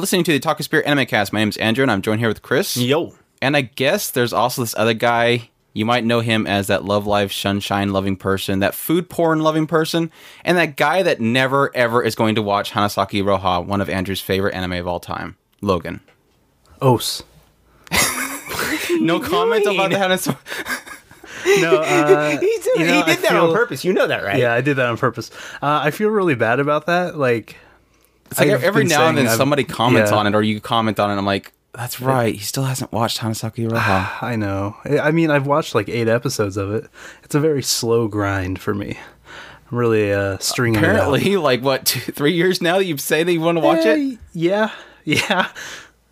Hello, you're listening to the Otaku Spirit Anime Cast. My name is Andrew, and I'm joined here with Chris. Yo. And I guess there's also this other guy. You might know him as that Love Live Sunshine loving person, that food porn loving person, and that guy that never ever is going to watch Hanasaku Iroha, one of Andrew's favorite anime of all time, Logan. Os. No comment about the Hanasaki. No, uh, He did, you know, he did I that on purpose. You know that, right? yeah, I did that on purpose. Uh, I feel really bad about that. Like, It's like every now and then I've- somebody comments yeah. on it, or you comment on it. And I'm like, that's right. He still hasn't watched Hanasaku Iroha. I know. I mean, I've watched like eight episodes of it. It's a very slow grind for me. I'm really uh, stringing. Apparently, like what, two, three years now that you say that you want to watch it. Yeah, yeah,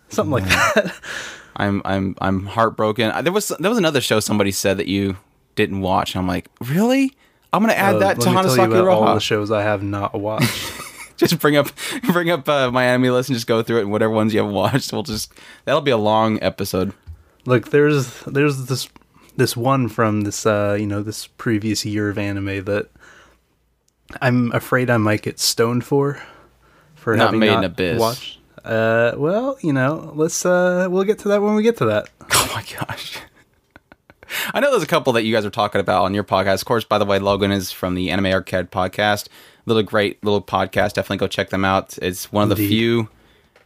something like that. I'm I'm I'm heartbroken. There was there was another show somebody said that you didn't watch. And I'm like, really? I'm gonna add Uh, that to let me tell Hanasaki about all the shows I have not watched. just bring up bring up uh, my anime list and just go through it. And whatever ones you haven't watched, we'll just that'll be a long episode. Look, there's there's this this one from this uh you know this previous year of anime that I'm afraid I might get stoned for for Not having Made in not Abyss. watched. Uh, well, you know, let's uh we'll get to that when we get to that. Oh my gosh. I know there's a couple that you guys are talking about on your podcast. Of course, by the way, Logan is from the Anime Arcade podcast. Little great little podcast. Definitely go check them out. It's one of the few,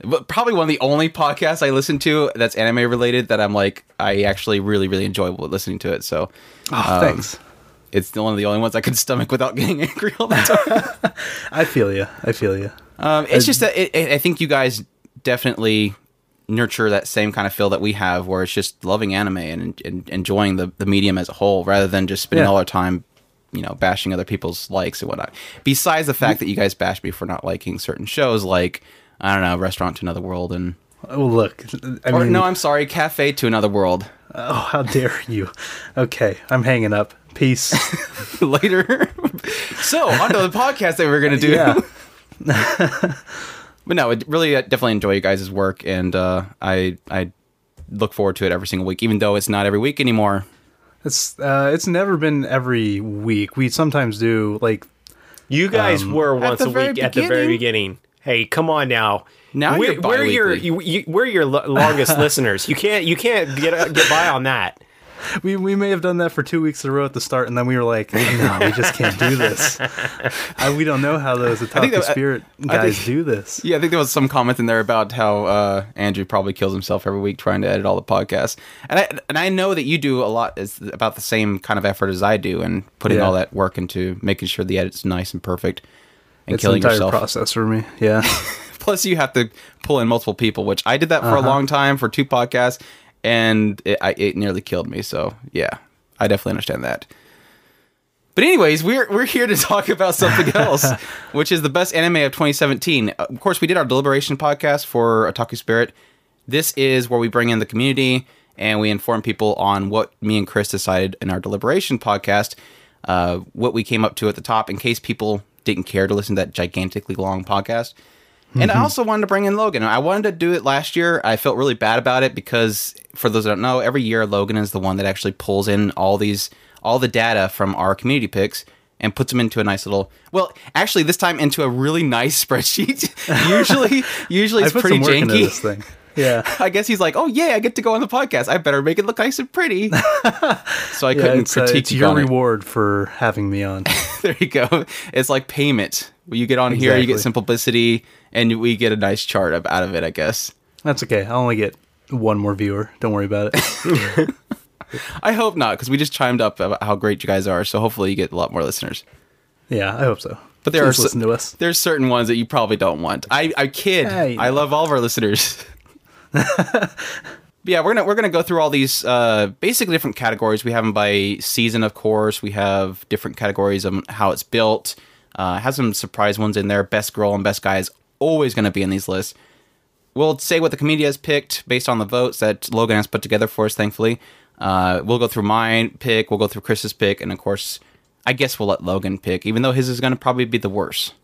but probably one of the only podcasts I listen to that's anime related that I'm like I actually really really enjoy listening to it. So Oh, thanks. it's one of the only ones I can stomach without getting angry all the time. I feel you. I feel you. Um, it's just that it, it, I think you guys definitely nurture that same kind of feel that we have, where it's just loving anime and, and enjoying the, the medium as a whole, rather than just spending Yeah. all our time, you know, bashing other people's likes and whatnot. Besides the fact that you guys bash me for not liking certain shows, like I don't know, Restaurant to Another World, and Oh, look. I or no, I'm sorry, Cafe to Another World. oh, how dare you? Okay, I'm hanging up. Peace. later. so onto the podcast that we're gonna do. yeah. But no, I really uh, definitely enjoy you guys' work, and uh, I I look forward to it every single week, even though it's not every week anymore. It's uh it's never been every week. We sometimes do like You guys Um, were once a very week at the very beginning. beginning. Hey, come on now. Now we're, you're we're your you, you, we're your lo- longest listeners. You can't you can't get uh, get by on that. we we may have done that for two weeks in a row at the start, and then we were like, no, we just can't do this. I, we don't know how those Otaku that- Spirit I guys think- do this. Yeah, I think there was some comment in there about how uh, Andrew probably kills himself every week trying to edit all the podcasts, and I and I know that you do a lot is about the same kind of effort as I do, and putting Yeah. all that work into making sure the edit's nice and perfect, and It's an killing entire yourself. process for me. Yeah. Plus, you have to pull in multiple people, which I did that for a long time for two podcasts, and it, I, it nearly killed me. So yeah, I definitely understand that. But anyways, we're we're here to talk about something else, which is the best anime of 2017. Of course, we did our deliberation podcast for Otaku Spirit. This is where we bring in the community and we inform people on what me and Chris decided in our deliberation podcast, uh, what we came up to at the top, in case people didn't care to listen to that gigantically long podcast. And I also wanted to bring in Logan. I wanted to do it last year. I felt really bad about it because, for those that don't know, every year Logan is the one that actually pulls in all these, all the data from our community picks and puts them into a nice little. Well, actually, this time into a really nice spreadsheet. usually, usually it's pretty some work into janky. Yeah. I guess he's like, oh yeah, I get to go on the podcast. I better make it look nice and pretty. so I Yeah, couldn't it's, uh, critique it's you your on it. reward for having me on. there you go. It's like payment. When you get on here, you get Exactly. some publicity, and we get a nice chart of, out of it. I guess. That's okay. I'll only get one more viewer. Don't worry about it. I hope not, because we just chimed up about how great you guys are. So hopefully you get a lot more listeners. yeah, I hope so. But there Please are listen to us. There's certain ones that you probably don't want. I I kid. Yeah, you I know. love all of our listeners. Yeah, we're gonna we're gonna go through all these uh, basically different categories. We have them by season, of course. We have different categories of how it's built. Uh, has some surprise ones in there. Best girl and best guy is always going to be in these lists. We'll say what the community has picked based on the votes that Logan has put together for us. Thankfully, uh, we'll go through my pick. We'll go through Chris's pick, and of course, I guess we'll let Logan pick, even though his is going to probably be the worst.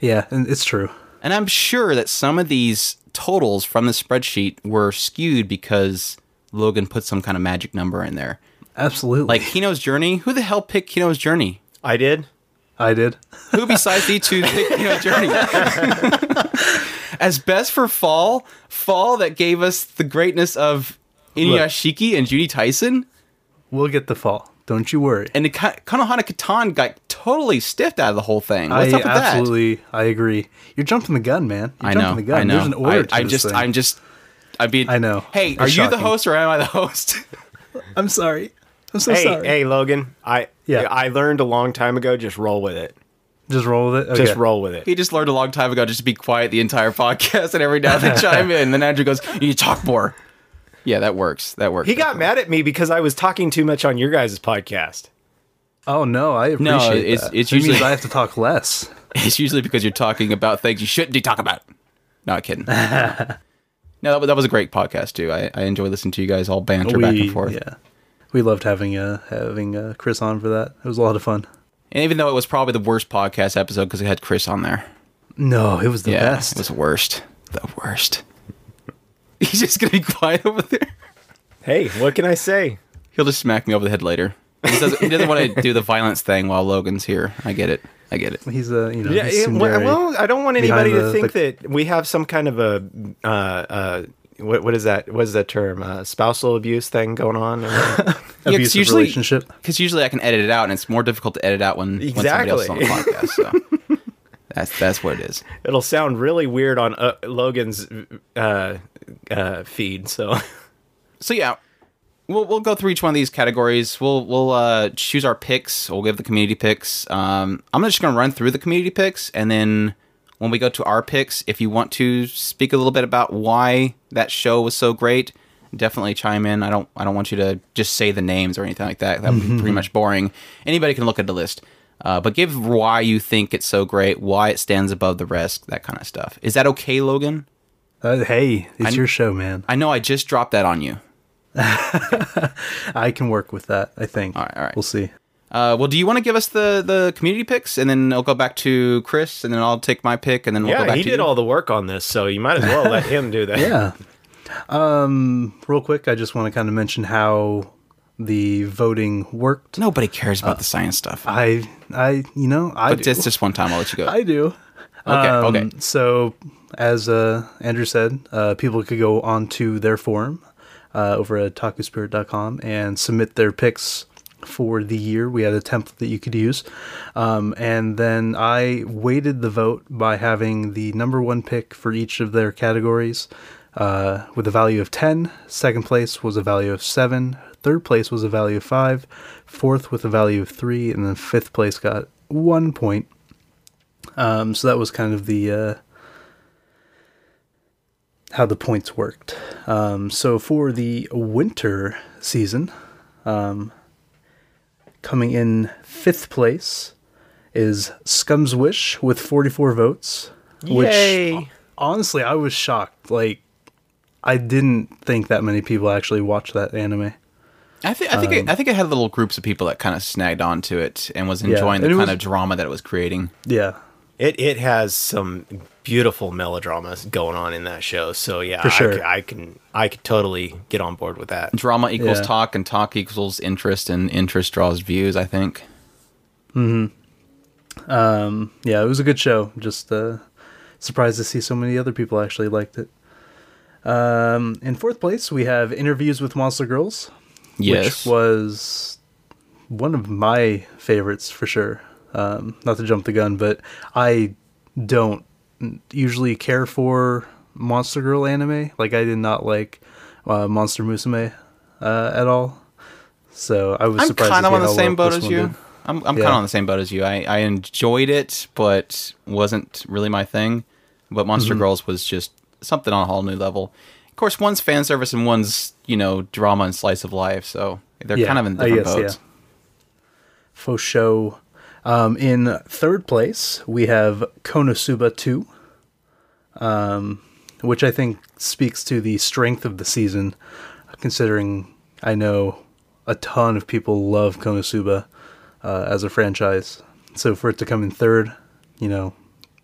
Yeah, it's true. And I'm sure that some of these totals from the spreadsheet were skewed because Logan put some kind of magic number in there. Absolutely. Like Kino's Journey. Who the hell picked Kino's Journey? I did. I did. Who besides these two picked Kino's Journey? as best for fall, fall that gave us the greatness of Inuyashiki and Juni Taisen, We'll get the fall. Don't you worry. and the Ka- Konohana Kitan got totally stiffed out of the whole thing. What's I up with that? absolutely, I agree. You're jumping the gun, man. You're I jumping know. the gun. I know. There's an order. I, to I this just, thing. I'm just, I mean, I know. Hey, It's are you the host or am I the host? I'm sorry. I'm so Hey, sorry. hey, Logan. I Yeah. I learned a long time ago. Just roll with it. Just roll with it. Okay. Just roll with it. he just learned a long time ago just to be quiet the entire podcast, and every now and then chime in. And then Andrew goes, "You talk more." Yeah, that works. That works. He got mad at me because I was talking too much on your guys' podcast. Oh no, I appreciate No, it's- that. it's It means usually- I have to talk less. It's usually because you're talking about things you shouldn't be talking about. Not kidding. no, that, was- that was a great podcast too. I, I enjoy listening to you guys all banter back and forth. Yeah, we loved having uh having uh, Chris on for that. It was a lot of fun. And even though it was probably the worst podcast episode because it had Chris on there. No, it was the yeah, best. it was the worst. The worst. He's just gonna be quiet over there. Hey, what can I say? He'll just smack me over the head later. He doesn't, he doesn't want to do the violence thing while Logan's here. I get it. I get it. He's a you know. Yeah, he's it- well, I don't want behind anybody to the- think the- that we have some kind of a uh, uh, what what is that? What is that term? Uh, spousal abuse thing going on? Or- Yeah, 'cause abusive usually, relationship. Because usually I can edit it out, and it's more difficult to edit out when, when somebody else is on the podcast. So that's that's what it is. It'll sound really weird on uh, Logan's uh, uh, feed. So So yeah, we'll we'll go through each one of these categories. We'll we'll uh, choose our picks. We'll give the community picks. Um, I'm just gonna run through the community picks, and then when we go to our picks, if you want to speak a little bit about why that show was so great, definitely chime in. I don't I don't want you to just say the names or anything like that. That would be pretty much boring. Anybody can look at the list. Uh, but give why you think it's so great, why it stands above the rest, that kind of stuff. Is that okay, Logan? Uh, hey, it's I- your show, man. I know I just dropped that on you. I can work with that. I think. All right, all right. We'll see. Uh, well, do you want to give us the the community picks, and then I'll go back to Chris, and then I'll take my pick, and then we'll go yeah, back he to did you. all the work on this, so you might as well let him do that. Yeah. Um. Real quick, I just want to kind of mention how the voting worked. Nobody cares about the science stuff. I. I. You know. I. but do. just this one time, I'll let you go. I do. okay, Um, okay. So, as uh, Andrew said, uh, people could go onto their forum uh, over at takuspirit.com and submit their picks for the year. We had a template that you could use. Um, and then I weighted the vote by having the number one pick for each of their categories uh, with a value of 10. Second place was a value of 7. Third place was a value of 5. Fourth with a value of 3. And then fifth place got one point. Um, so that was kind of the uh, how the points worked. Um, so for the winter season, um, coming in fifth place is Scum's Wish with 44 votes. Yay. Which honestly, I was shocked. Like, I didn't think that many people actually watched that anime. I think I think it, um, I think it had little groups of people that kind of snagged onto it and was enjoying and the kind was- of drama that it was creating. Yeah, It it has some beautiful melodramas going on in that show. So yeah, For I sure. c- I, can I could totally get on board with that. Drama equals Yeah. talk, and talk equals interest, and interest draws views. I think. Hmm. yeah, it was a good show. Just uh, surprised to see so many other people actually liked it. Um, in fourth place, we have Interviews with Monster Girls, Yes. which was one of my favorites for sure. Um, not to jump the gun, but I don't usually care for Monster Girl anime. Like I did not like uh, Monster Musume uh, at all. So I was I'm surprised. kind of on the same boat as you. did. I'm, I'm Yeah. kind of on the same boat as you. I, I enjoyed it, but wasn't really my thing. But Monster Mm-hmm. Girls was just something on a whole new level. Of course, one's fan service and one's you know drama and slice of life, so they're Yeah, kind of in different guess, boats. yeah. Faux show. Um, in third place, we have Konosuba 2, um, which I think speaks to the strength of the season, considering I know a ton of people love Konosuba uh, as a franchise. So for it to come in third, you know,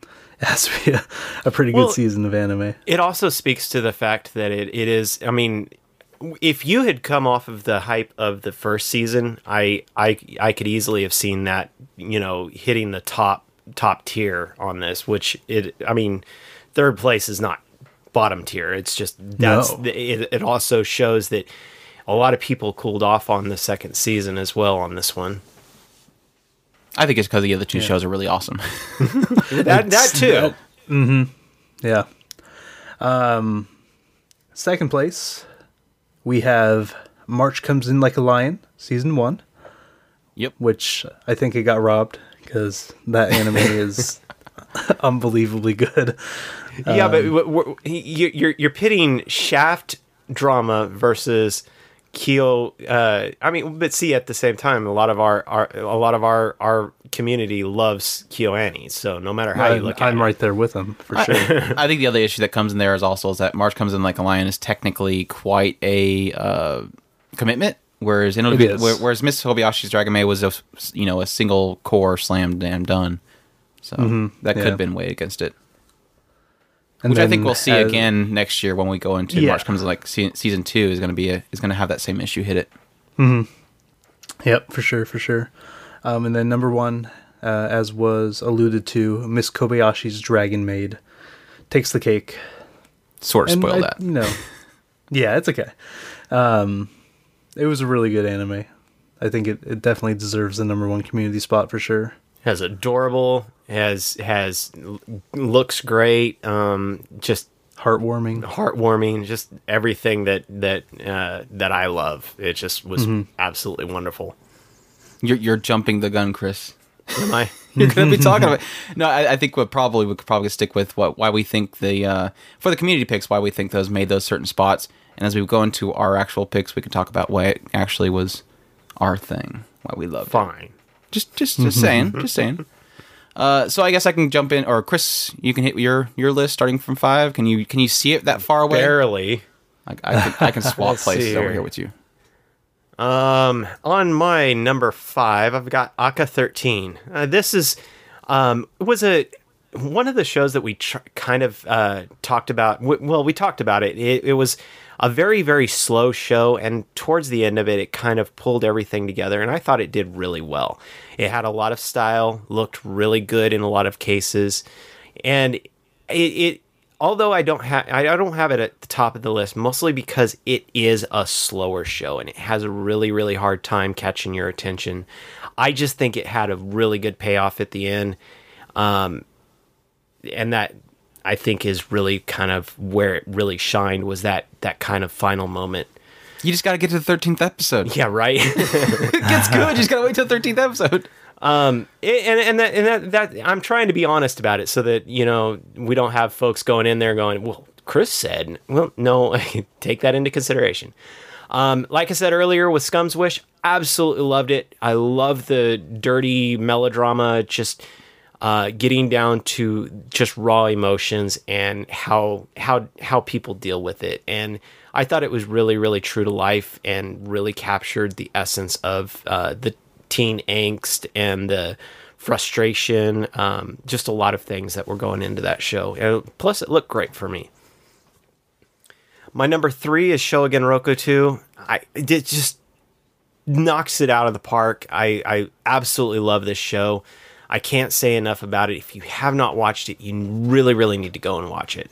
it has to be a, a pretty Well, good season of anime. It also speaks to the fact that it, it is. I mean, if you had come off of the hype of the first season, I I I could easily have seen that you know hitting the top top tier on this. Which it. I mean, third place is not bottom tier. It's just that's No. it, it also shows that a lot of people cooled off on the second season as well on this one. I think it's because the other two shows are really awesome. That that too. Yeah. Um, second place, we have March Comes In Like a Lion, season one, yep. which I think it got robbed because that anime is unbelievably good. yeah, but um, w- w- you- you're you're pitting Shaft drama versus Kyo. Uh, I mean, but see, at the same time, a lot of our, our a lot of our our community loves KyoAni. So no matter how you I'm, look at I'm it, right there with them for sure. I think the other issue that comes in there is also is that March comes in like a lion is technically quite a uh, commitment, whereas in It is. whereas Miss Kobayashi's Dragon Maid was a you know a single core slam damn done, so that could Mm-hmm. yeah. have been weighed against it. And Which I think we'll see as- again next year when we go into Yeah. March comes in like se- season two is going to be a, is going to have that same issue hit it. Mm-hmm. Yep, for sure, for sure. Um, and then number one, uh, as was alluded to, Miss Kobayashi's Dragon Maid takes the cake. Sort of spoil I- that. No. Yeah, it's okay. Um, it was a really good anime. I think it, it definitely deserves the number one community spot for sure. Has adorable, has has looks great, um, just Heartwarming. heartwarming, just everything that that uh, that I love. It just was absolutely wonderful. You're you're jumping the gun, Chris. Am I? You're going to be talking about. No, I, I think what probably we could probably stick with what why we think the uh, for the community picks why we think those made those certain spots, and as we go into our actual picks, we can talk about why it actually was our thing, why we loved it. Just just just saying, just saying. Uh, so I guess I can jump in, or Chris, you can hit your your list starting from five. Can you can you see it that far away? Barely. I, I can I can swap places over here. here with you. Um, on my number five, I've got ACCA thirteen. Uh, this is um was a one of the shows that we tr- kind of uh, talked about. W- well, we talked about it. it. It was a very very slow show, and towards the end of it, it kind of pulled everything together, and I thought it did really well. It had a lot of style, looked really good in a lot of cases, and it. it although I don't have I don't have it at the top of the list mostly because it is a slower show and it has a really really hard time catching your attention. I just think it had a really good payoff at the end. Um and that I think is really kind of where it really shined was that that kind of final moment. You just got to get to the thirteenth episode. Yeah, right. it gets good. You just got to wait till the thirteenth episode. Um, it- and and that and that, that I'm trying to be honest about it so that you know we don't have folks going in there going, well, Chris said, well, no, take that into consideration. Um, like I said earlier with Scum's Wish, absolutely loved it. I love the dirty melodrama, just uh, getting down to just raw emotions and how how how people deal with it. And I thought it was really really true to life and really captured the essence of uh, the teen angst and the frustration. Um, just a lot of things that were going into that show. And plus, it looked great for me. My number three is Shogun Roku 2. I it just knocks it out of the park. I, I absolutely love this show. I can't say enough about it. If you have not watched it, you really, really need to go and watch it.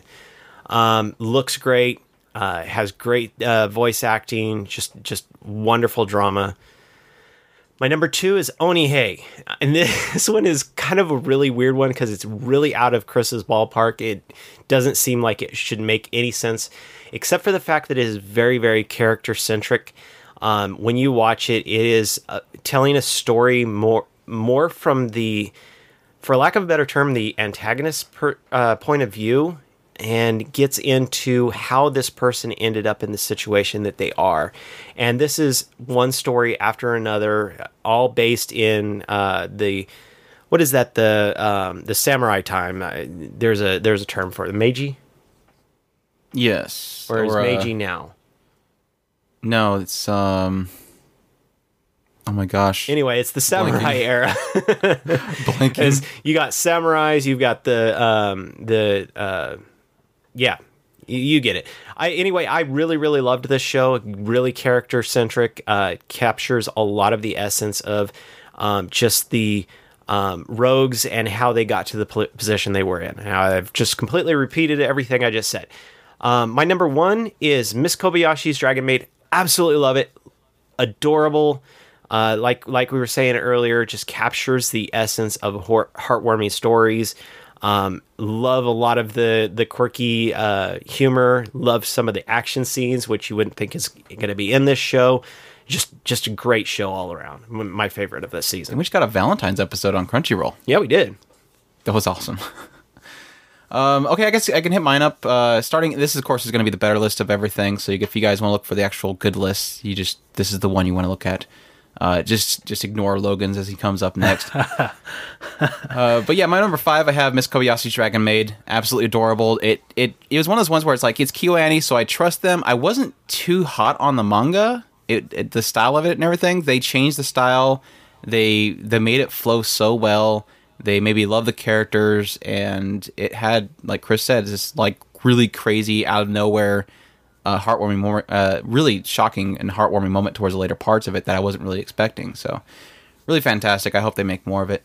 Um, looks great. Uh, has great uh, voice acting. Just, just wonderful drama. My number two is Onihei, and this one is kind of a really weird one because it's really out of Chris's ballpark. It doesn't seem like it should make any sense, except for the fact that it is very, very character centric. Um, when you watch it, it is uh, telling a story more, more from the, for lack of a better term, the antagonist per, uh, point of view, and gets into how this person ended up in the situation that they are. And this is one story after another, all based in uh, the what is that the um, the samurai time? Uh, there's a there's a term for it, Meiji, Yes. or is uh, Meiji now? No, it's um. Oh my gosh. Anyway, it's the samurai era. Blanking. You got samurais, you've got the um, the uh, yeah, you, you get it. I anyway, I really really loved this show. Really character centric. Uh, captures a lot of the essence of um, just the um, rogues and how they got to the position they were in. Now, I've just completely repeated everything I just said. Um, my number one is Miss Kobayashi's Dragon Maid. Absolutely love it. Adorable. Uh, like like we were saying earlier, just captures the essence of hor- heartwarming stories. Um, love a lot of the the quirky uh, humor. Love some of the action scenes, which you wouldn't think is going to be in this show. Just just a great show all around. My favorite of this season. And we just got a Valentine's episode on Crunchyroll. Yeah, we did. That was awesome. um, okay, I guess I can hit mine up. Uh, starting, this of course is going to be the better list of everything. So if you guys want to look for the actual good list, you just this is the one you want to look at. Uh, just just ignore Logan's as he comes up next. uh, but yeah, my number five, I have Miss Kobayashi's Dragon Maid. Absolutely adorable. It it it was one of those ones where it's like it's KyoAni, so I trust them. I wasn't too hot on the manga. It, it the style of it and everything. They changed the style. They they made it flow so well. They maybe love the characters, and it had like Chris said, this like really crazy out of nowhere uh, heartwarming moment, uh, really shocking and heartwarming moment towards the later parts of it that I wasn't really expecting. So, really fantastic. I hope they make more of it.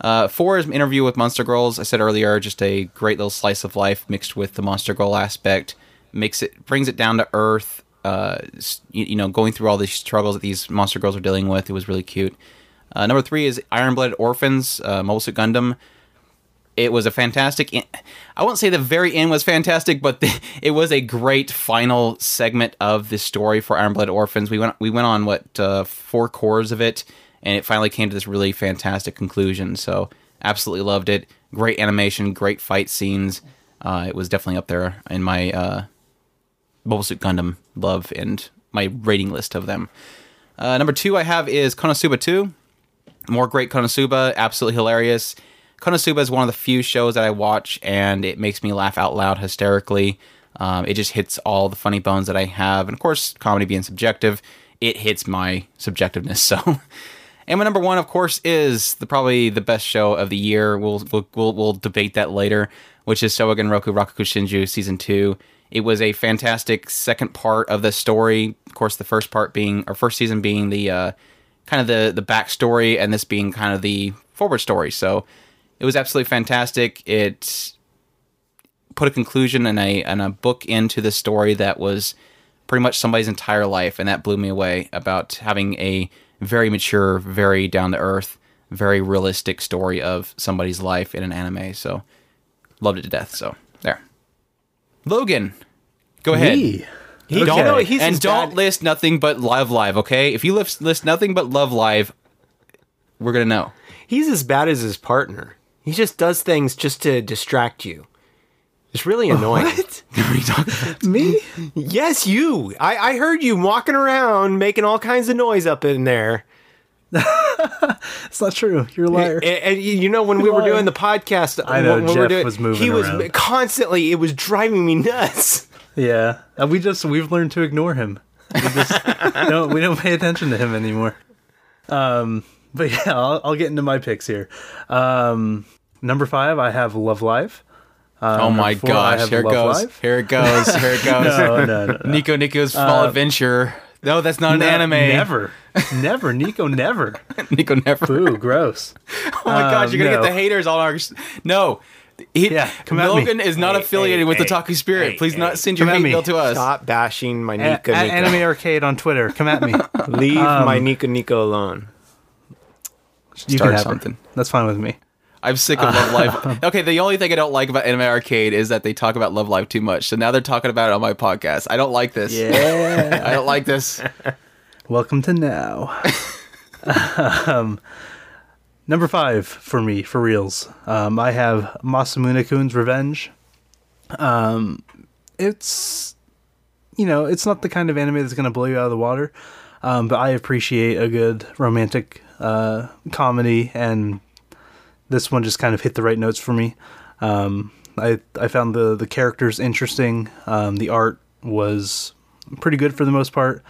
Uh, four is interview with Monster Girls. I said earlier, just a great little slice of life mixed with the Monster Girl aspect. Makes it brings it down to earth. Uh, you, you know, going through all these struggles that these Monster Girls are dealing with. It was really cute. Uh, number three is Iron Blooded Orphans, uh, Mobile Suit Gundam it was a fantastic i won't say the very end was fantastic but the, it was a great final segment of the story for iron blood orphans we went we went on what uh, four cores of it and it finally came to this really fantastic conclusion so absolutely loved it great animation great fight scenes uh, it was definitely up there in my uh, Mobile Suit Gundam love and my rating list of them. Uh, number two I have is Konosuba 2. More great Konosuba, absolutely hilarious. Konosuba is one of the few shows that I watch and it makes me laugh out loud hysterically. Um, it just hits all the funny bones that I have. And of course, comedy being subjective, it hits my subjectiveness. So, and my number one, of course, is the probably the best show of the year. We'll we'll we'll, we'll debate that later, which is Showa Genroku Rakugo Shinju season two. It was a fantastic second part of the story. Of course, the first part being or first season being the uh, kind of the the backstory, and this being kind of the forward story. So it was absolutely fantastic. It put a conclusion and a and a book into the story that was pretty much somebody's entire life, and that blew me away about having a very mature, very down to earth, very realistic story of somebody's life in an anime. So loved it to death. So there, Logan, go ahead. Me. He, Okay. you know, he's and don't list nothing but Love Live, okay? If you list, list nothing but Love Live, we're gonna know. He's as bad as his partner. He just does things just to distract you. It's really annoying. What? What are you talking about? Me? Yes, you. I, I heard you walking around making all kinds of noise up in there. It's not true. You're a liar. And, and you know when we were Liar. doing the podcast, I know, when Jeff doing- was moving He was around. constantly. It was driving me nuts. yeah. And we just we've learned to ignore him. We just don't we don't pay attention to him anymore. Um but yeah, I'll, I'll get into my picks here. Um number five, I have Love Live. Uh, Oh my four, gosh! Here it Love goes. Here it goes. Here it goes. No, no, no, no. Nico Nico's Small Adventure. No, that's not an No, anime. Never. Never. Nico never. Nico never. Ooh, gross. Oh my gosh, you're gonna no. get the haters on our. No. He, Yeah, come. Logan is not Hey, affiliated hey, with hey, the Taku Spirit. hey, Please hey, not send your come hate mail to us. Stop bashing my A- Nika a- Nika. Anime Arcade on Twitter. Come at me. Leave Um, my Nika Nika alone. You Start can have something. Her. That's fine with me. I'm sick of Love Live. Okay, the only thing I don't like about Anime Arcade is that they talk about Love Live too much. So now they're talking about it on my podcast. I don't like this. Yeah. I don't like this. Welcome to now. um, number five for me, for reals. Um, I have Masamune-kun's Revenge. Um, it's, you know, it's not the kind of anime that's going to blow you out of the water, um, but I appreciate a good romantic uh, comedy, and this one just kind of hit the right notes for me. Um, I I found the the characters interesting. Um, the art was pretty good for the most part,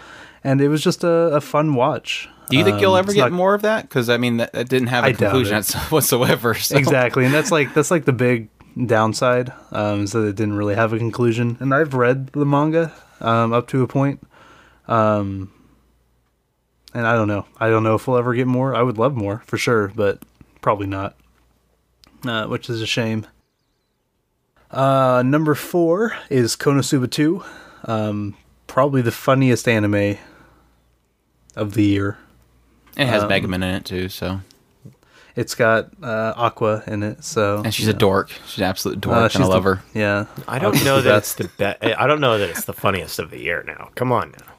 and it was just a, a fun watch. Do you think you'll Um, ever get not- more of that? Because I mean, that, that didn't have a I conclusion whatsoever. So. Exactly, and that's like that's like the big downside. Um, is that it didn't really have a conclusion. And I've read the manga um, up to a point. Um, and I don't know. I don't know if we'll ever get more. I would love more for sure, but probably not, uh, which is a shame. Uh, number four is Konosuba 2. Um, probably the funniest anime of the year. It has Um, Megumin in it too, so It's got uh, Aqua in it, so and she's you a dork. She's an absolute dork, Uh, and I love the- her. Yeah, I don't Aqua's know the that best. it's the best. I don't know that it's the funniest of the year. Now, come on now.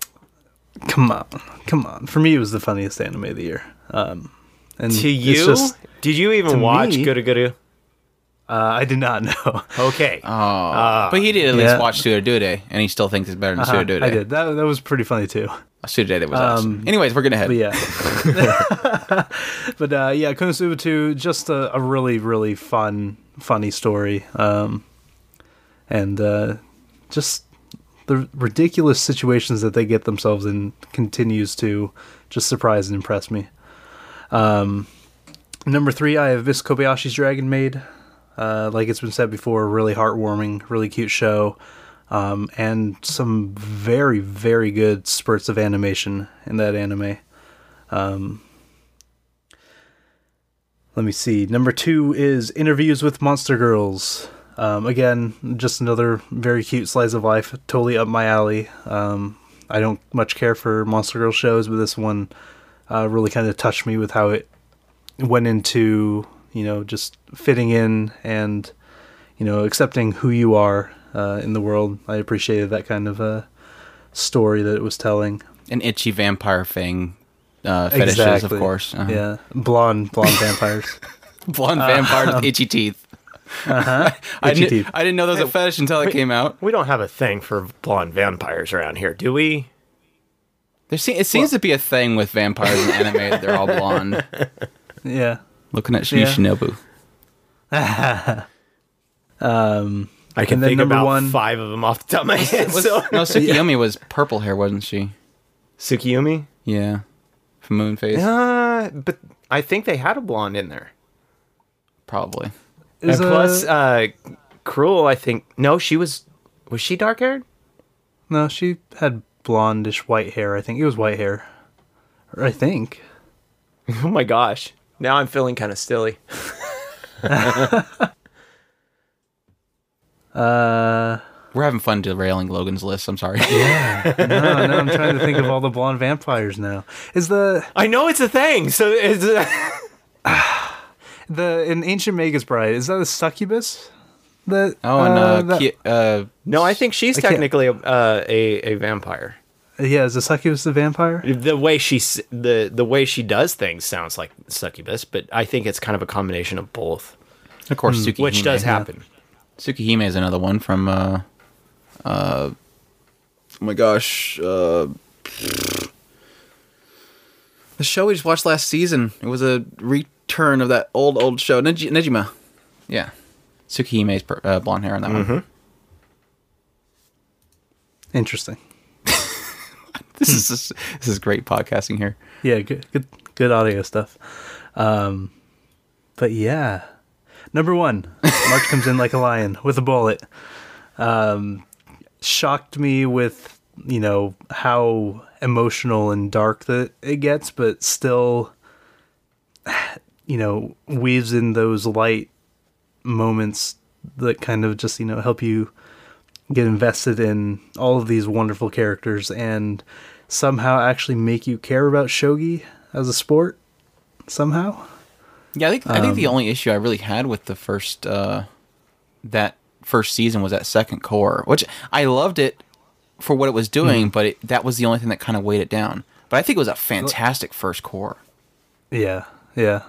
Come on, come on. For me, it was the funniest anime of the year. Um, and To it's you, just, did you even watch me- Guru Guru? uh, I did not know. Okay. Oh, but he did at least yeah. watch Suda and he still thinks it's better than Uh-huh, Suda I did. That that was pretty funny too. Suda was awesome. Um, Anyways, we're gonna head. But yeah, but uh, yeah, Konosuba 2, just a, a really really fun, funny story, um, and uh, just the ridiculous situations that they get themselves in continues to just surprise and impress me. Um, number three, I have Miss Kobayashi's Dragon Maid. Uh, like it's been said before, really heartwarming, really cute show, um, and some very, very good spurts of animation in that anime. Um, let me see. Number two is Interviews with Monster Girls. Um, again, just another very cute slice of life, totally up my alley. Um, I don't much care for Monster Girl shows, but this one uh, really kind of touched me with how it went into you know just fitting in and you know accepting who you are uh, in the world. I appreciated that kind of uh, story that it was telling. An itchy vampire thing uh, fetishes, of course. Uh-huh. Yeah, blonde blonde vampires. Blonde vampires with itchy teeth. Uh-huh. I, Itchy kn- I didn't know there was a fetish until it came out. we don't have a thing for blonde vampires around here, do we? There se- it seems to be a thing with vampires in anime that they're all blonde. Yeah. Looking at Yeah. Shinobu. Um, I can And then think number about one- five of them off the top of my head. so. No, Tsukiyomi was purple hair, wasn't she? Tsukiyomi? Yeah. From Moon Phase? Uh, but I think they had a blonde in there. Probably. Is, and plus, uh, uh, Krul, I think. No, she was. Was she dark haired? no, she had blondish white hair. I think it was white hair. I think. Oh my gosh. Now I'm feeling kind of silly. Uh, We're having fun derailing Logan's list. I'm sorry. yeah. no, no, I'm trying to think of all the blonde vampires now. Is the I know it's a thing. So it's. the in Ancient Magus Bride is that a succubus? That Oh, and uh, that- Ki- uh, no, I think she's I technically a, uh, a a vampire. yeah, is a succubus a vampire? The way she the the way she does things sounds like succubus, but I think it's kind of a combination of both, of course, Tsukihime. which does happen. Tsukihime is another one from. Uh, uh, oh my gosh. Uh, the show we just watched last season. It was a return of that old, old show. Neji- Negima. Yeah. Tsukihime's per- uh, blonde hair on that one. Interesting. This is just, this is great podcasting here. Yeah, good, good, good audio stuff. Um, but yeah, number one, March comes in like a lion with a bullet. Um, shocked me with you know how emotional and dark that it gets, but still, you know, weaves in those light moments that kind of just you know help you get invested in all of these wonderful characters and somehow actually make you care about shogi as a sport somehow. Yeah, I think I think the only issue I really had with the first uh, that first season was that second core, which I loved it for what it was doing, but it, that was the only thing that kind of weighed it down. But I think it was a fantastic first core, Yeah, yeah.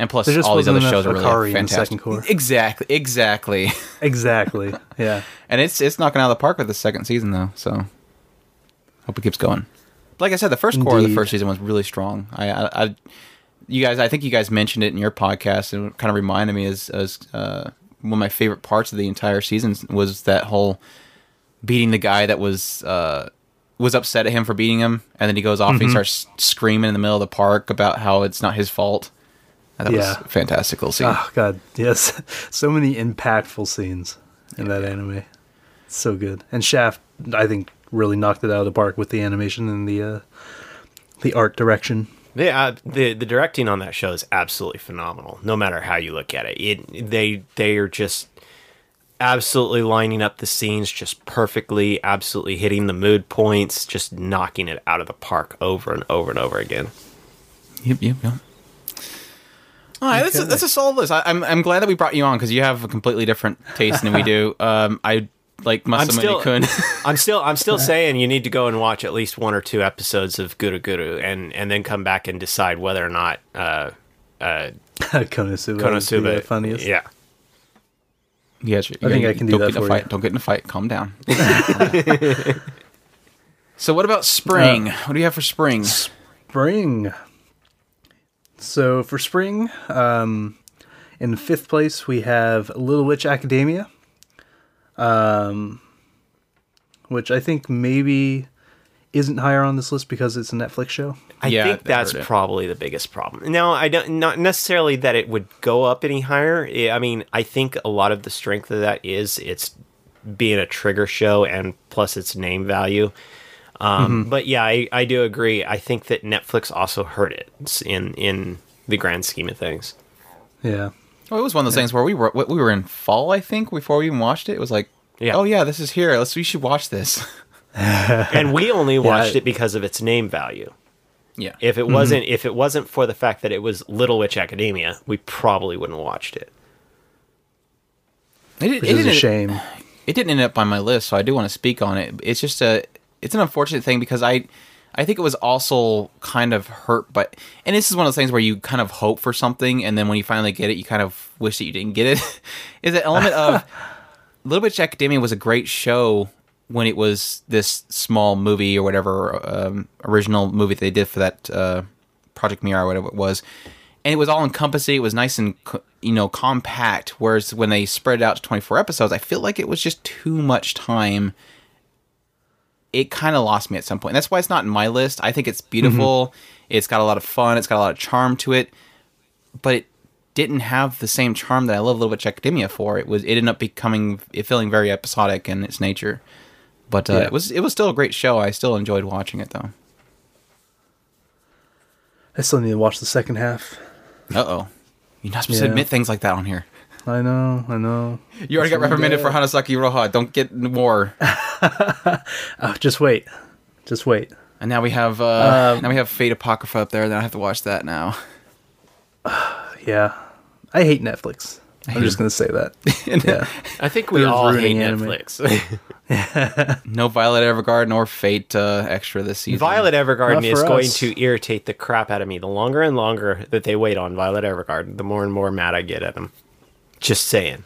And plus all these other shows are really fantastic. Exactly, exactly. Exactly. yeah. and it's it's knocking out of the park with the second season though. So hope it keeps going. Like I said, the first core of the first season was really strong. I, I, I you guys, I think you guys mentioned it in your podcast, and it kind of reminded me as as uh, one of my favorite parts of the entire season was that whole beating the guy that was uh, was upset at him for beating him, and then he goes off and he starts screaming in the middle of the park about how it's not his fault. That Yeah. was a fantastic scene. Oh god, yes. so many impactful scenes in that anime. So good. And Shaft I think really knocked it out of the park with the animation and the uh the art direction. The, uh, the the directing on that show is absolutely phenomenal. No matter how you look at it, it they they are just absolutely lining up the scenes just perfectly, absolutely hitting the mood points, just knocking it out of the park over and over and over again. Yep, yep, yep. All right, that's, a, that's a solid list. I, I'm I'm glad that we brought you on because you have a completely different taste than we do. Um, I like I'm Masamune still, Kun. I'm still, I'm still saying you need to go and watch at least one or two episodes of Guru Guru, and and then come back and decide whether or not uh, uh, Konosuba. Konosuba Konosuba. The funniest. Yeah, Yes, you, I think I can do don't that get in a for fight. you. Don't get in a fight. Calm down. so, what about spring? Uh, what do you have for spring? Spring. So for spring, um, in fifth place we have Little Witch Academia, um, which I think maybe isn't higher on this list because it's a Netflix show. I Yeah, think that's probably the biggest problem. Now, I don't not necessarily that it would go up any higher. I I mean, I think a lot of the strength of that is it's being a trigger show and plus its name value. Um, But yeah, I, I do agree. I think that Netflix also hurt it in in the grand scheme of things. Yeah. Well, it was one of those things where we were we were in fall, I think, before we even watched it. It was like, Yeah. oh yeah, this is here. Let's we should watch this. and we only watched I- it because of its name value. yeah, If it wasn't if it wasn't for the fact that it was Little Witch Academia, we probably wouldn't have watched it. it, it Which is a didn't- shame. It didn't end up on my list, so I do want to speak on it. It's just a it's an unfortunate thing because I I think it was also kind of hurt, but and this is one of those things where you kind of hope for something, and then when you finally get it, you kind of wish that you didn't get it. is an element of Little Witch Academia was a great show when it was this small movie or whatever um, original movie they did for that uh, Project Mirror or whatever it was, and it was all encompassing. It was nice and co- you know compact. Whereas when they spread it out to twenty four episodes, I feel like it was just too much time. It kind of lost me at some point. That's why it's not in my list. I think it's beautiful. It's got a lot of fun. It's got a lot of charm to it, but it didn't have the same charm that I love Little bit Witch Academia for. It was it ended up becoming it feeling very episodic in its nature. But uh, Yeah. it was it was still a great show. I still enjoyed watching it though. I still need to watch the second half. Uh oh, you're not supposed to admit things like that on here. I know, I know. You already got reprimanded for Hanasaku Iroha. Don't get war. Oh, just wait. Just wait. And now we have uh, Um, now we have Fate Apocrypha up there. Then I have to watch that now. Yeah. I hate Netflix. I'm just going to say that. yeah. I think we They're all hate ruining anime. Netflix. No Violet Evergarden or Fate uh, extra this season. Violet Evergarden is for going to irritate the crap out of me. The longer and longer that they wait on Violet Evergarden, the more and more mad I get at them. Just saying.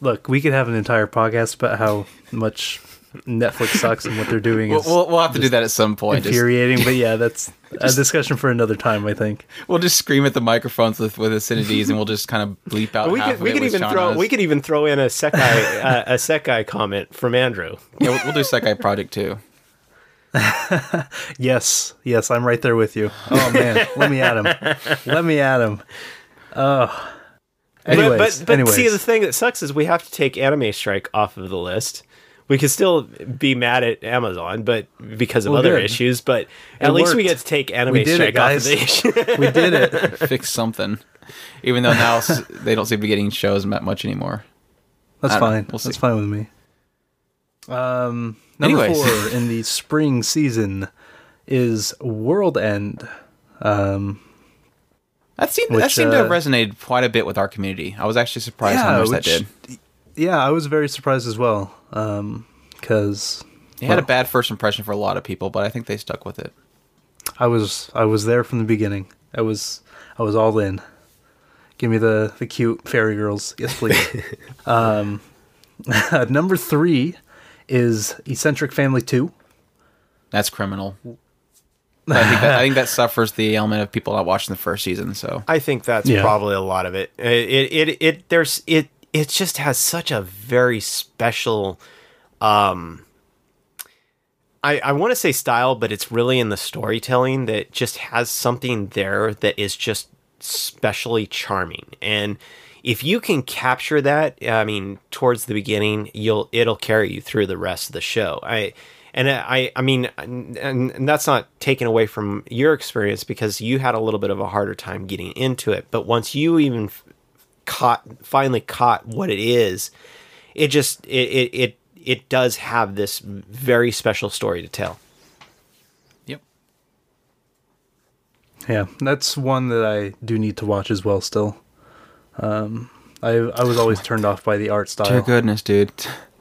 Look, we could have an entire podcast about how much Netflix sucks and what they're doing We'll, is we'll, we'll have to do that at some point. Just- but yeah, that's a discussion for another time, I think. we'll just scream at the microphones with, with obscenities, and we'll just kind of bleep out. We could we could even throw Shauna's. we could even throw in a Sekai uh, a Sekai comment from Andrew. Yeah, we'll, we'll do Sekai Project too. Yes, yes, I'm right there with you. Oh man, let me at him. Let me at him. Oh. Anyways, but but, but anyways. see the thing that sucks is we have to take Anime Strike off of the list. We could still be mad at Amazon, but because of Well, other good. issues, but at It least we get to take Anime We did it, off of the issue. we did it. Fix something. Even though now they don't seem to be getting shows that much anymore. That's I know. fine. We'll see. That's fine with me. Um, number Anyways. four in the spring season is World End. Um, That seemed that Which, seemed to have uh, resonated quite a bit with our community. I was actually surprised how much that did. Yeah, I was very surprised as well. Um, because It had a bad first impression for a lot of people, but I think they stuck with it. I was I was there from the beginning. I was I was all in. Give me the the cute fairy girls, yes please. um, number three is Eccentric Family Two. That's criminal. I think that, I think that suffers the element of people not watching the first season. So I think that's Yeah. probably a lot of it. It, it, it, it, there's, it, it just has such a very special, um, I, I want to say style, but it's really in the storytelling that just has something there that is just specially charming. And if you can capture that, I mean, towards the beginning, you'll, it'll carry you through the rest of the show. I, And I, I mean, and, and that's not taken away from your experience because you had a little bit of a harder time getting into it. But once you even caught, finally caught what it is, it just, it, it, it, it does have this very special story to tell. Yep. Yeah, that's one that I do need to watch as well. Still, um, I I was always turned off by the art style. Dear goodness, dude.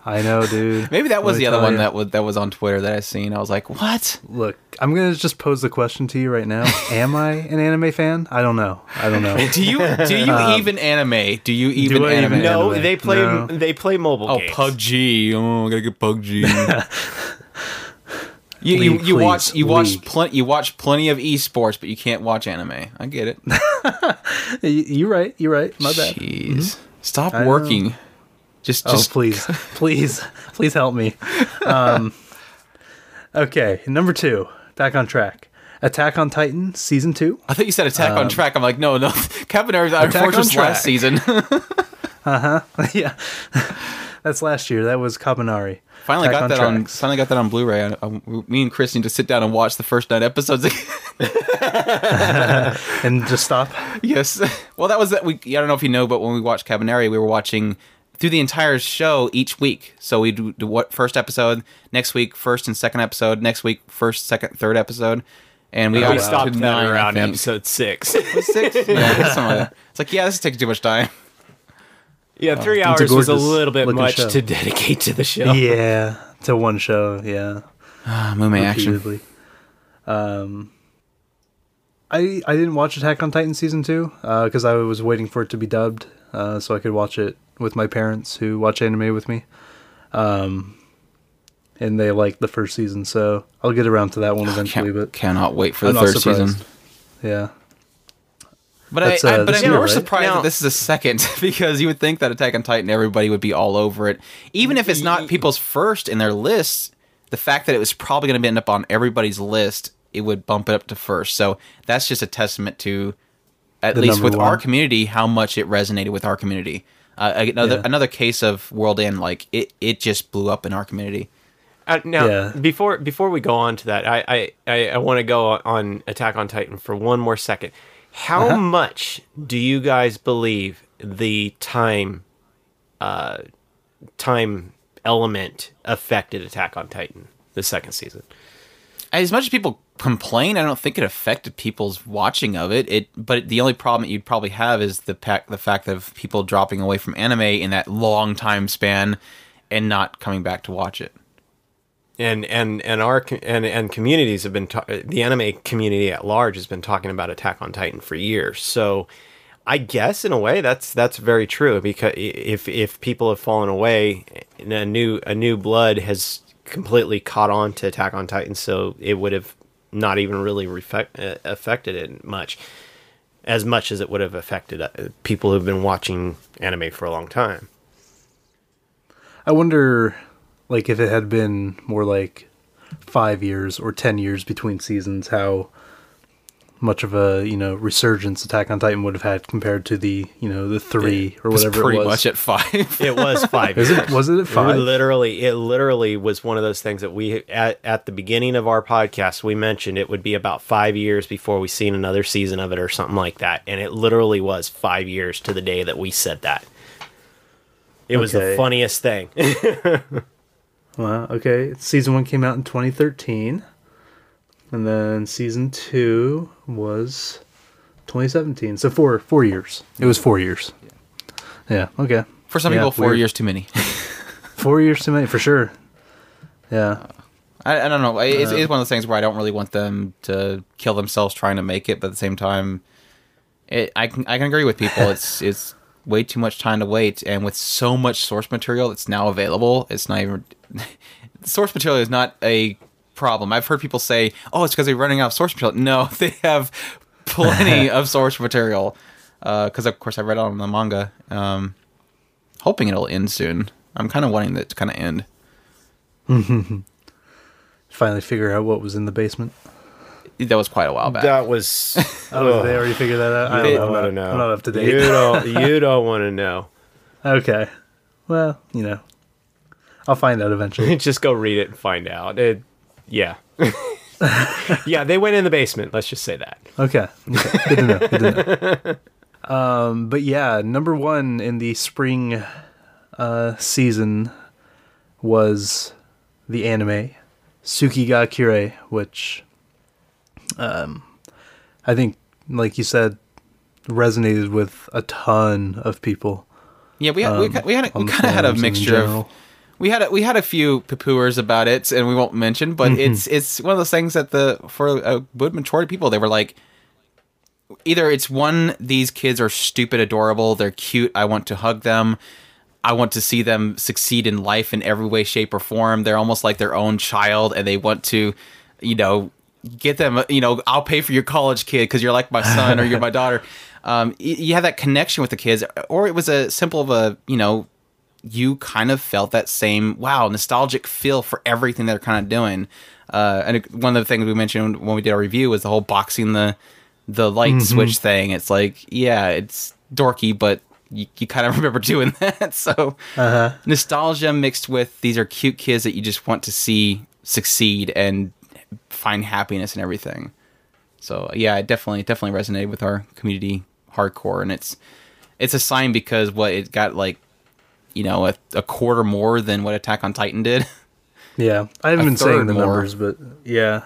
I know, dude. Maybe that was Let the other one ya. that was that was on Twitter that I seen. I was like, what? Look, I'm gonna just pose the question to you right now. Am I an anime fan? I don't know. I don't know. Do you do you um, even anime? Do you even I anime? even- No, anime. they play, No. they play mobile Oh, games. PUBG. Oh, I gotta get PUBG. you you, League, you watch please, you watch League. plenty you watch plenty of esports, but you can't watch anime. I get it. You're right. You're right. My bad. Jeez, mm-hmm. stop I know. Just Oh, just please, please, please help me. Um, okay, number two, back on track. Attack on Titan season two. I thought you said Attack on Track. I'm like, no, no. Captain Iron Attack on Fortress Track. last season. Uh huh. Yeah, that's last year. That was Kabaneri. finally Attack got that on. Finally got that on Blu-ray. I, I, me and Chris need to sit down and watch the first nine episodes. and just stop. yes. Well, that was that. We. I don't know if you know, but when we watched Kabaneri, we were watching through the entire show each week. So we do, do what first episode next week, first and second episode next week, first, second, third episode, and we got we stopped that nine, I around episode six. six. Yeah, something like that. It's like yeah, this is taking too much time. yeah, three a hours was a little bit much show. to dedicate to the show. Yeah, to one show. Yeah, Ah, Mume action. Um, I I didn't watch Attack on Titan season two because I was waiting for it to be dubbed uh, so I could watch it with my parents who watch anime with me. Um, and they liked the first season, so I'll get around to that one eventually. Can't, But cannot wait for I'm the not third season. yeah, But That's, I, uh, I, but this I'm year, more right? surprised Now- that this is a second because you would think that Attack on Titan everybody would be all over it, even if it's not people's first in their lists. The fact that it was probably going to end up on everybody's list, it would bump it up to first. So that's just a testament to, at The least number with our community, how much it resonated with our community. Uh, another Yeah. another case of World End, like it, it just blew up in our community. Uh, now, Yeah. before before we go on to that, I I, I, I want to go on Attack on Titan for one more second. How Uh-huh. much do you guys believe the time, uh, time element affected Attack on Titan the second season? as much as people complain, I don't think it affected people's watching of it. It, but the only problem that you'd probably have is the pac- the fact of people dropping away from anime in that long time span and not coming back to watch it. and and and our and and communities have been ta- the anime community at large has been talking about Attack on Titan for years. So I guess in a way that's that's very true because if if people have fallen away, a new a new blood has completely caught on to Attack on Titan, so it would have not even really reflect, uh, affected it much as much as it would have affected uh, people who've been watching anime for a long time. I wonder, like, if it had been more like five years or ten years between seasons, how much of a you know resurgence Attack on Titan would have had compared to the you know the three or It was whatever pretty it was. much at five. It was five. Is it? Was it at It five? literally, it literally was one of those things that we at at the beginning of our podcast we mentioned it would be about five years before we seen another season of it or something like that, and it literally was five years to the day that we said that. It was the funniest thing. well, Okay. Season one came out in 2013, and then season two was 2017. So four four years. It was four years. Yeah. Okay. For some Yeah, people, four weird. years too many. Four years too many for sure. Yeah. I, I don't know. It's, it's one of those things where I don't really want them to kill themselves trying to make it, but at the same time, it, I can I can agree with people. It's it's way too much time to wait, and with so much source material that's now available, it's not even source material is not a problem. I've heard people say, "Oh, it's because they're running out of source material." No, they have plenty of source material. Because of course I read it on the manga, um, hoping it'll end soon. I'm kind of wanting it to kind of end. Finally figure out what was in the basement. That was quite a while back. that was. Oh, they already figured that out. I don't know. don't I'm want to not, know. I'm not up to date. You don't. You don't want to know. Okay. Well, you know, I'll find out eventually. just go read it and find out. It, yeah. yeah, they went in the basement. Let's just say that. Okay. okay. Good to know. Good to know. Um, but yeah, number one in the spring uh, season was the anime Tsuki ga Kirei, which um, I think, like you said, resonated with a ton of people. Yeah, we had, we, Um, we had we kind of had a mixture of general. We had a, we had a few poo-pooers about it, and we won't mention, but Mm-hmm. it's it's one of those things that the for a good majority of people they were like, either it's one these kids are stupid, adorable, they're cute, I want to hug them, I want to see them succeed in life in every way, shape, or form. They're almost like their own child, and they want to, you know, get them. You know, I'll pay for your college kid because you're like my son or you're my daughter. Um, you have that connection with the kids, or it was a simple of a, you know, you kind of felt that same wow nostalgic feel for everything they're kind of doing. Uh, and one of the things we mentioned when we did our review was the whole boxing the the light switch thing. It's like yeah, it's dorky, but you, you kind of remember doing that. So nostalgia mixed with these are cute kids that you just want to see succeed and find happiness and everything. So yeah, it definitely definitely resonated with our community hardcore, and it's it's a sign because what it got like you know a, a quarter more than what Attack on Titan did. Yeah, I haven't A been saying the more. numbers, but yeah,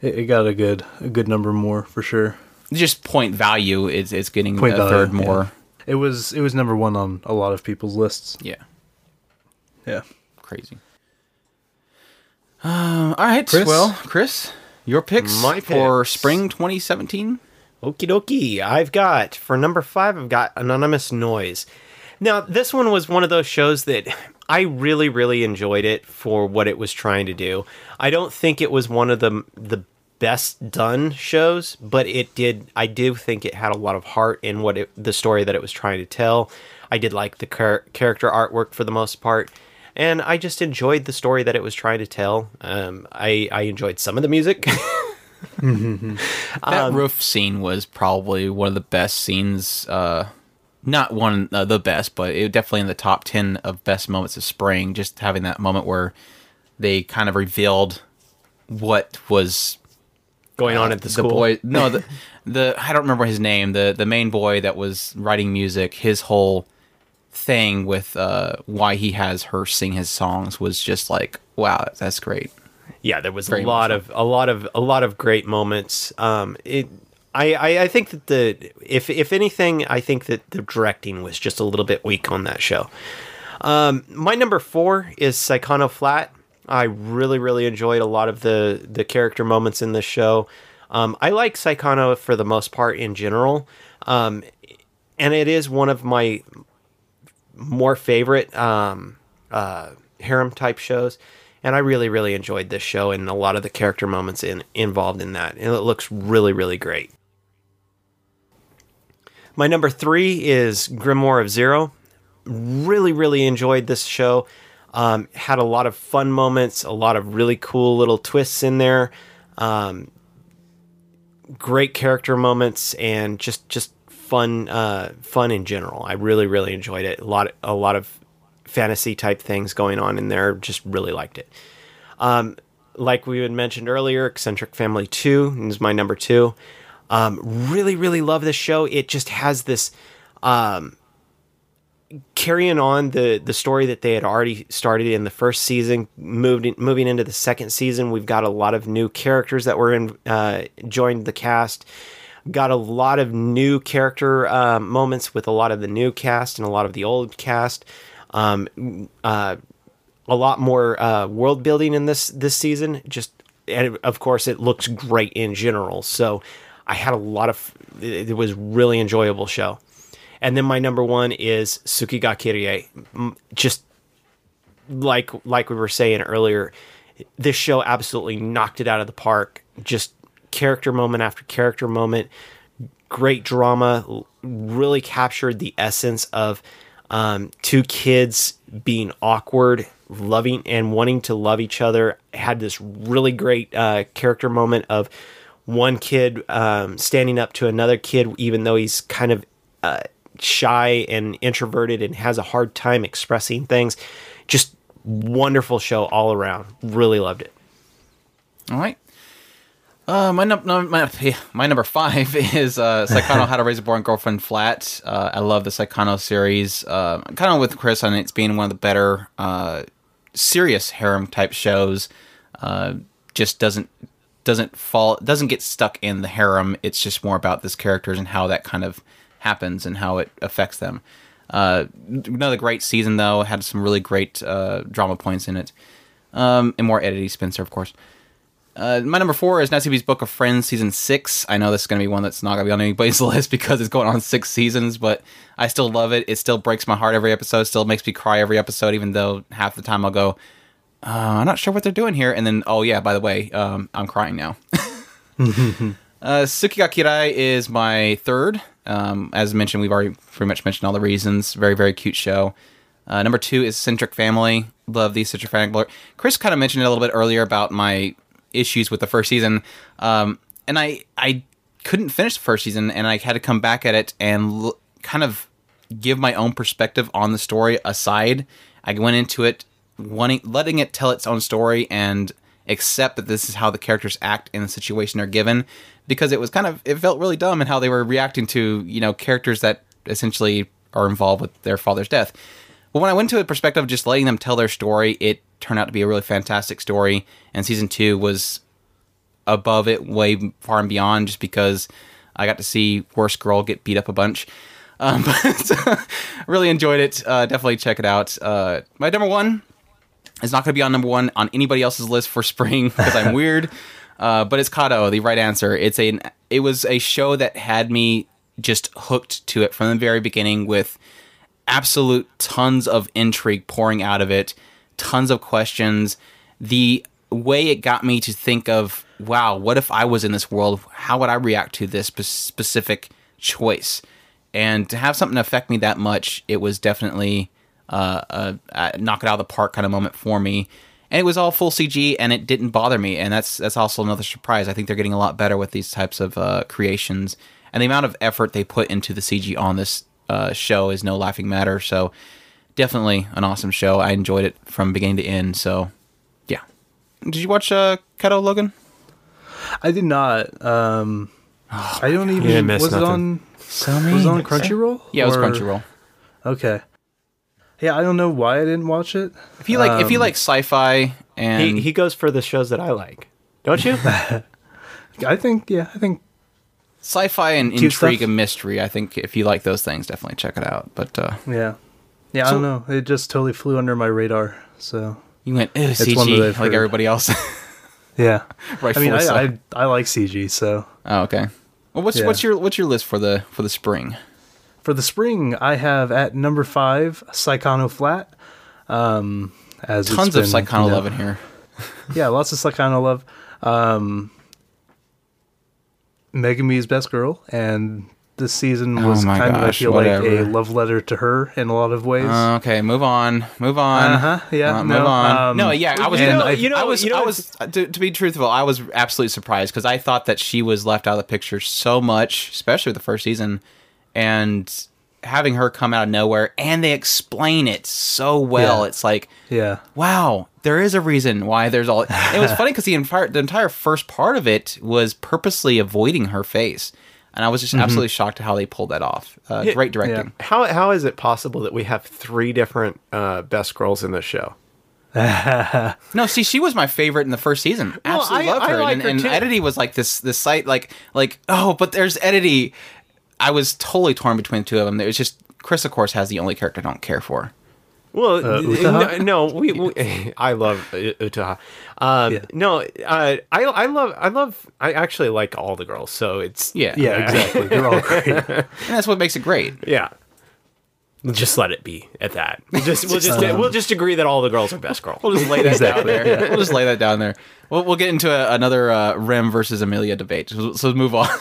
it, it got a good a good number more for sure. Just point value is is getting Point a value, third yeah. more. It was it was number one on a lot of people's lists. Yeah, Yeah, crazy. Um, all right, Chris? well, Chris, your picks My for picks. spring 2017. Okie dokie. I've got for number five. I've got Anonymous Noise. Now, this one was one of those shows that I really, really enjoyed it for what it was trying to do. I don't think it was one of the the best done shows, but it did. I do think it had a lot of heart in what it, the story that it was trying to tell. I did like the char- character artwork for the most part, and I just enjoyed the story that it was trying to tell. Um, I I enjoyed some of the music. That Um, roof scene was probably one of the best scenes. Uh, not one uh, the best, but it definitely in the top ten of best moments of spring. Just having that moment where they kind of revealed what was going on at the school. boy. No, the the I don't remember his name. The the main boy that was writing music. His whole thing with uh, why he has her sing his songs was just like, wow, that's great. yeah there was Very a lot of a lot of a lot of great moments um it I, I i think that the if if anything i think that the directing was just a little bit weak on that show. Um my number four is Saekano Flat. I really really enjoyed a lot of the the character moments in this show. Um i like Saekano for the most part in general. Um and it is one of my more favorite um, uh, harem type shows, and I really really enjoyed this show and a lot of the character moments in involved in that, and it looks really really great. My number three is Grimoire of Zero. Really really enjoyed this show. Um, had a lot of fun moments, a lot of really cool little twists in there. Um, great character moments and just just fun uh, fun in general. I really really enjoyed it. A lot a lot of fantasy type things going on in there. Just really liked it. Um, like we had mentioned earlier, Eccentric Family Two is my number two. Um, really really love this show. It just has this. Um, carrying on the the story that they had already started in the first season moved in, moving into the second season we've got a lot of new characters that were in uh, joined the cast got a lot of new character uh, moments with a lot of the new cast and a lot of the old cast um, uh, a lot more uh, world building in this this season just and of course it looks great in general so i had a lot of it, was really enjoyable show and then my number one is Tsuki ga Kirei. M- Just like like we were saying earlier, this show absolutely knocked it out of the park. Just character moment after character moment, great drama, really captured the essence of um, two kids being awkward, loving and wanting to love each other. Had this really great uh, character moment of one kid um, standing up to another kid, even though he's kind of uh, shy and introverted and has a hard time expressing things. Just wonderful show all around. Really loved it. All right. Uh, my, num- no, my, my number five is uh, How to Raise a Boring Girlfriend Flat. Uh, I love the Saekano series. Uh, kind of with Chris on it's being one of the better uh, serious harem type shows. Uh, just doesn't doesn't fall doesn't get stuck in the harem. It's just more about this characters and how that kind of happens and how it affects them. Uh, another great season though had some really great uh, drama points in it, um, and more Eriri Spencer, of course. Uh, my number four is Natsume's Book of Friends season six. I know this is going to be one that's not going to be on anybody's list because it's going on six seasons, but I still love it. It still breaks my heart every episode. Still makes me cry every episode, even though half the time I'll go, uh, I'm not sure what they're doing here, and then oh yeah, by the way, um, I'm crying now. uh, Kirei is my third. Um, as mentioned, we've already pretty much mentioned all the reasons. Very very cute show. Uh, number two is Centric Family. Love the Centric Family. Chris kind of mentioned it a little bit earlier about my issues with the first season, um, and I I couldn't finish the first season, and I had to come back at it and l- kind of give my own perspective on the story aside. I went into it wanting letting it tell its own story and accept that this is how the characters act in the situation they're given because it was kind of it felt really dumb in how they were reacting to you know characters that essentially are involved with their father's death. But when i went to a perspective of just letting them tell their story it turned out to be a really fantastic story and season two was above it way far and beyond just because i got to see worst girl get beat up a bunch. Um, but really enjoyed it. Uh, definitely check it out. Uh, my number one it's not going to be on number one on anybody else's list for spring because I'm weird. Uh, but it's KADO, the right answer. It's a it was a show that had me just hooked to it from the very beginning with absolute tons of intrigue pouring out of it, tons of questions. The way it got me to think of, wow, what if I was in this world? How would I react to this specific choice? And to have something affect me that much, it was definitely uh, a, a knock it out of the park kind of moment for me. And it was all full CG, and it didn't bother me. And that's that's also another surprise. I think they're getting a lot better with these types of uh, creations, and the amount of effort they put into the CG on this uh, show is no laughing matter. So definitely an awesome show. I enjoyed it from beginning to end. So yeah, did you watch uh, KADO Logan? I did not. Um, Oh I don't even. miss was it nothing. on? So Was it on Crunchyroll? Yeah, it was Or- Crunchyroll. Okay. Yeah, I don't know why I didn't watch it. If you like, if you Um, like sci-fi and He he goes for the shows that I like, don't you? I think yeah, I think sci-fi and intrigue stuff. and mystery, I think if you like those things, definitely check it out. But uh, yeah, yeah. I don't know. It just totally flew under my radar. So you went Ew, one that CG I've like heard. everybody else. yeah. right. I mean, I, I I like CG. So oh, okay. Well, what's Yeah. what's your what's your list for the for the spring? For the spring, I have at number five Saekano Flat. Um, as it's Tons of been, Saekano you know- love in here. Yeah, lots of Saekano love. Um, Megumi's best girl, and this season Oh was my kind of I gosh, feel like a love letter to her in a lot of ways. Uh, okay, move on, move on. Uh-huh, yeah, Uh, no, move on. um, no, yeah, I was. you know- I, you know- I was. you know I was. To, to be truthful, I was absolutely surprised because I thought that she was left out of the picture so much, especially with the first season, and having her come out of nowhere and they explain it so well. Yeah. It's like, yeah, wow, there is a reason why there's all. It was funny because the entire the entire first part of it was purposely avoiding her face, and I was just absolutely shocked at how they pulled that off. Uh, Yeah. great directing. how how is it possible that we have three different uh, best girls in this show? No, see, she was my favorite in the first season. Well, Absolutely I- loved I her, like and, her and too. Eriri was like this this site like like oh, but there's Eriri. I was totally torn between the two of them. It was just Chris, of course, has the only character I don't care for. Well, Uh, no, no, we, we I love uh, Utaha. Um, Yeah. No, uh, I I love I love I actually like all the girls, so it's Yeah, yeah, exactly. They're all great. and that's what makes it great. yeah. Just let it be at that. We'll just we'll just we'll just agree that all the girls are best girls. We'll just lay that down Exactly, there. We'll just lay that down there. We'll, we'll get into a, another uh, Rem versus Emilia debate. So, so move on.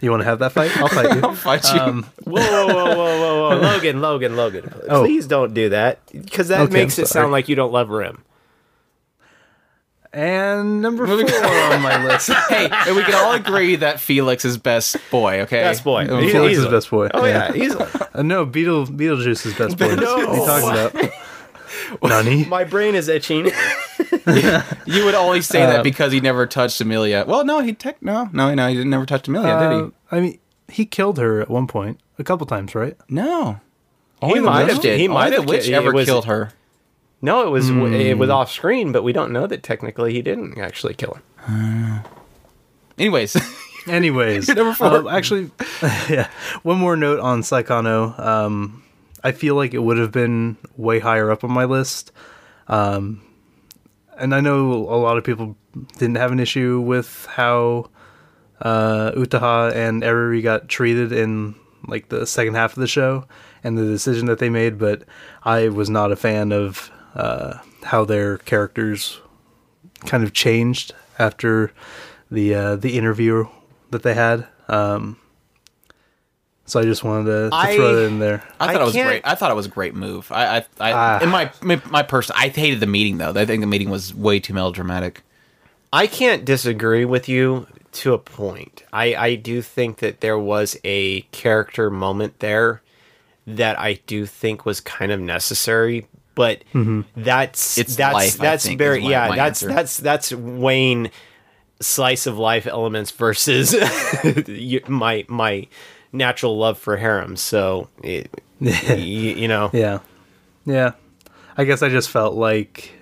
You want to have that fight? I'll fight you. I'll fight you. Um, Whoa, whoa, whoa, whoa, whoa, whoa, Logan, Logan, Logan! Oh. Please don't do that because that Okay, makes it sound like you don't love Rem. And number four on my list. hey, and we can all agree that Felix is best boy. Okay, Best boy. Uh, He- Felix is best boy. Oh yeah, he's Uh, no, Beetle Beetlejuice is best boy. No. What are you talking about? Nani? My brain is itching. You would always say Uh, that because he never touched Emilia. Well, no, he tech no, no, no, he didn't never touch Emilia, did Uh, he? I mean, he killed her at one point, a couple times, right? No. He might have- did. he Only might the have witch ever was- killed her. No, it was it Hmm. was off screen, but we don't know that technically he didn't actually kill her. Anyways, Anyways, Number four. uh, actually, yeah. One more note on Saekano. Um, I feel like it would have been way higher up on my list. Um, and I know a lot of people didn't have an issue with how uh, Utaha and Eriri got treated in like the second half of the show and the decision that they made, but I was not a fan of uh, how their characters kind of changed after the uh, the interview that they had. Um, so I just wanted to, to I- throw it in there. I I thought it was can't- great. I thought it was a great move. I, I, I Ah. in my, my my person, I hated the meeting though. I think the meeting was way too melodramatic. I can't disagree with you to a point. I, I do think that there was a character moment there that I do think was kind of necessary, but mm-hmm. that's It's that's life, that's think, very my- yeah my that's answer. that's that's Wayne slice of life elements versus my my natural love for harem. So it, y- you know Yeah, yeah. I guess I just felt like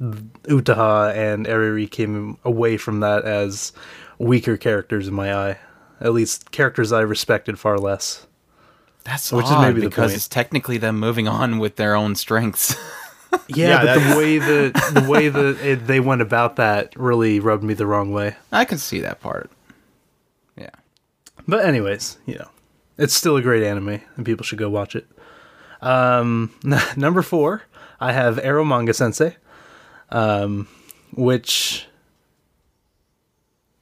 Utaha and Eriri came away from that as weaker characters in my eye. At least characters I respected far less. That's Which is odd maybe the because point. it's technically them moving on with their own strengths. Yeah, Yeah, but the way that the way that it, they went about that really rubbed me the wrong way. I can see that part. Yeah. But anyways, you know, it's still a great anime, and people should go watch it. Um, number four, I have Eromanga Sensei, um, which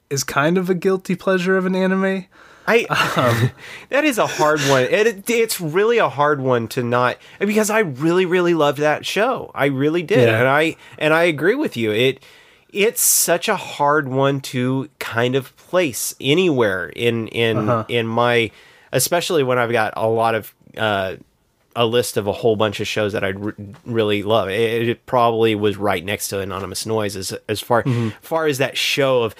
is kind of a guilty pleasure of an anime. I Um, that is a hard one. It, it's really a hard one to not because I really really loved that show. I really did, Yeah. and I and I agree with you. It it's such a hard one to kind of place anywhere in in Uh-huh. in my especially when I've got a lot of uh a list of a whole bunch of shows that I re- really love. It, it probably was right next to Anonymous Noise as as far Mm-hmm. far as that show of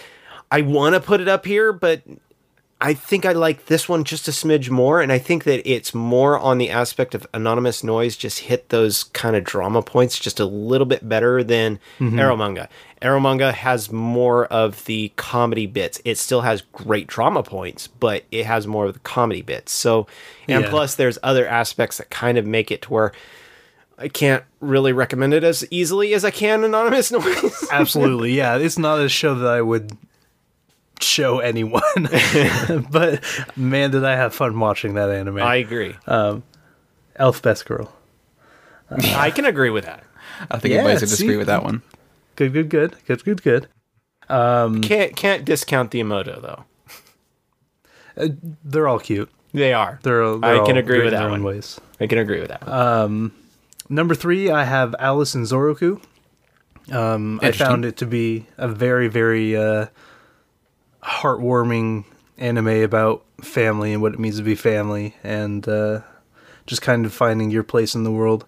I want to put it up here, but I think I like this one just a smidge more, and I think that it's more on the aspect of anonymous noise. Just hit those kind of drama points just a little bit better than mm-hmm. Eromanga. Arrow Manga has more of the comedy bits. It still has great drama points, but it has more of the comedy bits. So, and Yeah. plus, there's other aspects that kind of make it to where I can't really recommend it as easily as I can anonymous noise. Absolutely, yeah. It's not a show that I would show anyone, but man, did I have fun watching that anime. I agree. Elf Best Girl. I can agree with that. I think Yeah, everybody's would see? disagree with that one. Good, good, good, good, good, good. Can't can't discount the imouto though. They're all cute. They are. They're, they're I all can agree with that one. ways. I can agree with that. Number three, I have Alice and Zoroku. Um, I found it to be a very, very uh, heartwarming anime about family and what it means to be family, and uh, just kind of finding your place in the world.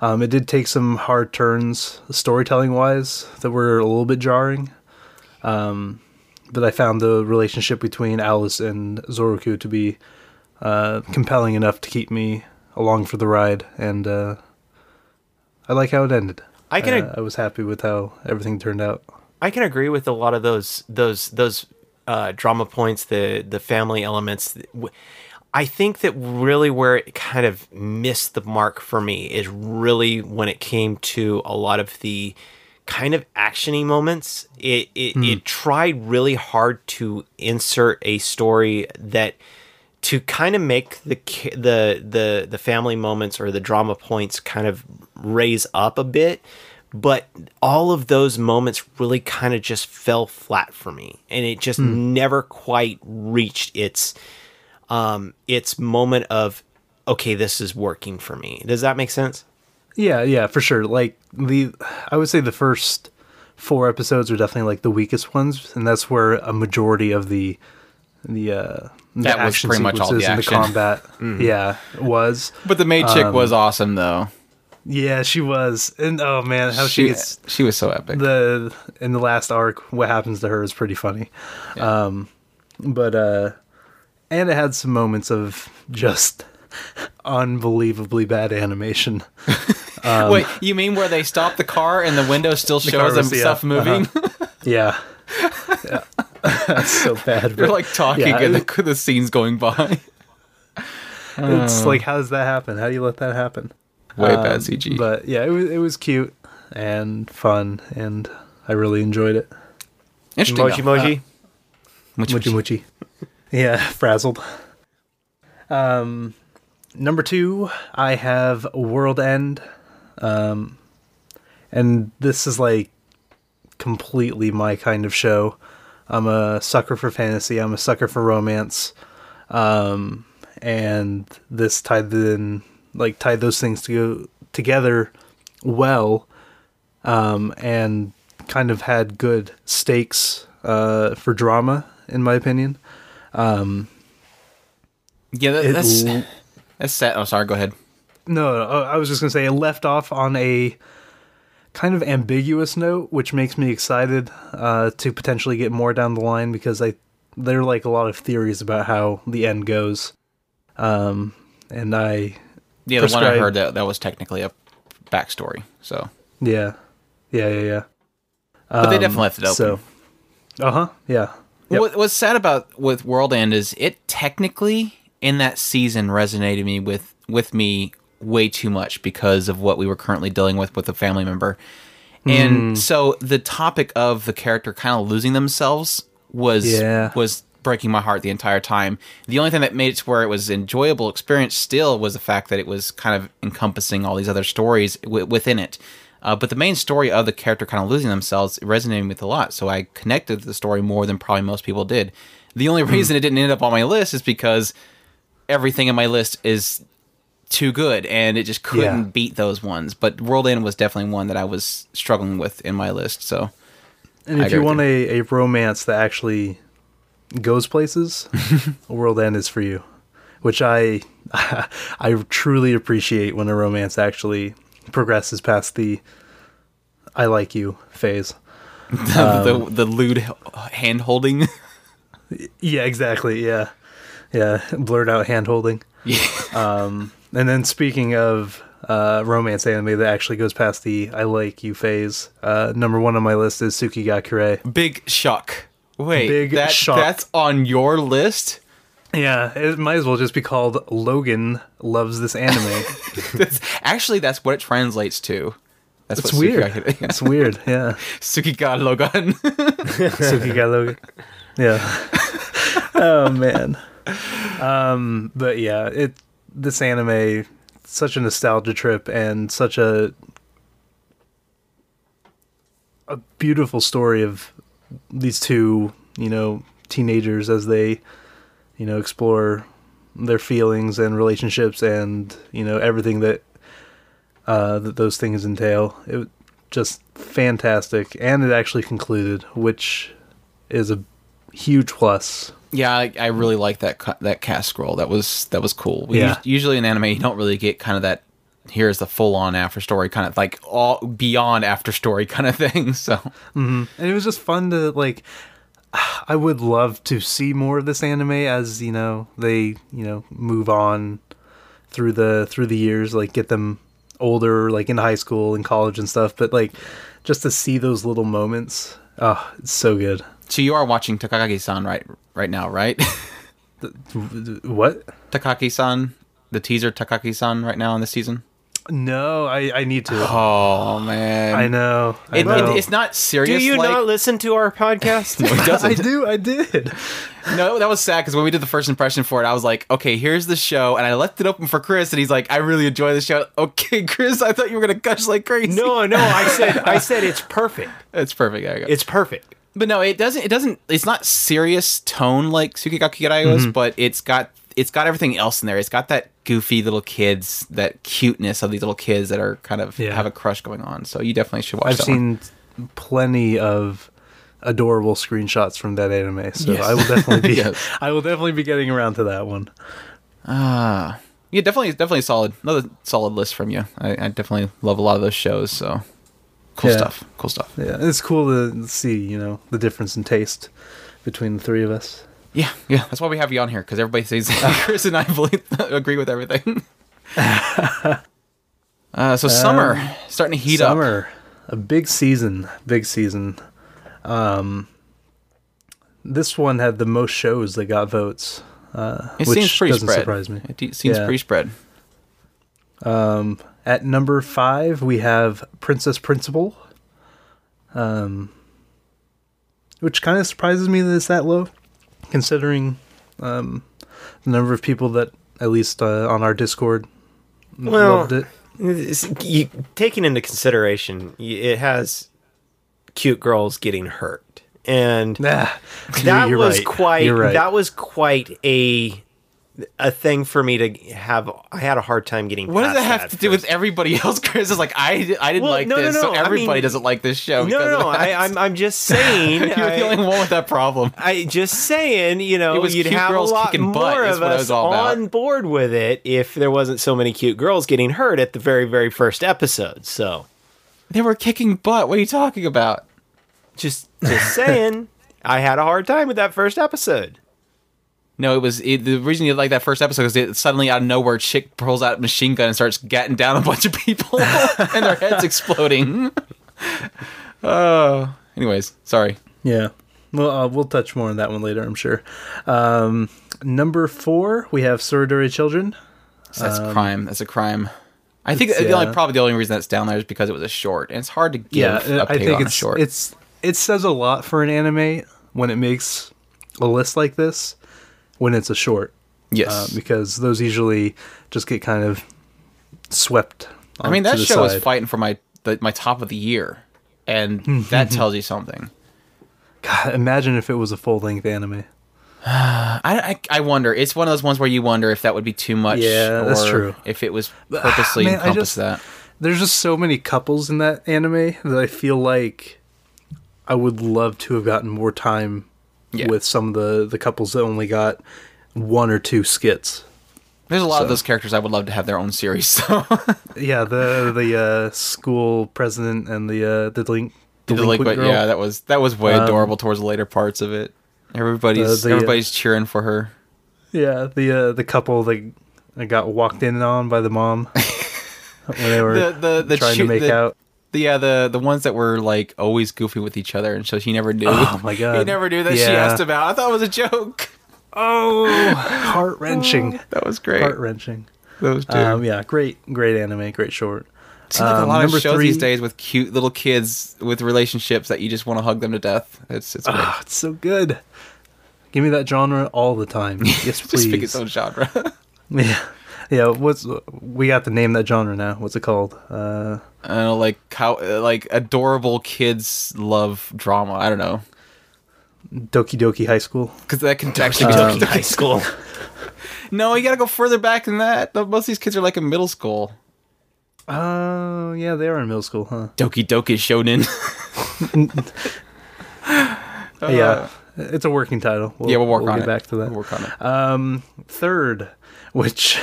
Um, it did take some hard turns, storytelling wise, that were a little bit jarring. Um, but I found the relationship between Alice and Zoroku to be uh, compelling enough to keep me along for the ride, and uh, I like how it ended. I can Uh, I was happy with how everything turned out. I can agree with a lot of those those those uh, drama points, the the family elements. I think that really where it kind of missed the mark for me is really when it came to a lot of the kind of actiony moments. It it, it tried really hard to insert a story that to kind of make the the the the family moments or the drama points kind of raise up a bit but all of those moments really kind of just fell flat for me and it just never quite reached its um its moment of okay this is working for me does that make sense Yeah, yeah, for sure. Like the, I would say the first four episodes are definitely like the weakest ones, and that's where a majority of the the uh the That was action pretty much all the sequences and action. the combat, yeah, was. But the maid chick was awesome though. Yeah, she was, and oh man, how she, She, gets she was so epic. the in the last arc. What happens to her is pretty funny. Um, but uh, and it had some moments of just unbelievably bad animation. Wait, you mean where they stop the car and the window still car shows them was- yeah, stuff moving? Yeah, yeah, that's so bad. They're like talking yeah, and it- the, the scene's going by. It's like, how does that happen? How do you let that happen? Way Um, bad CG. But yeah, it was it was cute and fun, and I really enjoyed it. Interesting. Moji though. Moji. Mochi Muchi muchi. yeah, frazzled. Um, number two, I have World End. Um, and this is like completely my kind of show. I'm a sucker for fantasy. I'm a sucker for romance. Um, and this tied in, like, tied those things to go together well. Um, and kind of had good stakes uh, for drama, in my opinion. Yeah, that, that's l- that's sad. Oh, sorry. Go ahead. No, no, I was just gonna say it left off on a kind of ambiguous note, which makes me excited uh, to potentially get more down the line because I there are like a lot of theories about how the end goes, um, and I Yeah, the one I heard that that was technically a backstory. So, yeah, yeah, yeah, yeah. but they Um, definitely left it open. So, uh huh, yeah, Yep. What, what's sad about with World End is it technically in that season resonated me with with me way too much because of what we were currently dealing with with a family member. Hmm. And so the topic of the character kind of losing themselves was Yeah. was breaking my heart the entire time. The only thing that made it to where it was enjoyable experience still was the fact that it was kind of encompassing all these other stories w- within it. Uh, but the main story of the character kind of losing themselves resonated with a lot, so I connected the story more than probably most people did. The only reason it didn't end up on my list is because everything in my list is too good, and it just couldn't Yeah. beat those ones. But World End was definitely one that I was struggling with in my list. So And I if you want a, a romance that actually goes places, World End is for you. Which I I truly appreciate when a romance actually progresses past the I like you phase. Um, the the lewd hand holding. Yeah, exactly. Yeah. Yeah, blurred out hand holding. yeah. Um and then speaking of uh, romance anime that actually goes past the I like you phase. Uh, number one on my list is Tsuki ga Kirei. Big shock. Wait, Big that, shock. that's on your list? Yeah, it might as well just be called Logan loves this anime. That's, actually, that's what it translates to. That's It's weird. Sukiga- It's weird. Yeah. Sukiga Logan. Suki got Logan. Yeah. oh man. Um, but yeah, it this anime such a nostalgia trip and such a a beautiful story of these two, you know, teenagers as they, you know, explore their feelings and relationships and, you know, everything that uh that those things entail. It was just fantastic and it actually concluded, which is a huge plus. yeah, I, I really like that that cast scroll. That was that was cool. We Yeah. us- usually in anime, you don't really get kind of that. Here's the full on after story, kind of like all beyond after story kind of thing. So mm-hmm. and it was just fun to like i would love to see more of this anime as you know they you know move on through the through the years like get them older like in high school and college and stuff but like just to see those little moments oh it's so good So you are watching Takagi-san right right now, right? what Takagi-san, the teaser Takagi-san right now in this season. No i i need to Oh man, i know i It, know it- it's not serious. Do you like, not listen to our podcast? No, he i doesn't. do i did No, that was sad because when we did the first impression for it, I was like, okay, here's the show, and I left it open for Chris, and he's like, I really enjoy the show. Okay, Chris, I thought you were gonna gush like crazy. no, no. I said, I said it's perfect. it's perfect. There you go. It's perfect. But no, it doesn't. It doesn't. It's not serious tone like Tsuki ga Kirei was, mm-hmm. but it's got it's got everything else in there. It's got that goofy little kids, that cuteness of these little kids that are kind of Yeah. have a crush going on. So you definitely should watch. i've that one. seen plenty of adorable screenshots from that anime so Yes. i will definitely be Yes. i will definitely be getting around to that one Ah, yeah, definitely, definitely solid. Another solid list from you. I, I definitely love a lot of those shows. So cool Yeah. stuff. Cool stuff. Yeah, it's cool to see, you know, the difference in taste between the three of us. Yeah, yeah. That's why we have you on here because everybody says Chris and I believe, agree with everything. uh, so summer starting to heat up. Summer, a big season, big season. Um, this one had the most shows that got votes. Uh, It which seems pretty doesn't spread. surprise me. It de- seems Yeah. pretty spread. Um, at number five, we have Princess Principal. Um, which kind of surprises me that it's that low, considering um, the number of people that, at least uh, on our Discord, Well, loved it. You, taking into consideration, it has cute girls getting hurt, and Nah, that was right. quite right. that was quite a a thing for me to have. I had a hard time getting. What does that have at to do with everybody else? Chris is like, I, I didn't Well, like no, no, this, no, so I everybody mean- doesn't like this show. No, no, no. that. I, I'm I'm just saying. You're I, the only one with that problem. I just saying, you know, It was you'd cute have a girls lot kicking more of us all on board with it if there wasn't so many cute girls getting hurt at the very, very first episode. So They were kicking butt. What are you talking about? just, just saying, I had a hard time with that first episode. No, it was it, the reason you like that first episode is it suddenly out of nowhere, chick pulls out a machine gun and starts gatting down a bunch of people, and their heads exploding. Oh, anyways, sorry. Yeah. Well, uh, we'll touch more on that one later, I'm sure. Um, number four, we have Tsuredure Children. So that's a crime. That's a crime. I think the only probably the only reason that's down there is because it was a short, and it's hard to give Yeah, I think it's short. it's it says a lot for an anime when it makes a list like this when it's a short, yes, uh, because those usually just get kind of swept. I mean that show was fighting for my the, my top of the year, and that tells you something. God, imagine if it was a full length anime. I, I I wonder. It's one of those ones where you wonder if that would be too much. Yeah, that's true. If it was purposely Man, encompass just- that. There's just so many couples in that anime that I feel like I would love to have gotten more time Yeah. with some of the the couples that only got one or two skits. There's a lot of those characters I would love to have their own series. So Yeah, the the uh, school president and the uh, the link the delinquent, girl. yeah, that was that was way Um, adorable towards the later parts of it. Everybody's the, uh, everybody's cheering for her. yeah, the uh, the couple that got walked in on by the mom when they were The the the trying to make the, out. The, yeah, the the ones that were like always goofy with each other, and so she never knew. Oh my god, he never knew that she asked about. I thought it was a joke. Oh, heart wrenching, That was great. heart wrenching. Those two. Um, yeah, great, great anime, great short. Seems like a um, lot of shows three- these days with cute little kids with relationships that you just want to hug them to death. It's it's great. Oh, it's so good. Give me that genre all the time. Yes, please. just pick its own genre. Yeah, yeah. What's we got to name that genre now? What's it called? Uh, I don't know, like how uh, like adorable kids love drama. I don't know Doki Doki High School. because that can actually be Um, High school. No, you gotta go further back than that. Most of these kids are like in middle school. Oh, yeah, they are in middle school, huh? Doki Doki Shonen. yeah, it's a working title. Uh, yeah, we'll work on get it. back to that. We'll work on it. Um, third, which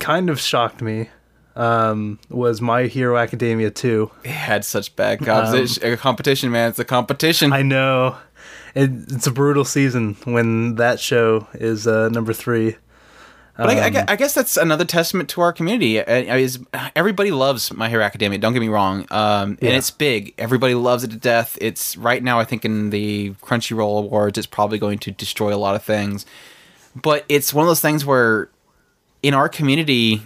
kind of shocked me, um, was My Hero Academia 2. It had such bad competition. a competition, man. It's a competition. I know. It, it's a brutal season when that show is uh, number three. But I, I Um, I guess that's another testament to our community. Uh, Is everybody loves My Hero Academia? Don't get me wrong, um, and it's big. Everybody loves it to death. It's right now. I think in the Crunchyroll Awards, it's probably going to destroy a lot of things. But it's one of those things where, in our community,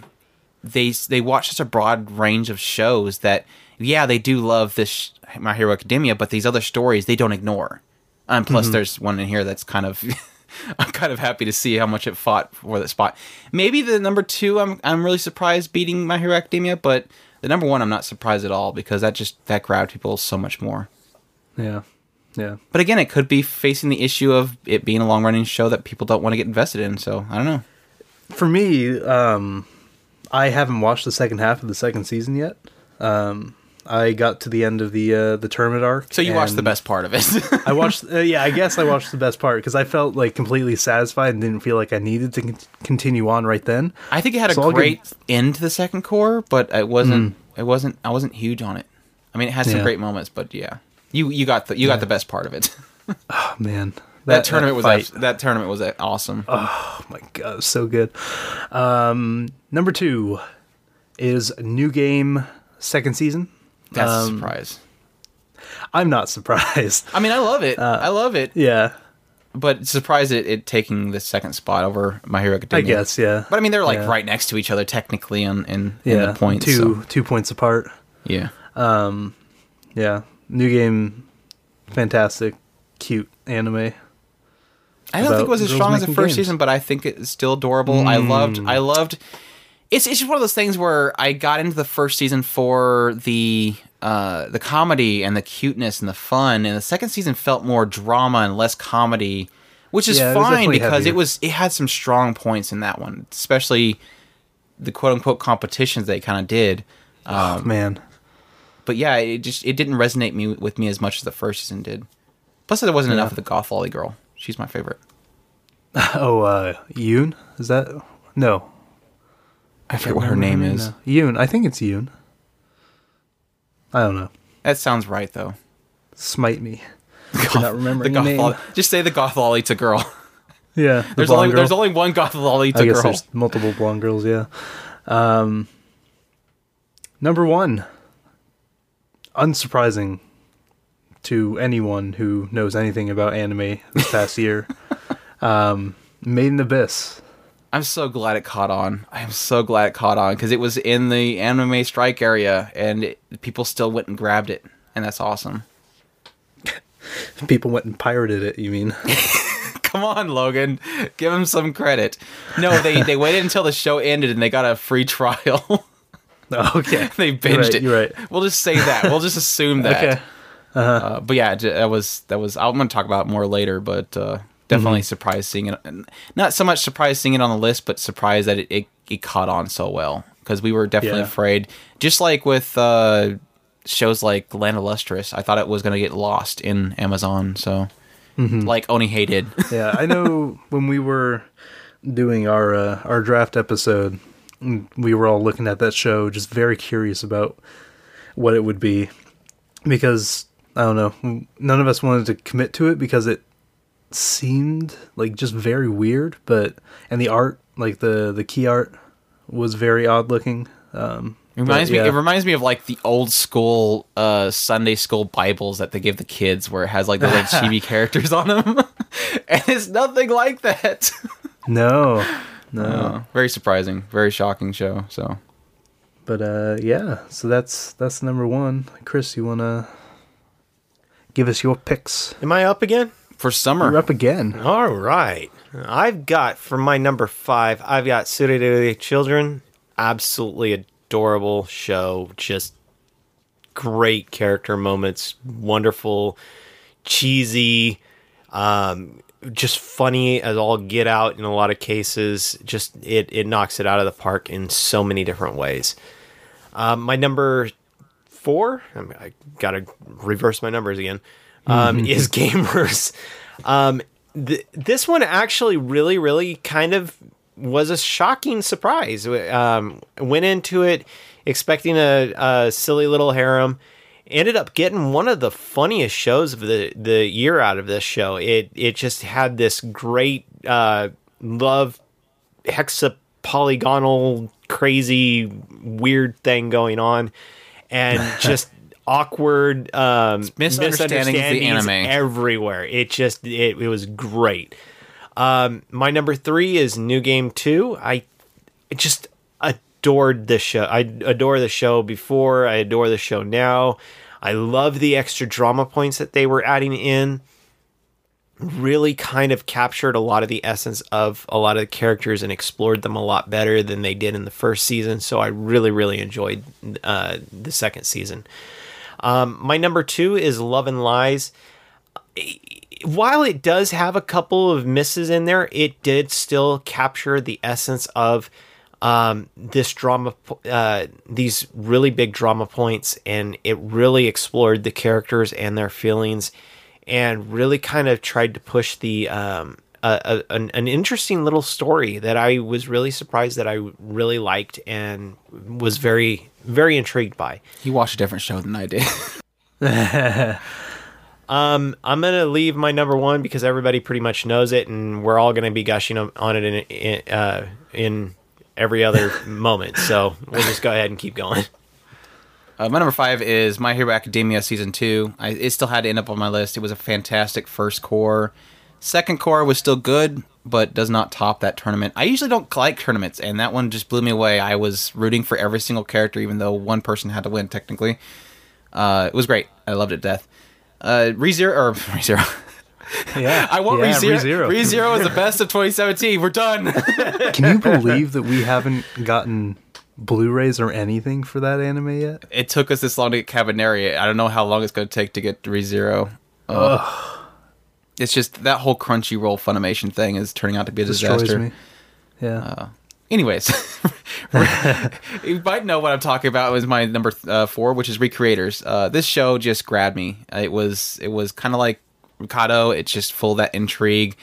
they they watch such a broad range of shows that yeah, they do love this My Hero Academia, but these other stories they don't ignore. And plus, Mm-hmm. there's one in here that's kind of. I'm kind of happy to see how much it fought for that spot. Maybe the number two, I'm I'm really surprised beating My Hero Academia, but the number one, I'm not surprised at all because that just that grabbed people so much more. Yeah. Yeah. But again, it could be facing the issue of it being a long running show that people don't want to get invested in. So I don't know. For me, um, I haven't watched the second half of the second season yet. Um, I got to the end of the uh, the tournament arc. So you watched the best part of it. I watched. Uh, yeah, I guess I watched the best part because I felt like completely satisfied and didn't feel like I needed to con- continue on right then. I think it had So a I'll give- great end to the second core, but it wasn't. It wasn't. I wasn't huge on it. I mean, it has some Yeah. great moments, but yeah, you you got the you got the best part of it. Oh man, that, tournament was fight. abs- that tournament was awesome. Oh my god, so good. Um, number two is new game second season. That's a um, surprise. I'm not surprised. I mean, I love it. uh, I love it, yeah, but surprised it, it taking the second spot over My Hero Academia. I guess. Yeah, But I mean, they're like Yeah. right next to each other technically on in, in yeah, the points. two so, two points apart. yeah. Yeah, new game, fantastic, cute anime. I don't think it was as strong as the first games. season, but I think it's still adorable. I loved. I loved. It's it's just one of those things where I got into the first season for the uh, the comedy and the cuteness and the fun, and the second season felt more drama and less comedy, which is Yeah, fine because heavier. it was it had some strong points in that one, especially the quote unquote competitions they kind of did. oh man, But yeah, it just it didn't resonate me with me as much as the first season did. Plus, there wasn't enough of the goth lolly girl. She's my favorite. oh uh, Yoon is that? No, I forget what her name is. now. Yoon. I think it's Yoon. I don't know. That sounds right though. Smite me. For not remembering the the goth name. Just say the goth lolly to girl. Yeah, the There's only girl. there's only one goth lolly to I guess girl. there's multiple blonde girls. Yeah. Um, number one. Unsurprising to anyone who knows anything about anime this past year. Um, Made in Abyss. I'm so glad it caught on. I'm so glad it caught on because it was in the anime strike area and it, people still went and grabbed it, and that's awesome. People went and pirated it. You mean? Come on, Logan, give them some credit. No, they they waited until the show ended and they got a free trial. okay. they binged right, it. you're right. We'll just say that. We'll just assume that. Okay. Uh, but yeah, that was that was. I'm gonna talk about it more later, but uh, definitely surprised seeing it. Not so much surprised seeing it on the list, but surprised that it it, it caught on so well because we were definitely Yeah. afraid. Just like with uh, shows like Land of Lustrous, I thought it was gonna get lost in Amazon. So like Oni hated. yeah, I know when we were doing our uh, our draft episode, we were all looking at that show, just very curious about what it would be, because I don't know, none of us wanted to commit to it because it seemed like just very weird, but and the art, like the the key art, was very odd looking. Um, It reminds but, me. It reminds me of like the old school uh, Sunday school Bibles that they give the kids, where it has like the little chibi characters on them, and it's nothing like that. no, no. Uh, very surprising, very shocking show. So But uh yeah, so that's that's number one. Chris, you wanna give us your picks? Am I up again? for summer, You're up again. All right. I've got for my number five, I've got Tsuredure Children. Absolutely adorable show. Just great character moments. Wonderful, cheesy, um, just funny as all get out in a lot of cases. Just it, it knocks it out of the park in so many different ways. Um, my number four, I, mean, I gotta reverse my numbers again, um, is Gamers. Um, th- this one actually really, really kind of was a shocking surprise. Um, went into it expecting a, a silly little harem. Ended up getting one of the funniest shows of the, the year out of this show. It it just had this great uh, love hexapolygonal crazy weird thing going on and just awkward um misunderstandings of the anime. everywhere. It just it, it was great. Um my number three is new game 2 i just adored this show. I adore the show before. I adore the show now. I love the extra drama points that they were adding in really kind of captured a lot of the essence of a lot of the characters and explored them a lot better than they did in the first season. So I really, really enjoyed uh, the second season. Um, my number two is Love and Lies. While it does have a couple of misses in there, it did still capture the essence of um, this drama, uh, these really big drama points, and it really explored the characters and their feelings, and really kind of tried to push the um, a, a, an, an interesting little story that I was really surprised that I really liked and was very very intrigued by. You watched a different show than I did. Um, I'm gonna leave my number one because everybody pretty much knows it, and we're all gonna be gushing on it in in, uh, in every other moment. So we'll just go ahead and keep going. Uh, my number five is My Hero Academia season two. I, it still had to end up on my list. It was a fantastic first core. Second core was still good, but does not top that tournament. I usually don't like tournaments, and that one just blew me away. I was rooting for every single character, even though one person had to win technically. Uh, it was great. I loved it to death. Uh, ReZero or ReZero. Yeah, I want yeah, ReZero. ReZero. ReZero is the best of 2017. We're done. Can you believe that we haven't gotten Blu-rays or anything for that anime yet? it took us this long to get Kabaneri. I don't know how long it's going to take to get ReZero. Ugh. It's just that whole Crunchyroll Funimation thing is turning out to be a Destroys disaster. me. Yeah. Anyways, you might know what I'm talking about. It was my number uh, four, which is Recreators. Uh, this show just grabbed me. It was it was kind of like Ricardo. It's just full of that intrigue.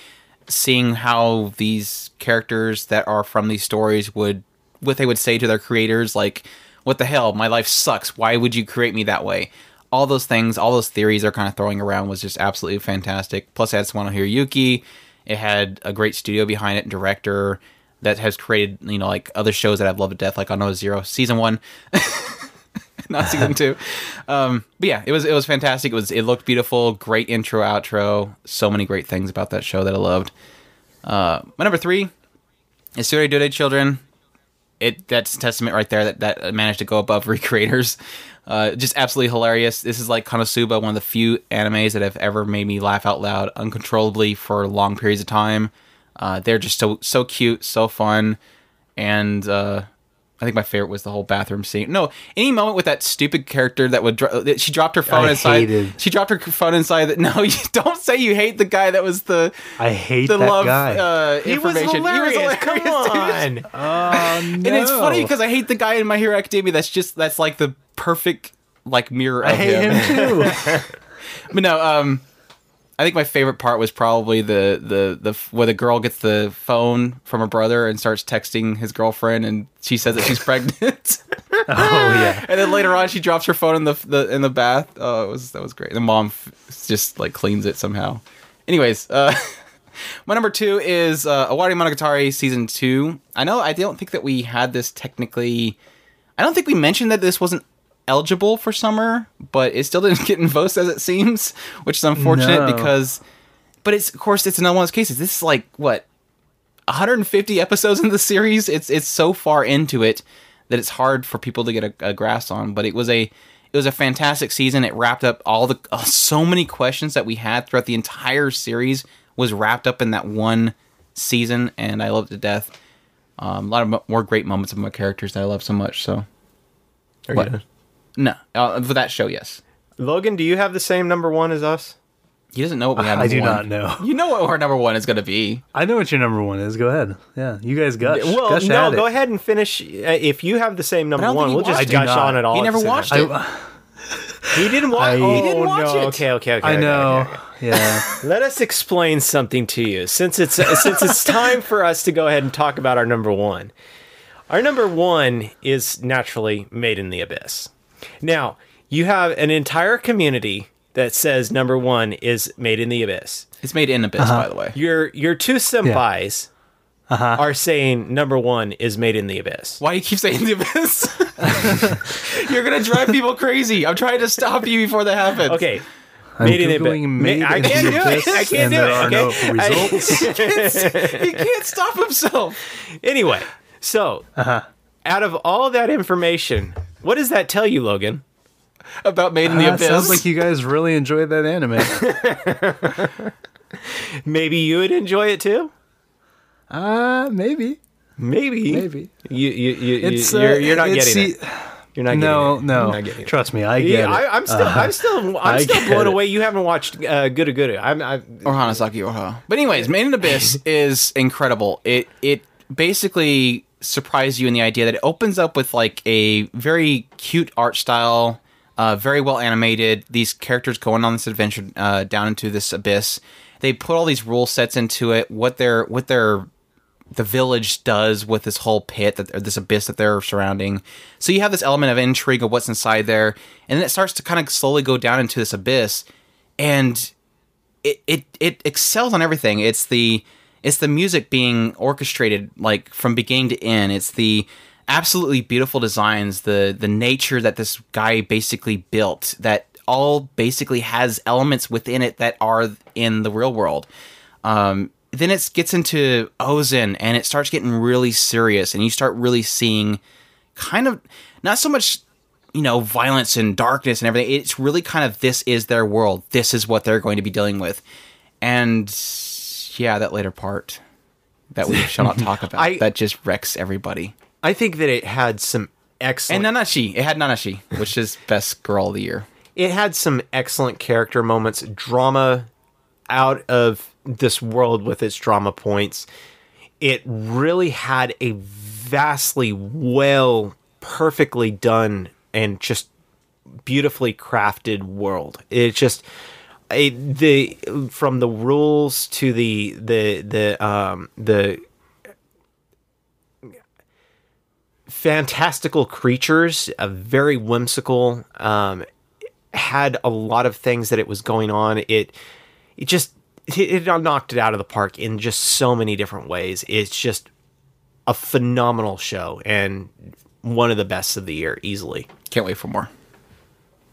Seeing how these characters that are from these stories would what they would say to their creators, like, "What the hell? My life sucks. Why would you create me that way?" All those things, all those theories are kind of throwing around was just absolutely fantastic. Plus, it had Sawano Hiroyuki. It had a great studio behind it, and director that has created you know like other shows that I've loved to death, like Aldnoah.Zero season one, not season two. Um, but yeah, it was it was fantastic. It was it looked beautiful, great intro outro, so many great things about that show that I loved. Uh, my number three is Tsuredure Children. It that's testament right there that that managed to go above recreators. Uh, just absolutely hilarious. This is like Konosuba, one of the few animes that have ever made me laugh out loud uncontrollably for long periods of time. Uh, they're just so so cute, so fun, and uh, I think my favorite was the whole bathroom scene. No, any moment with that stupid character that would dro- that she dropped her phone I inside. hated- She dropped her phone inside. That no, you don't say you hate the guy that was the I hate the that love guy. uh, He was information. hilarious. Come dude. on. oh, no. And it's funny because I hate the guy in My Hero Academia. That's just that's like the perfect like mirror of I hate him. him too. But no, um, I think my favorite part was probably the the the where the girl gets the phone from her brother and starts texting his girlfriend, and she says that she's pregnant. oh yeah. and then later on, she drops her phone in the the in the bath. Oh, it was that was great. The mom f- just like cleans it somehow. Anyways, uh, my number two is uh, Owarimonogatari season two. I know I don't think that we had this technically. I don't think we mentioned that this wasn't eligible for summer, but it still didn't get in votes as it seems, which is unfortunate No. because. But it's of course it's another one of those cases. This is like what 150 episodes in the series. It's it's so far into it that it's hard for people to get a, a grasp on. But it was a it was a fantastic season. It wrapped up all the uh, so many questions that we had throughout the entire series was wrapped up in that one season, and I loved it to death. Um, a lot of mo- more great moments of my characters that I love so much. So What? done? No, uh, for that show, yes. Logan, do you have the same number one as us? He doesn't know what we have. I do one. not know. You know what our number one is going to be. I know what your number one is. Go ahead. Yeah, you guys gush. Well, gush no, at it. go ahead and finish. Uh, if you have the same number one, we'll just watched gush I do on it all. He never watched it. I, He didn't watch. I- oh, He didn't watch no. it. Okay, okay, okay. I know. okay, okay. Yeah. Let us explain something to you, since it's since it's time for us to go ahead and talk about our number one. Our number one is naturally Made in the Abyss. Now you have an entire community that says number one is Made in the Abyss. It's made in Abyss, Uh-huh. by the way. Your your two senpais Uh-huh. are saying number one is Made in the Abyss. Why do you keep saying the abyss? You're gonna drive people crazy. I'm trying to stop you before that happens. Okay. I'm Made in the Abyss. Googling Made I can't do it. I can't do it. are no okay? I- results. he can't stop himself. Anyway, so out of all that information, what does that tell you, Logan? About Made in the Uh, Abyss. sounds like you guys really enjoyed that anime. Maybe you would enjoy it too. Uh, maybe, Maybe. maybe. You you you It's you uh, you're, you're not it's- getting see- it. You're not No, getting it. no. You're not. Trust me, I get Yeah, it. Uh, I, I'm still, I'm still, I'm I still blown it. away. You haven't watched uh, Good Good. I'm, I, or Hanasaku Iroha. But anyways, Made in the Abyss is incredible. It it basically surprise you in the idea that it opens up with like a very cute art style, uh, very well animated. These characters going on this adventure uh, down into this abyss. They put all these rule sets into it. What their what their the village does with this whole pit that this abyss that they're surrounding. So you have this element of intrigue of what's inside there, and then it starts to kind of slowly go down into this abyss, and it it it excels on everything. It's the it's the music being orchestrated like from beginning to end. It's the absolutely beautiful designs, the the nature that this guy basically built that all basically has elements within it that are in the real world. Um, then it gets into Ozen and it starts getting really serious, and you start really seeing kind of not so much you know violence and darkness and everything. It's really kind of this is their world. This is what they're going to be dealing with, and yeah, that later part that we shall not talk about I- that just wrecks everybody. I think that it had some excellent. And Nanachi, it had Nanachi, which is best girl of the year. it had some excellent character moments, drama out of this world with its drama points. It really had a vastly well, perfectly done, and just beautifully crafted world. It just it, the from the rules to the the the um the fantastical creatures, a very whimsical. Um, had a lot of things that it was going on. It it just it knocked it out of the park in just so many different ways. It's just a phenomenal show and one of the best of the year easily. Can't wait for more.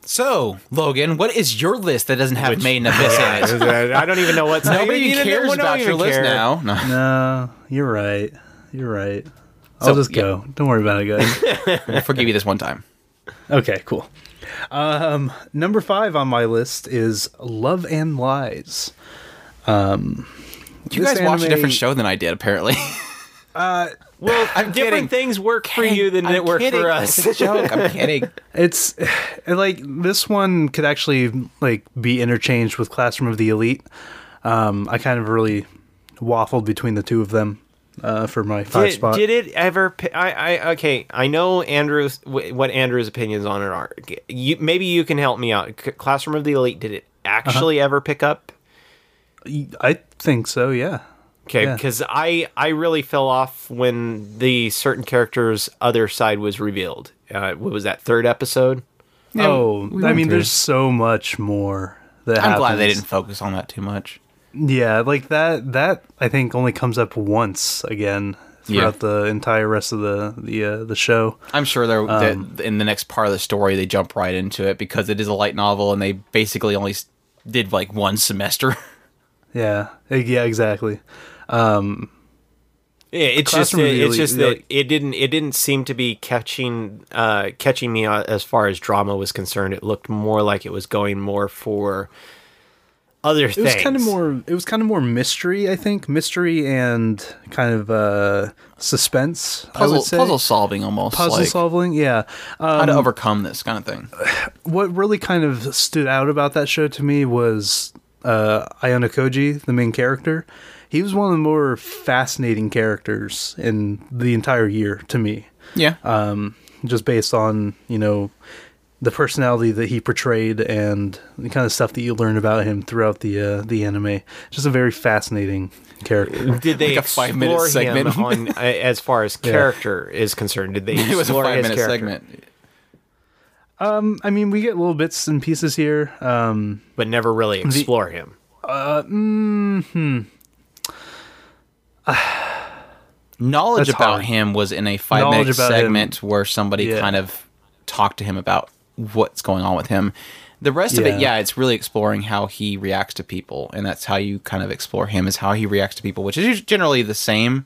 So, Logan, what is your list that doesn't have Made in Abyss in it? I don't even know what's Nobody even cares about your list care. now. No. No, you're right. You're right. I'll So, just yeah. go. Don't worry about it, guys. I'll forgive you this one time. okay, cool. Um, number five on my list is Love and Lies. Um, You guys watch a different show than I did, apparently. Well, I'm different kidding. things work for you than I'm it worked kidding. for us. It's a joke. I'm kidding. It's like this one could actually like be interchanged with Classroom of the Elite. Um, I kind of really waffled between the two of them uh, for my five did, spot. did it ever? I, I okay. I know Andrew's what Andrew's opinions on it are. You, maybe you can help me out. Classroom of the Elite. Did it actually ever pick up? I think so. Yeah. Okay, Yeah. because I I really fell off when the certain character's other side was revealed. Uh, what was that third episode? Yeah, oh, we I mean, through. there's so much more that I'm glad they didn't focus on that too much. Yeah, like that. That I think only comes up once again throughout the entire rest of the the uh, the show. I'm sure they're Um, that in the next part of the story they jump right into it because it is a light novel and they basically only did like one semester. Yeah, yeah, exactly. Um, Yeah, it's just Classroom of it's just yeah. that it didn't it didn't seem to be catching uh, catching me uh, as far as drama was concerned. It looked more like it was going more for other it things. was kind of more. It was kind of more mystery. I think mystery and kind of uh, suspense. I Puzzle would say puzzle solving almost puzzle like solving. Yeah. how Um, to overcome this kind of thing. what really kind of stood out about that show to me was uh, Ayanokoji, the main character. He was one of the more fascinating characters in the entire year to me, Yeah. um, just based on you know the personality that he portrayed and the kind of stuff that you learn about him throughout the uh, the anime. Just a very fascinating character. Did they Like a five-minute explore him segment. on uh, as far as character is concerned? Did they it was a explore five his minute character? segment. Um, I mean, we get little bits and pieces here. Um, but never really explore him? Knowledge That's about hard. him was in a five Knowledge minute about him. segment where somebody Yeah. kind of talked to him about what's going on with him. The rest of it, Yeah. yeah, it's really exploring how he reacts to people, and that's how you kind of explore him is how he reacts to people, which is generally the same.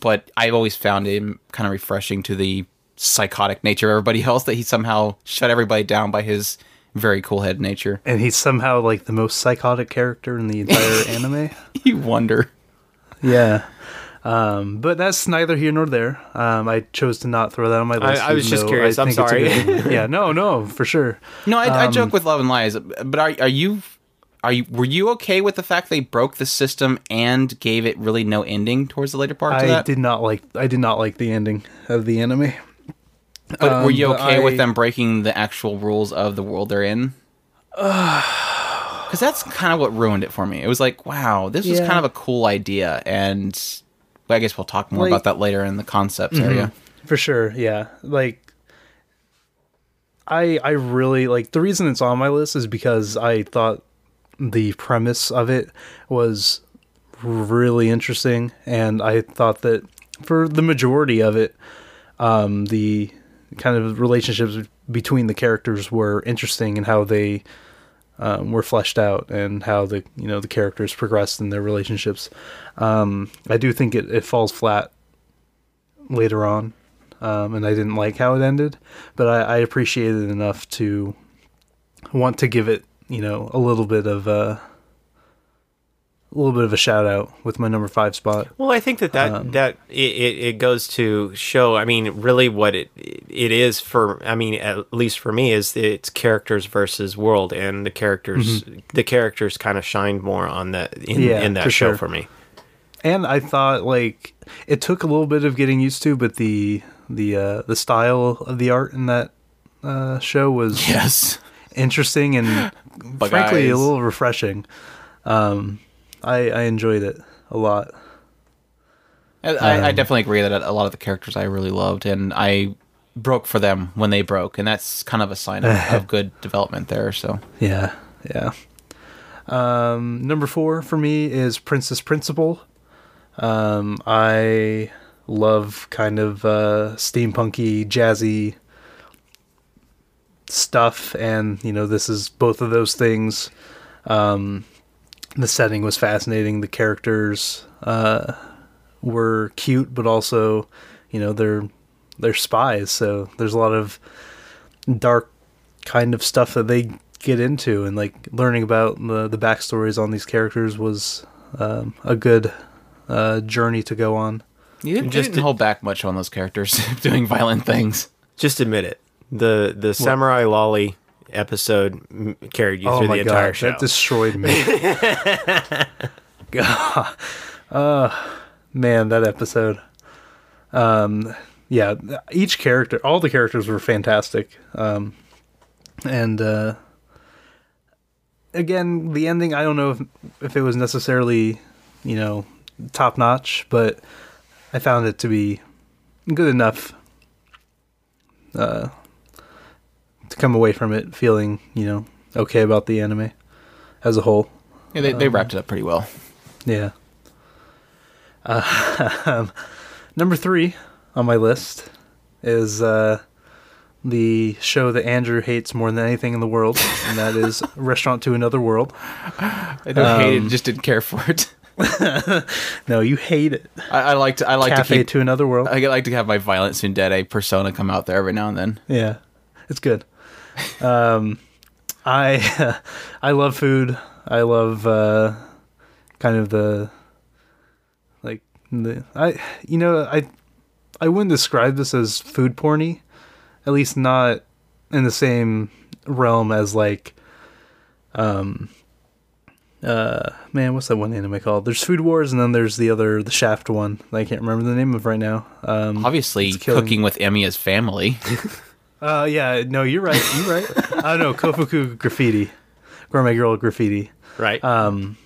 But I've always found him kind of refreshing to the psychotic nature of everybody else that he somehow shut everybody down by his very cool head nature. and he's somehow like the most psychotic character in the entire anime. You wonder. Yeah. Um, but that's neither here nor there. Um, I chose to not throw that on my list. I was just curious. I'm think it's a sorry. yeah, no, no, for sure. No, I, I Um, joke with Love and Lies, but are are you are you were you okay with the fact they broke the system and gave it really no ending towards the later parts I that? did not like I did not like the ending of the anime. but were you um, but okay with I- them breaking the actual rules of the world they're in? Because that's kind of what ruined it for me. It was like, wow, this was Yeah. kind of a cool idea, and I guess we'll talk more Like- Mm-hmm. about that later in the concepts area. For sure, yeah. Like I I really like the reason it's on my list is because I thought the premise of it was really interesting and I thought that for the majority of it um the kind of relationships between the characters were interesting and how they um, were fleshed out and how the you know the characters progressed in their relationships. Um, I do think it, it falls flat later on, um, and I didn't like how it ended, but I, I appreciated it enough to want to give it, you know, a little bit of a, a little bit of a shout out with my number five spot. Well, I think that that Um, that it, it, it goes to show. I mean, really, what it it is for. I mean, at least for me, is it's characters versus world, and the characters the characters kind of shined more on that in, Mm-hmm. Yeah, in that for show sure. for me. And I thought like it took a little bit of getting used to, but the the uh, the style of the art in that uh, show was Yes. interesting and Bug frankly a little refreshing. Um, I I enjoyed it a lot. I, I Um, definitely agree that a lot of the characters I really loved, and I broke for them when they broke, and that's kind of a sign of, of good development there. So Yeah, yeah. Um, number four for me is Princess Principal. Um, I love kind of uh, steampunky, jazzy stuff, and you know this is both of those things. Um, the setting was fascinating. The characters uh, were cute, but also, you know, they're they're spies, so there's a lot of dark kind of stuff that they get into and like learning about the the backstories on these characters was um, a good uh, journey to go on. you didn't, Just just didn't to- hold back much on those characters doing violent things. Just admit it. The the Samurai Lolly episode carried you oh through the entire god, show. that destroyed me. god, uh, man, that episode. Um, yeah, each character, all the characters were fantastic. Um, and uh, again, the ending, I don't know if if it was necessarily, you know, top notch, but I found it to be good enough. Uh, to come away from it feeling, you know, okay about the anime as a whole. Yeah, they, they Um, wrapped it up pretty well. Yeah. Uh, number three on my list is uh, the show that Andrew hates more than anything in the world, and that is Restaurant to Another World. I don't hate um, it, just didn't care for it. No, you hate it. I, I like to I like Cafe to keep to Another World. I like to have my violent tsundere persona come out there every now and then. Yeah, it's good. Um, I I love food. I love uh, kind of the like the I you know I I wouldn't describe this as food porny, at least not in the same realm as like um uh man what's that one anime called there's food wars and then there's the other the shaft one that i can't remember the name of right now um Obviously, cooking with Emiya's family. Uh, yeah, no, you're right. You're right. I don't know, Kofuku graffiti, Gourmet Girl graffiti. right? Um,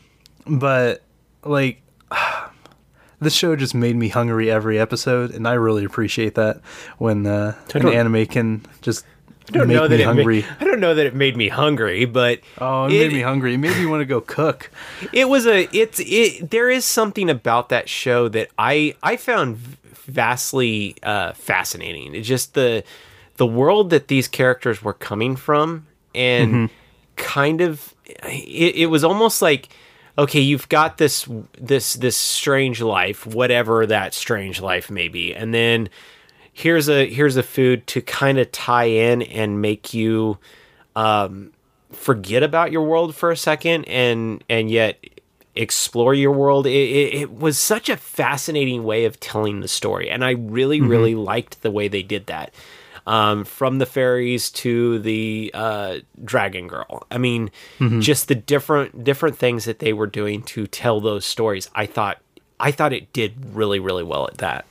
but like, this show just made me hungry every episode, and I really appreciate that when uh, an anime can just I don't make know that me it hungry. Made, I don't know that it made me hungry, but oh, it, made me hungry. It made me want to go cook. It was a it's it there is something about that show that I I found vastly uh fascinating. It's just the the world that these characters were coming from and kind of it, it was almost like okay, you've got this this this strange life, whatever that strange life may be. And then here's a here's a food to kind of tie in and make you um forget about your world for a second and and yet explore your world. It, it, it was such a fascinating way of telling the story. And i really really liked the way they did that um, from the fairies to the uh, dragon girl. I mean, just the different different things that they were doing to tell those stories. I thought I thought it did really really well at that.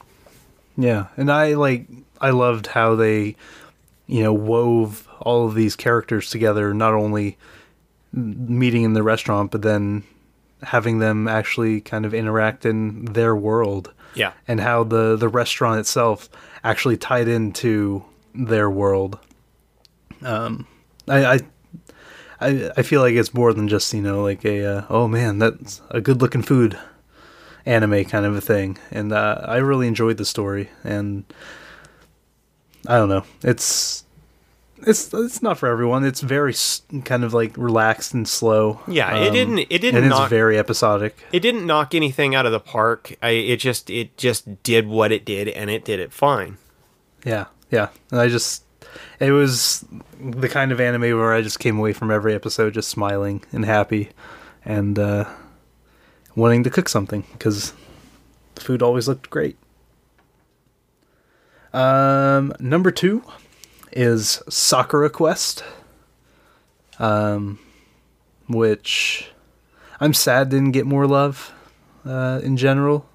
Yeah, and I like I loved how they, you know, wove all of these characters together. Not only meeting in the restaurant, but then having them actually kind of interact in their world. Yeah. and how the the restaurant itself actually tied into their world. Um, I. I I, I feel like it's more than just you know like a uh, oh man that's a good looking food anime kind of a thing and uh, I really enjoyed the story and I don't know it's it's it's not for everyone it's very kind of like relaxed and slow Yeah, it Um, didn't- it didn't and it's knock- very episodic It didn't knock anything out of the park. I, it just it just did what it did, and it did it fine. Yeah, yeah. And I just, it was the kind of anime where I just came away from every episode just smiling and happy and uh, wanting to cook something because the food always looked great. Um, number two is Sakura Quest, um, which I'm sad didn't get more love uh, in general.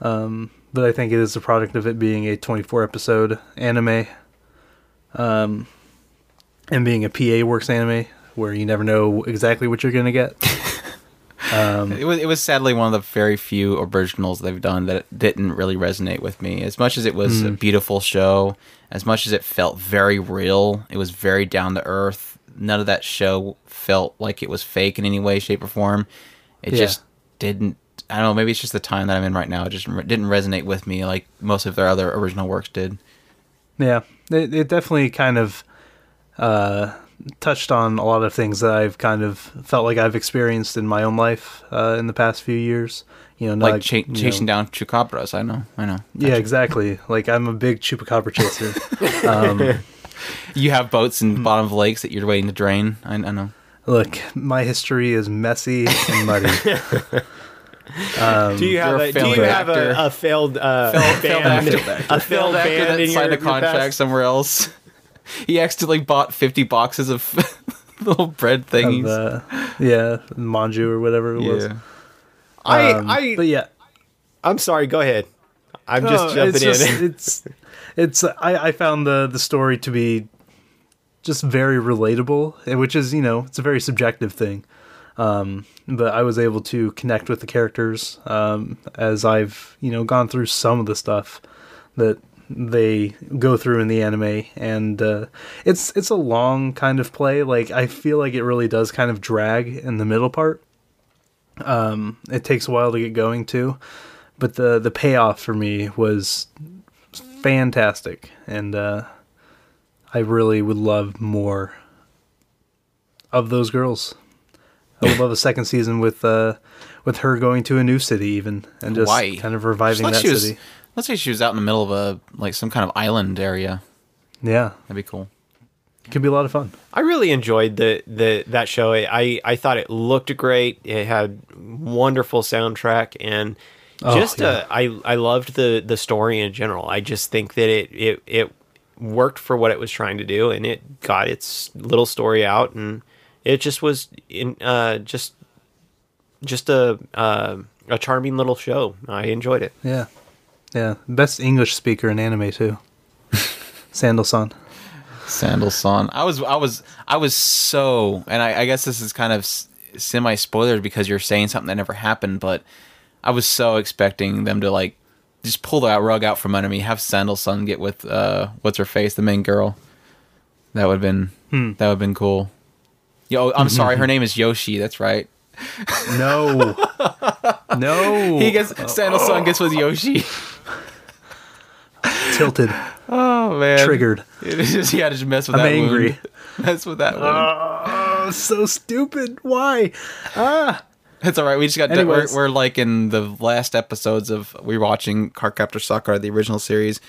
Um, but I think it is a product of it being a 24 episode anime, um, and being a PA Works anime where you never know exactly what you're gonna get. Um, It was it was sadly one of the very few originals they've done that didn't really resonate with me. As much as it was a beautiful show, as much as it felt very real, it was very down to earth. None of that show felt like it was fake in any way, shape, or form. It Yeah. just didn't. I don't know. Maybe it's just the time that I'm in right now. It just re- didn't resonate with me like most of their other original works did. Yeah, it, it definitely kind of uh, touched on a lot of things that I've kind of felt like I've experienced in my own life uh, in the past few years. You know, Like not, cha- you know- chasing down chupacabras. I know. I know. Yeah, exactly. Like I'm a big chupacabra chaser. um, You have boats in bottom of lakes that you're waiting to drain. I, I know. look, my history is messy and muddy. Do you have a a, do failed you have a, a failed uh, failed band, actor. a failed actor band that in your, signed a contract somewhere else. He accidentally bought 50 boxes of little bread thingies. of, uh, yeah, manju or whatever it was. yeah. I, Um, I, but yeah, I'm sorry. Go ahead. I'm No, just jumping it's just- in. it's it's I, I found the the story to be just very relatable, which is you know it's a very subjective thing. Um, but I was able to connect with the characters um, as I've you know gone through some of the stuff that they go through in the anime, and uh, it's it's a long kind of play. Like I feel like it really does kind of drag in the middle part. Um, it takes a while to get going too, but the the payoff for me was fantastic, and uh, I really would love more of those girls. I would love a second season with uh, with her going to a new city, even and just Hawaii. kind of reviving Let's that she was- city. Let's say she was out in the middle of a like some kind of island area. Yeah, That'd be cool. it could be a lot of fun. I really enjoyed the, the that show. I, I thought it looked great. It had wonderful soundtrack and Oh, just yeah. uh, I I loved the the story in general. I just think that it it it worked for what it was trying to do and it got its little story out and it just was in uh just just a uh, a charming little show. I enjoyed it. Yeah, yeah. Best English speaker in anime too. Sandal-san. Sandal Son. I was I was I was so and I, I guess this is kind of semi spoiler because you're saying something that never happened, but I was so expecting them to like just pull that rug out from under me, have Sandal Son get with uh what's her face, the main girl. That would have been that would have been cool. Yo, I'm mm-hmm, sorry, her mm-hmm. name is Yoshi. That's right. No, no. He gets uh, Sandal Son gets with Yoshi. tilted, Oh man, triggered. It is just yeah, just mess with I'm that angry. wound. Mess with that wound. Oh, so stupid. Why? Ah, it's all right. We just got. We're, we're like in the last episodes of we watching Cardcaptor Sakura, the original series,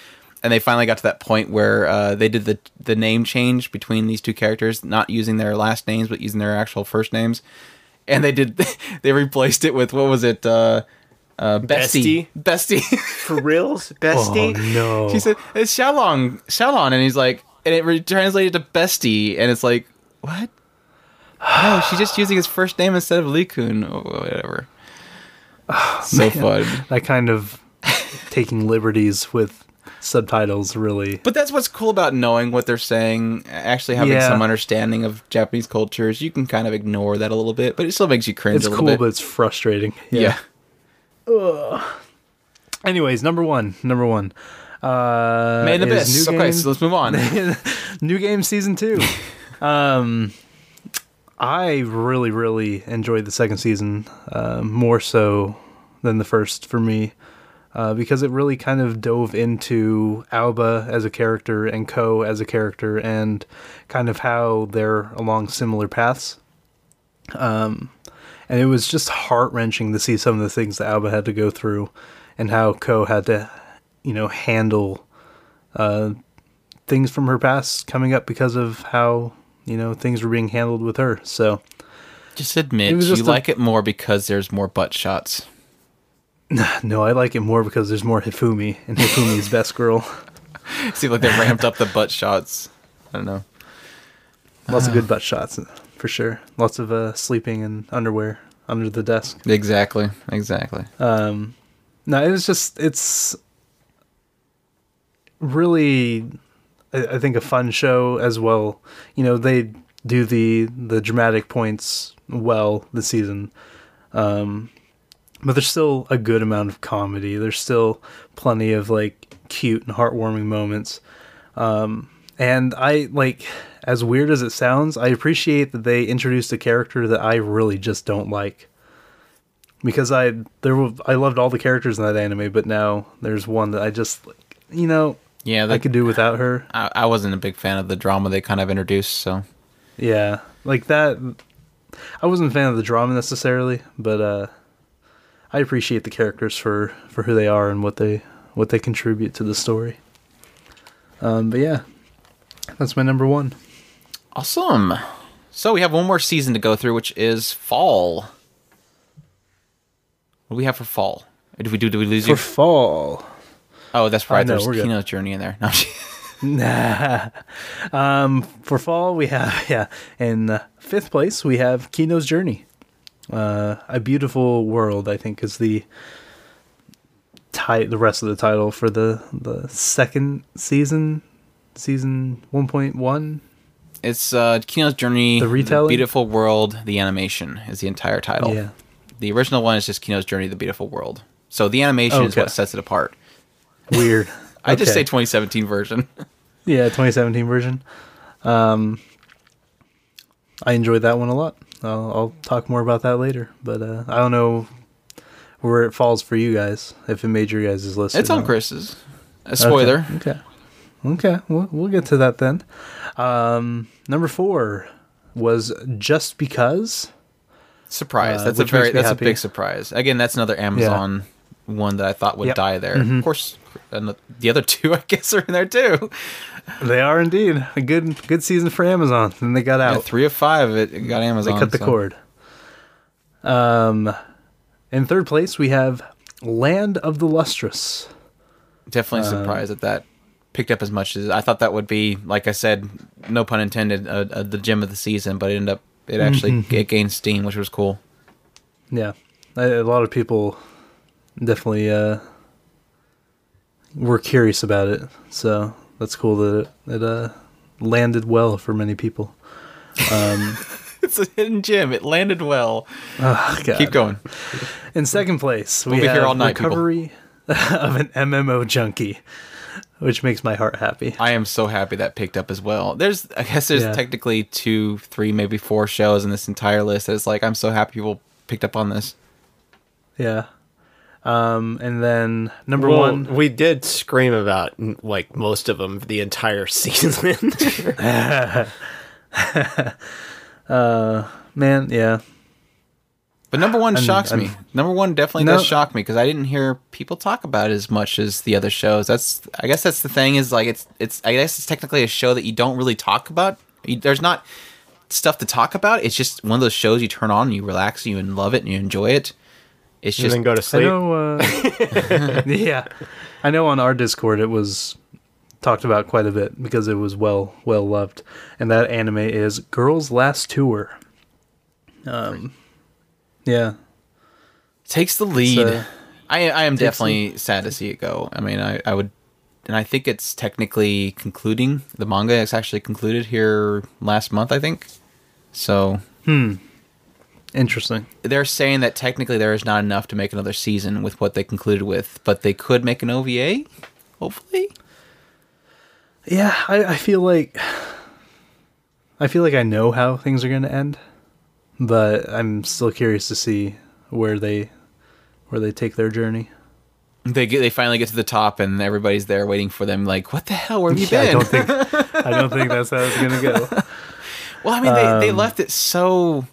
and they finally got to that point where uh, they did the the name change between these two characters, not using their last names but using their actual first names, and they did they replaced it with what was it? Uh, Uh, bestie, bestie. For reals, bestie. Oh no. she said it's Xiaolong, Xiaolong, and he's like, and it re- translated to bestie, and it's like, what? No, she's just using his first name instead of Li Kun or whatever. so fun. that kind of taking liberties with subtitles really But that's what's cool about knowing what they're saying, actually having Yeah. some understanding of Japanese cultures. You can kind of ignore that a little bit, but it still makes you cringe it's a little cool bit. but it's frustrating yeah. Ugh. anyways number one number one uh Made in Abyss. new Okay, game, so let's move on. new game season two um i really really enjoyed the second season uh, more so than the first for me uh, because it really kind of dove into Aoba as a character and Ko as a character and kind of how they're along similar paths. Um, and it was just heart wrenching to see some of the things that Aoba had to go through and how Ko had to, you know, handle uh, things from her past coming up because of how, you know, things were being handled with her. So, Just admit It was you a- like it more because there's more butt shots. no, I like it more because there's more Hifumi and Hifumi's best girl. Seems like they ramped up the butt shots. I don't know. Lots of good butt shots, for sure. Lots of uh, sleeping in underwear under the desk. Exactly. Exactly. Um, no, it was just it's really, I, I think, a fun show as well. You know, they do the the dramatic points well this season, um, but there's still a good amount of comedy. There's still plenty of like cute and heartwarming moments. Um, and I like, as weird as it sounds, I appreciate that they introduced a character that I really just don't like because I there were, I loved all the characters in that anime, but now there's one that I just like, you know Yeah, I could do without her. I, I wasn't a big fan of the drama they kind of introduced, so Yeah, like that. I wasn't a fan of the drama necessarily, but uh, I appreciate the characters for for who they are and what they what they contribute to the story. Um, but yeah, that's my number one. awesome. So we have one more season to go through, which is fall. What do we have for fall? Did we do? Did we lose For you? fall, Oh, that's right. no, There's good. Kino's Journey in there. No, Nah. um, for fall, we have yeah. In fifth place, we have Kino's Journey. Uh, a beautiful world, I think, is the ti- the rest of the title for the the second season, season one point one. it's uh, Kino's Journey, The retelling? Beautiful World, the animation is the entire title. Yeah. The original one is just Kino's Journey, the Beautiful World. So the animation is what sets it apart. Weird. I just say 2017 version. Yeah, 2017 version. Um, I enjoyed that one a lot. I'll, I'll talk more about that later, but uh, I don't know where it falls for you guys. If it made your guys' list, it's on. Chris's. A spoiler. Okay. Okay. okay. We'll, we'll get to that then. Um, number four was just because. Surprise. Uh, that's a very that's happy. a big surprise. Again, that's another Amazon one that I thought would Yep. die there. Mhm. Of course, the other two I guess are in there too. They are indeed a good good season for Amazon, and they got out Yeah, three of five it, it got Amazon. they cut the so- cord. Um, in third place we have Land of the Lustrous. Definitely Um, surprised that that picked up as much as I thought that would be. Like I said, no pun intended, uh, uh, the gem of the season, but it ended up it actually Mm-hmm. it gained steam, which was cool. Yeah, a, a lot of people definitely uh, were curious about it, so that's cool that it, it uh, landed well for many people. Um, It's a hidden gem. It landed well. oh, God. Keep going. In second place, we We'll be have here all night, people. recovery of an MMO junkie, which makes my heart happy. I am so happy that picked up as well. There's, I guess, there's Yeah. technically two, three, maybe four shows in this entire list. It's like I'm so happy people picked up on this. Yeah. Um, and then number Well, one, we did scream about like most of them the entire season. man, yeah, But number one And- shocks and- me. Number one definitely No. does shock me because I didn't hear people talk about it as much as the other shows. That's, I guess, that's the thing is like it's, it's, I guess it's technically a show that you don't really talk about. You, there's not stuff to talk about. It's just one of those shows you turn on and you relax and you love it and you enjoy it. It's and just then go to I sleep. know. Uh, yeah, I know. On our Discord, it was talked about quite a bit because it was well well loved, and that anime is Girls Last Tour. Um, yeah, takes the lead. uh, I I am takes the- definitely sad to see it go. I mean, I I would, and I think it's technically concluding. The manga is actually concluded here last month, I think. So interesting. they're saying that technically there is not enough to make another season with what they concluded with, but they could make an OVA, hopefully. Yeah, I, I feel like I feel like I know how things are going to end, but I'm still curious to see where they where they take their journey. They get they finally get to the top and everybody's there waiting for them. Like, what the hell? Where have you Yeah, I don't think I don't think that's how it's going to go. Well, I mean, they, they Um, left it so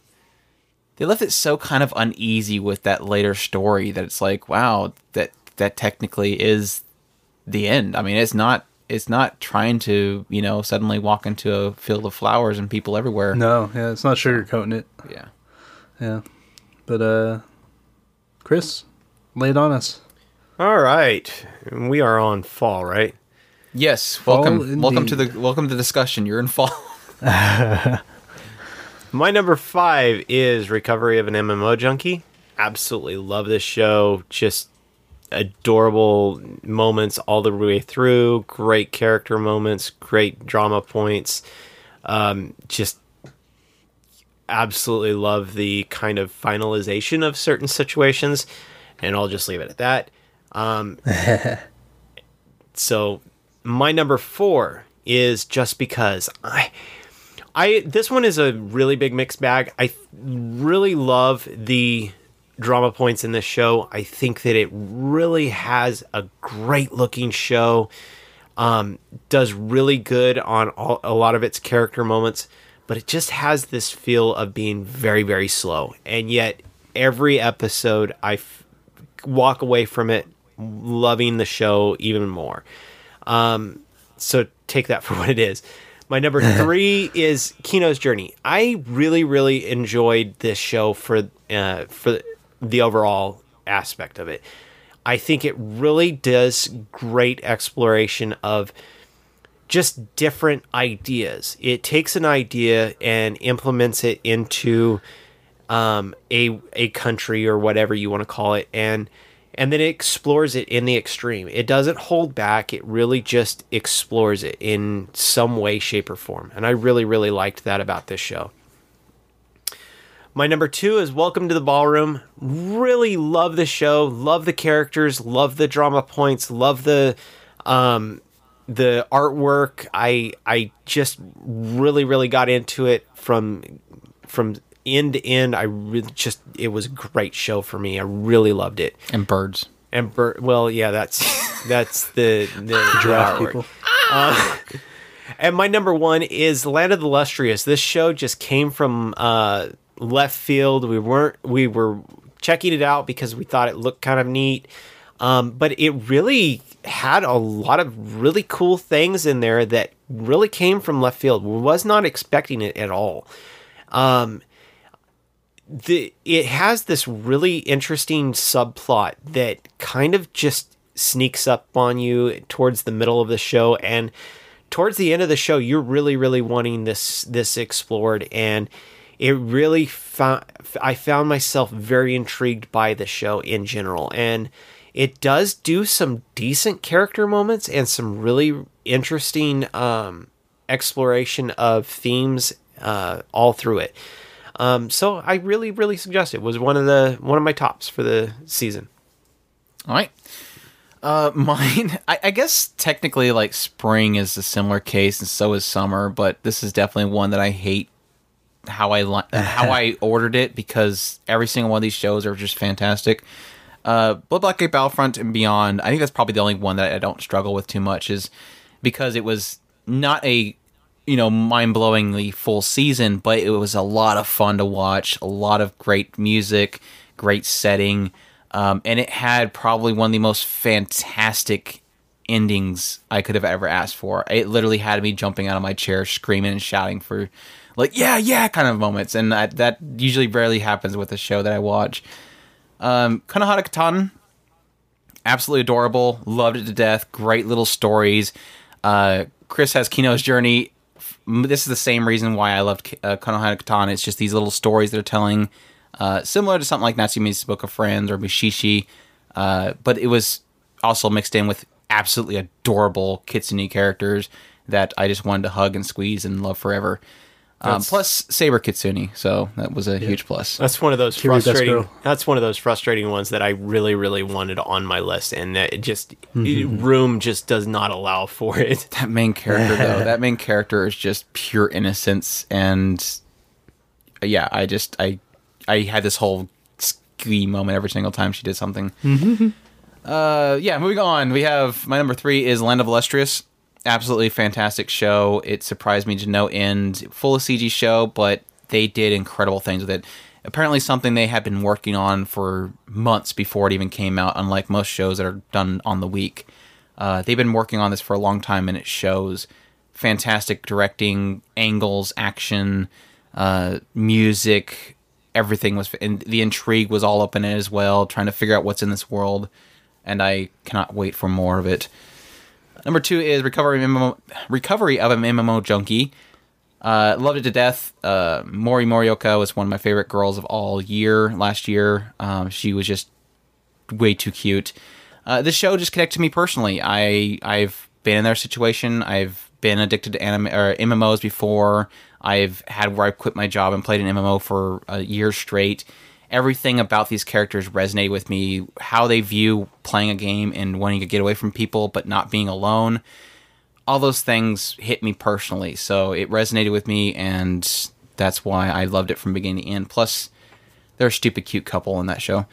they left it so kind of uneasy with that later story that it's like, wow, that that technically is the end. I mean, it's not it's not trying to you know suddenly walk into a field of flowers and people everywhere. No, yeah, it's not sugarcoating it. Yeah. Yeah, but uh, Chris, lay it on us. All right, we are on fall, right? Yes. Fall Welcome. Welcome to the welcome to the discussion. You're in fall. My number five is Recovery of an MMO Junkie. Absolutely love this show. Just adorable moments all the way through. Great character moments. Great drama points. Um, just absolutely love the kind of finalization of certain situations. And I'll just leave it at that. Um, so my number four is just because I. I this one is a really big mixed bag. I really love the drama points in this show. I think that it really has a great looking show. Um, does really good on all, a lot of its character moments, but it just has this feel of being very very slow. And yet every episode I f- walk away from it loving the show even more. Um, so take that for what it is. My number three is Kino's Journey. I really, really enjoyed this show for uh, for the overall aspect of it. I think it really does great exploration of just different ideas. It takes an idea and implements it into um, a a country or whatever you want to call it, and and then it explores it in the extreme. It doesn't hold back. It really just explores it in some way, shape, or form. And I really, really liked that about this show. My number two is Welcome to the Ballroom. Really love the show. Love the characters. Love the drama points. Love the um, the artwork. I I just really really got into it from from end to end. I really just it was a great show for me. I really loved it. and birds. And Bert, well, yeah, that's that's the the Giraffe artwork. people. And my number one is Land of the Lustrous. This show just came from uh, left field. We weren't we were checking it out because we thought it looked kind of neat, um, but it really had a lot of really cool things in there that really came from left field. We was not expecting it at all. Um, the it has this really interesting subplot that kind of just sneaks up on you towards the middle of the show. And towards the end of the show you're really really wanting this this explored. And it really found I found myself very intrigued by the show in general. And it does do some decent character moments and some really interesting um, exploration of themes uh, all through it. Um, so I really, really suggest it. it. Was one of the one of my tops for the season. All right. Uh, mine. I, I guess technically, like spring is a similar case, and so is summer. But this is definitely one that I hate how I li- how I ordered it because every single one of these shows are just fantastic. Uh, Blood Blockade Battlefront and Beyond. I think that's probably the only one that I don't struggle with too much, is because it was not a you know mind-blowingly full season, but it was a lot of fun to watch. A lot of great music, great setting. Um, and it had probably one of the most fantastic endings I could have ever asked for. It literally had me jumping out of my chair, screaming and shouting for, like, yeah, yeah, kind of moments. And that, that usually rarely happens with a show that I watch. Um, Konohana Kitan, absolutely adorable. Loved it to death. Great little stories. Uh, Chris has Kino's Journey. This is the same reason why I loved uh, Konohana Kitan. It's just these little stories they're telling, uh, similar to something like Natsume's Book of Friends or Mushishi, uh, but it was also mixed in with absolutely adorable Kitsune characters that I just wanted to hug and squeeze and love forever. Um, plus Saber Kitsune, so that was a huge plus. That's one of those Kiri, frustrating. girl. That's one of those frustrating ones that I really, really wanted on my list, and that it just Mm-hmm. room just does not allow for it. that main character though that main character is just pure innocence and uh, yeah i just i i had this whole ski moment every single time she did something uh yeah moving on we have my number three is land of illustrious absolutely fantastic show it surprised me to no end full of cg show but they did incredible things with it apparently something they had been working on for months before it even came out unlike most shows that are done on the week uh, they've been working on this for a long time, and it shows fantastic directing, angles, action, uh, music. Everything was, and the intrigue was all up in it as well, trying to figure out what's in this world. And I cannot wait for more of it. Number two is recovery MMO, recovery of an MMO junkie. Uh, loved it to death. Uh, Moriko Morioka was one of my favorite girls of all year last year. Um, she was just way too cute. Uh, this show just connected to me personally. I I've been in their situation. I've been addicted to anime or MMOs before. I've had where I quit my job and played an MMO for a year straight. Everything about these characters resonated with me. How they view playing a game and wanting to get away from people but not being alone. All those things hit me personally, so it resonated with me, and that's why I loved it from beginning to end. Plus, they're a stupid cute couple in that show.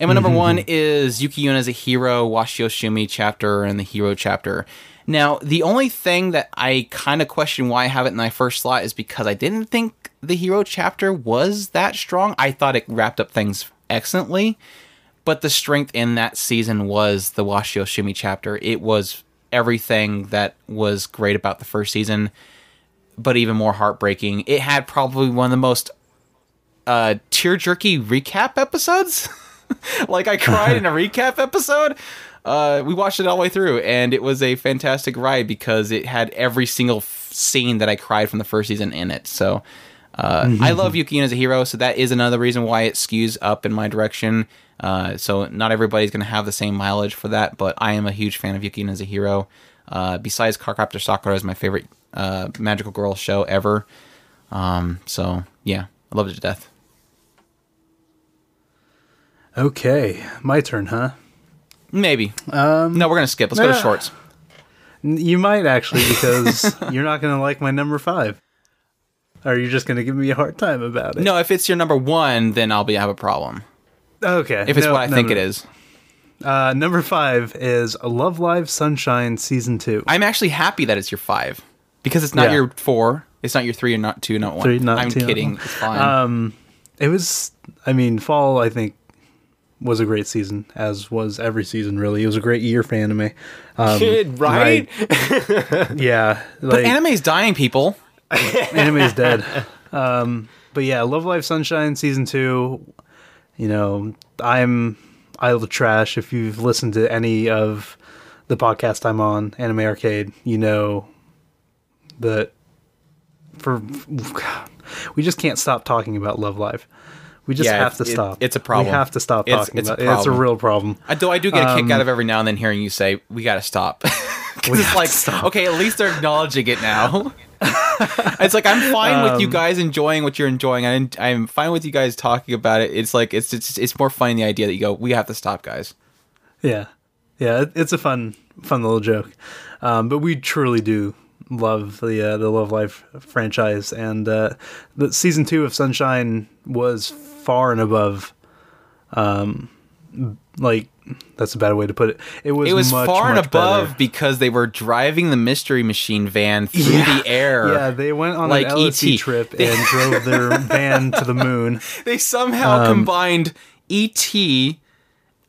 And my number mm-hmm, one mm-hmm. is Yuki Yuna is a hero, Washio Sumi chapter, and the hero chapter. Now, the only thing that I kind of question why I have it in my first slot is because I didn't think the hero chapter was that strong. I thought it wrapped up things excellently, but the strength in that season was the Washio Sumi chapter. It was everything that was great about the first season, but even more heartbreaking. It had probably one of the most uh, tear jerky recap episodes. like I cried in a recap episode. Uh, we watched it all the way through, and it was a fantastic ride because it had every single f- scene that I cried from the first season in it. So uh, I love Yuki is a hero, so that is another reason why it skews up in my direction. Uh, so not everybody's going to have the same mileage for that, but I am a huge fan of Yuki is a hero. Uh, besides, Cardcaptor Sakura is my favorite uh, magical girl show ever. Um, so yeah, I loved it to death. Okay, my turn, huh? Maybe. Um, no, we're gonna skip. Let's go to shorts. You might actually, because you're not going to like my number five. Or you're just going to give me a hard time about it. No, if it's your number one, then I'll be have a problem. Okay. If it's no, what I no, think no. it is, Uh, number five is Love Live Sunshine Season 2. I'm actually happy that it's your five because it's not Yeah. your four. It's not your three or not two, not one. Three, not I'm two, kidding. It's fine. Um, it was, I mean, fall, I think, was a great season, as was every season, really. It was a great year for anime. Um, Kid, right? Yeah. but Like, anime's dying, people. anime is dead. Um, but yeah, Love Live Sunshine season two. You know, I'm Isle of Trash. If you've listened to any of the podcast I'm on, Anime Arcade, you know that for we just can't stop talking about Love Live. We just Yeah, have to it- stop. it's a problem. We have to stop It's- talking it's a about it. It's a real problem. I, though I do get a kick Um, out of every now and then hearing you say we got to stop. it's like okay, at least they're acknowledging it now. it's like I'm fine with you Um, guys enjoying what you're enjoying. I, I'm fine with you guys talking about it. It's like it's it's it's more funny the idea that you go we have to stop, guys. Yeah, yeah, it, it's a fun, fun little joke. Um, but we truly do love the uh, the Love Live franchise, and uh, the season two of Sunshine was far and above. Um, like that's a bad way to put it. It was It was much, far and above better. because they were driving the mystery machine van through Yeah. the air. Yeah, they went on Like an LSD E.T.. trip and drove their van to the moon. They somehow Um, combined E.T.,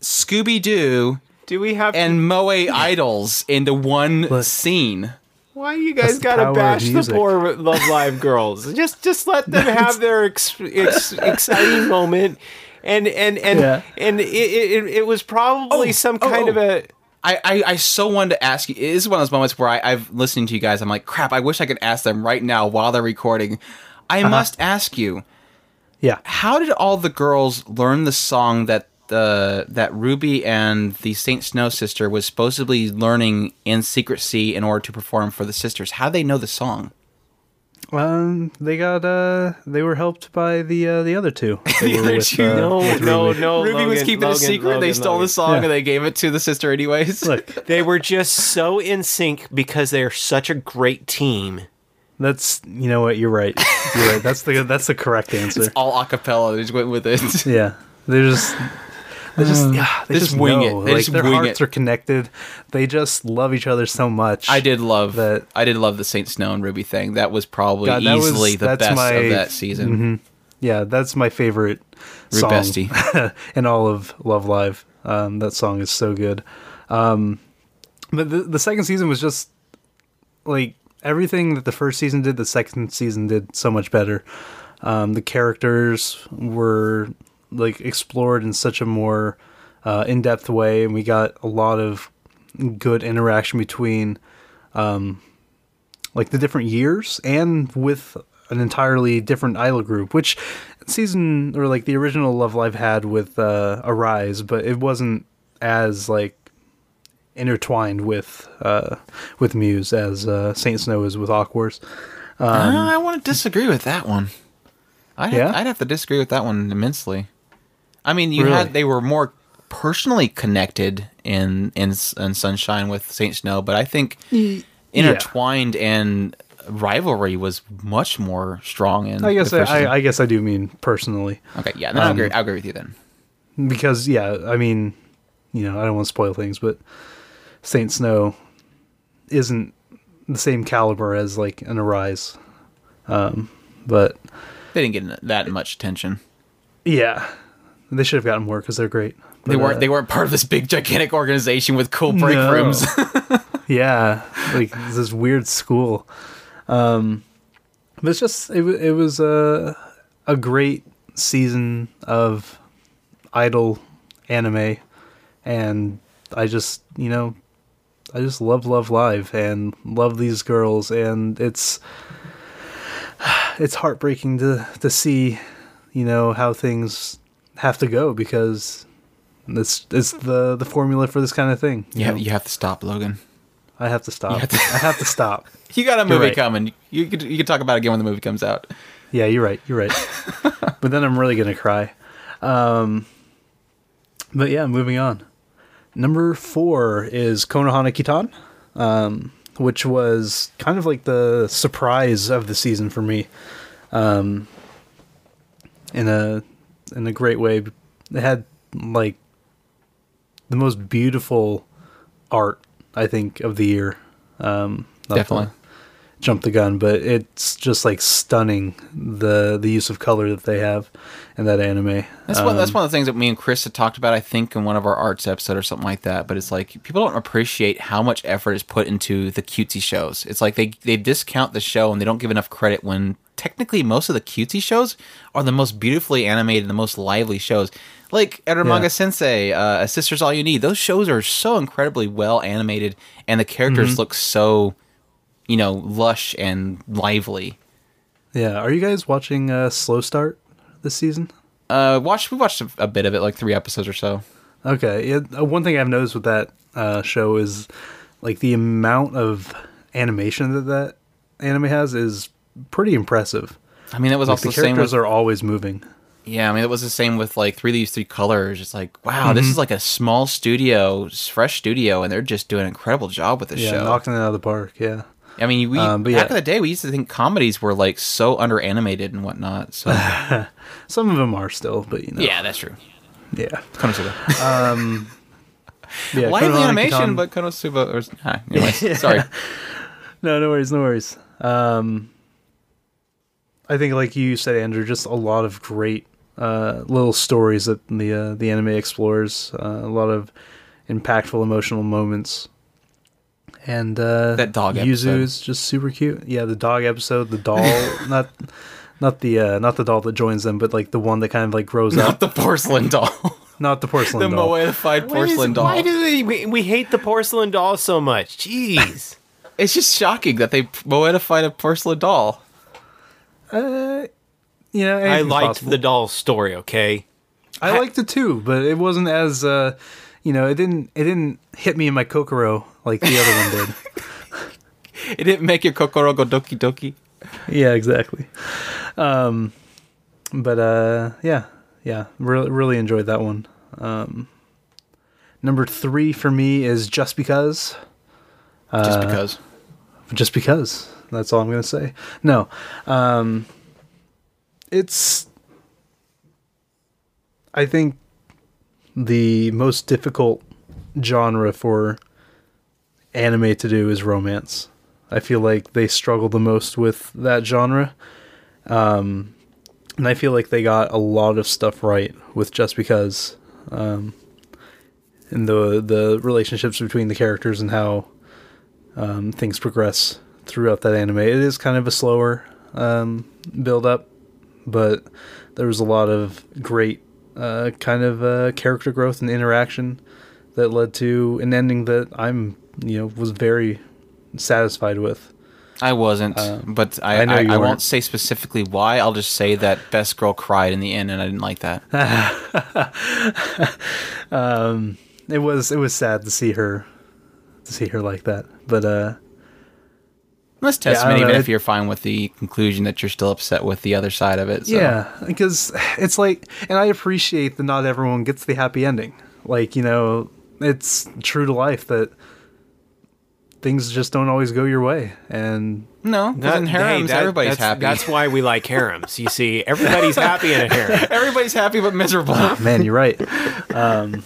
Scooby Doo, Do we have and Moe Idols into one Look. scene. Why you guys gotta power bash the poor Love Live girls? Just just let them have their ex- ex- exciting moment. And and and Yeah. and it, it, it was probably Oh, some oh, kind oh. of oh. a I, I, I so wanted to ask you. It is one of those moments where I, I've listening to you guys. I'm like, crap. I wish I could ask them right now while they're recording. I uh-huh. must ask you, Yeah. how did all the girls learn the song that the that Ruby and the Saint Snow sister was supposedly learning in secrecy in order to perform for the sisters? How do they know the song? Um, they got uh, they were helped by the uh, the other two. They were other with, two? uh, no with no Ruby. no. Ruby was keeping Logan, a secret. they stole Logan. the song Yeah. and they gave it to the sister anyways. Look, They were just so in sync because they're such a great team. that's you know what you're right. You're right. That's the that's the correct answer. all acapella. They just went with it. Yeah, they're just. They just, yeah, they just just, wing know. it. They like just their wing hearts it. are connected. They just love each other so much. I did love That- I did love the Saint Snow and Ruby thing. That was probably God, that was- easily the that's best my- of that season. Mhm. Yeah, that's my favorite song Rubesti. in all of Love Live. Um, that song is so good. Um, but the, the second season was just like everything that the first season did. The second season did so much better. Um, the characters were like explored in such a more uh, in-depth way, and we got a lot of good interaction between um, like the different years and with an entirely different idol group, which season or like the original Love Live had with uh, Arise, but it wasn't as like intertwined with uh, with Muse as uh, Saint Snow is with Aqours. Uh, I want to disagree with that one. I'd, Yeah? have, I'd have to disagree with that one immensely. I mean, you Really? had they were more personally connected in in in Sunshine with Saint Snow, but I think intertwined and rivalry was much more strong in. I guess the first I. I, I guess I do mean personally okay, yeah, then I'll, um, agree, I'll agree with you then. because yeah, I mean, you know, I don't want to spoil things, but Saint Snow isn't the same caliber as like an Arise. Um, but They didn't get that much attention. yeah, they should have gotten more because they're great. They weren't. uh, They weren't part of this big gigantic organization with cool break No. rooms. yeah, like this weird school. Um, but it's just it, it was a a great season of idol anime, and I just you know I just love Love Live and love these girls, and it's it's heartbreaking to to see you know how things have to go because it's it's the the formula for this kind of thing. you you, have, you have to stop, Logan. I have to stop. have to- I have to stop. You got a movie right. coming. You could you could talk about it again when the movie comes out. Yeah, you're right. You're right. but then I'm really gonna cry. Um, but yeah, moving on. Number four is Konohana Kitan, um, which was kind of like the surprise of the season for me. Um, in a in a great way. It had like the most beautiful art I think of the year. Um, Definitely. jump the gun, but it's just like stunning the the use of color that they have in that anime. That's one. That's Um, one of the things that me and Chris had talked about. I think in one of our arts episode or something like that. But it's like people don't appreciate how much effort is put into the cutesy shows. It's like they they discount the show and they don't give enough credit when technically most of the cutesy shows are the most beautifully animated, and the most lively shows. Like Eromanga Yeah. Sensei, uh, A Sister's All You Need. Those shows are so incredibly well animated, and the characters Mm-hmm. look so, you know, lush and lively. Yeah, are you guys watching uh, Slow Start this season? Uh, watch we watched a, a bit of it, like three episodes or so. Okay, yeah, uh, one thing I've noticed with that uh, show is like the amount of animation that that anime has is pretty impressive. I mean, it was Like also the characters with are always moving. Yeah, I mean, it was the same with like three of these three colors. It's like, wow, this is like a small studio, fresh studio, and they're just doing an incredible job with this Yeah, show. knocking it out of the park. Yeah. I mean, we Um, back yeah. in the day, we used to think comedies were like so under animated and whatnot. So Some of them are still, but you know. yeah, that's true. Yeah. Konosuba, yeah lively animation, Kitan- but Konosuba. Or, ah, anyways, sorry. No, no worries, no worries. Um, I think, like you said, Andrew, just a lot of great uh, little stories that the uh, the anime explores. Uh, a lot of impactful, emotional moments. And uh, That dog Yuzu episode. is just super cute. Yeah, the dog episode, the doll, not not the uh, not the doll that joins them, but like the one that kind of like grows Not up. Not the porcelain doll. not the the porcelain doll. moedified Why is- porcelain doll. Why do they, we, we hate the porcelain doll so much? Jeez. It's just shocking that they moedified a porcelain doll. Uh, you know, I liked possible. the doll story, okay? I liked it too, but it wasn't as uh, you know, it didn't it didn't hit me in my kokoro like the other one did. It didn't make your kokoro go doki doki. Yeah, exactly. Um, but uh, yeah, yeah, really, really enjoyed that one. Um, number three for me is just because, Just because. just because. That's all I'm gonna say. No, um, it's. I think the most difficult genre for anime to do is romance. I feel like they struggle the most with that genre. Um, and I feel like they got a lot of stuff right with just because um, and the the relationships between the characters and how um, things progress throughout that anime. It is kind of a slower um, build up, but there was a lot of great uh, kind of uh, character growth and interaction that led to an ending that I'm you know was very satisfied with. I wasn't, but I I I, I, won't say specifically why. I'll just say that best girl cried in the end, and I didn't like that. It was it was sad to see her to see her like that, but uh, That's I don't even know, if it- you're fine with the conclusion that you're still upset with the other side of it. So. Yeah, because it's like, and I appreciate that not everyone gets the happy ending. Like, you know, it's true to life that things just don't always go your way. And No, because in harems, that- everybody's that's, happy. That's why we like harems. You see, everybody's happy in a harem. everybody's happy but miserable. man, you're right. Um,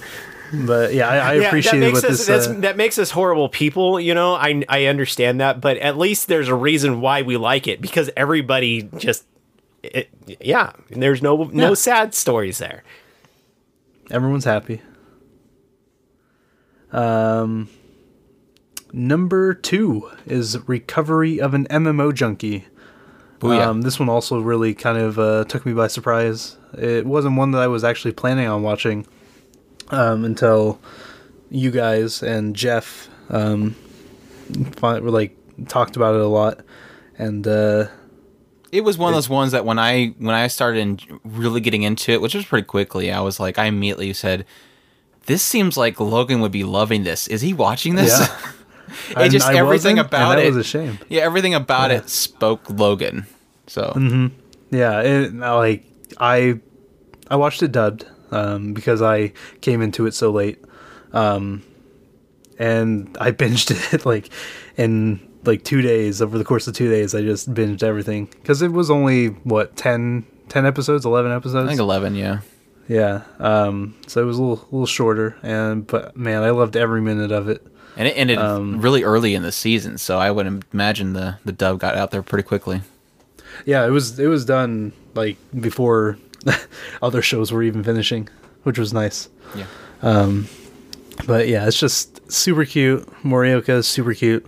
but yeah, I, I Yeah, appreciate that makes what us this. Uh, that makes us horrible people. You know, I I understand that, but at least there's a reason why we like it because everybody just. It, yeah, there's no no Yeah. sad stories there. everyone's happy. Um, number two is Recovery of an MMO Junkie. Booyah. Um, this one also really kind of uh, took me by surprise. It wasn't one that I was actually planning on watching um, until you guys and Jeff um, fi- were like talked about it a lot, and uh, it was one of those ones that when I when I started in really getting into it, which was pretty quickly, I was like, I immediately said, "This seems like Logan would be loving this. Is he watching this?" Yeah. it And just I everything about it was a shame. Yeah, everything about it spoke Logan. So Yeah, it, like I, I watched it dubbed um, because I came into it so late, um, and I binged it like in like two days. Over the course of two days, I just binged everything because it was only what 10, 10 episodes, eleven episodes. I think eleven. Yeah, yeah, um, so it was a little, little shorter, and but man, I loved every minute of it. and it ended Um, really early in the season, so I would imagine the the dub got out there pretty quickly. Yeah, it was it was done like before other shows were even finishing, which was nice. Yeah. But yeah, it's just super cute. Morioka is super cute.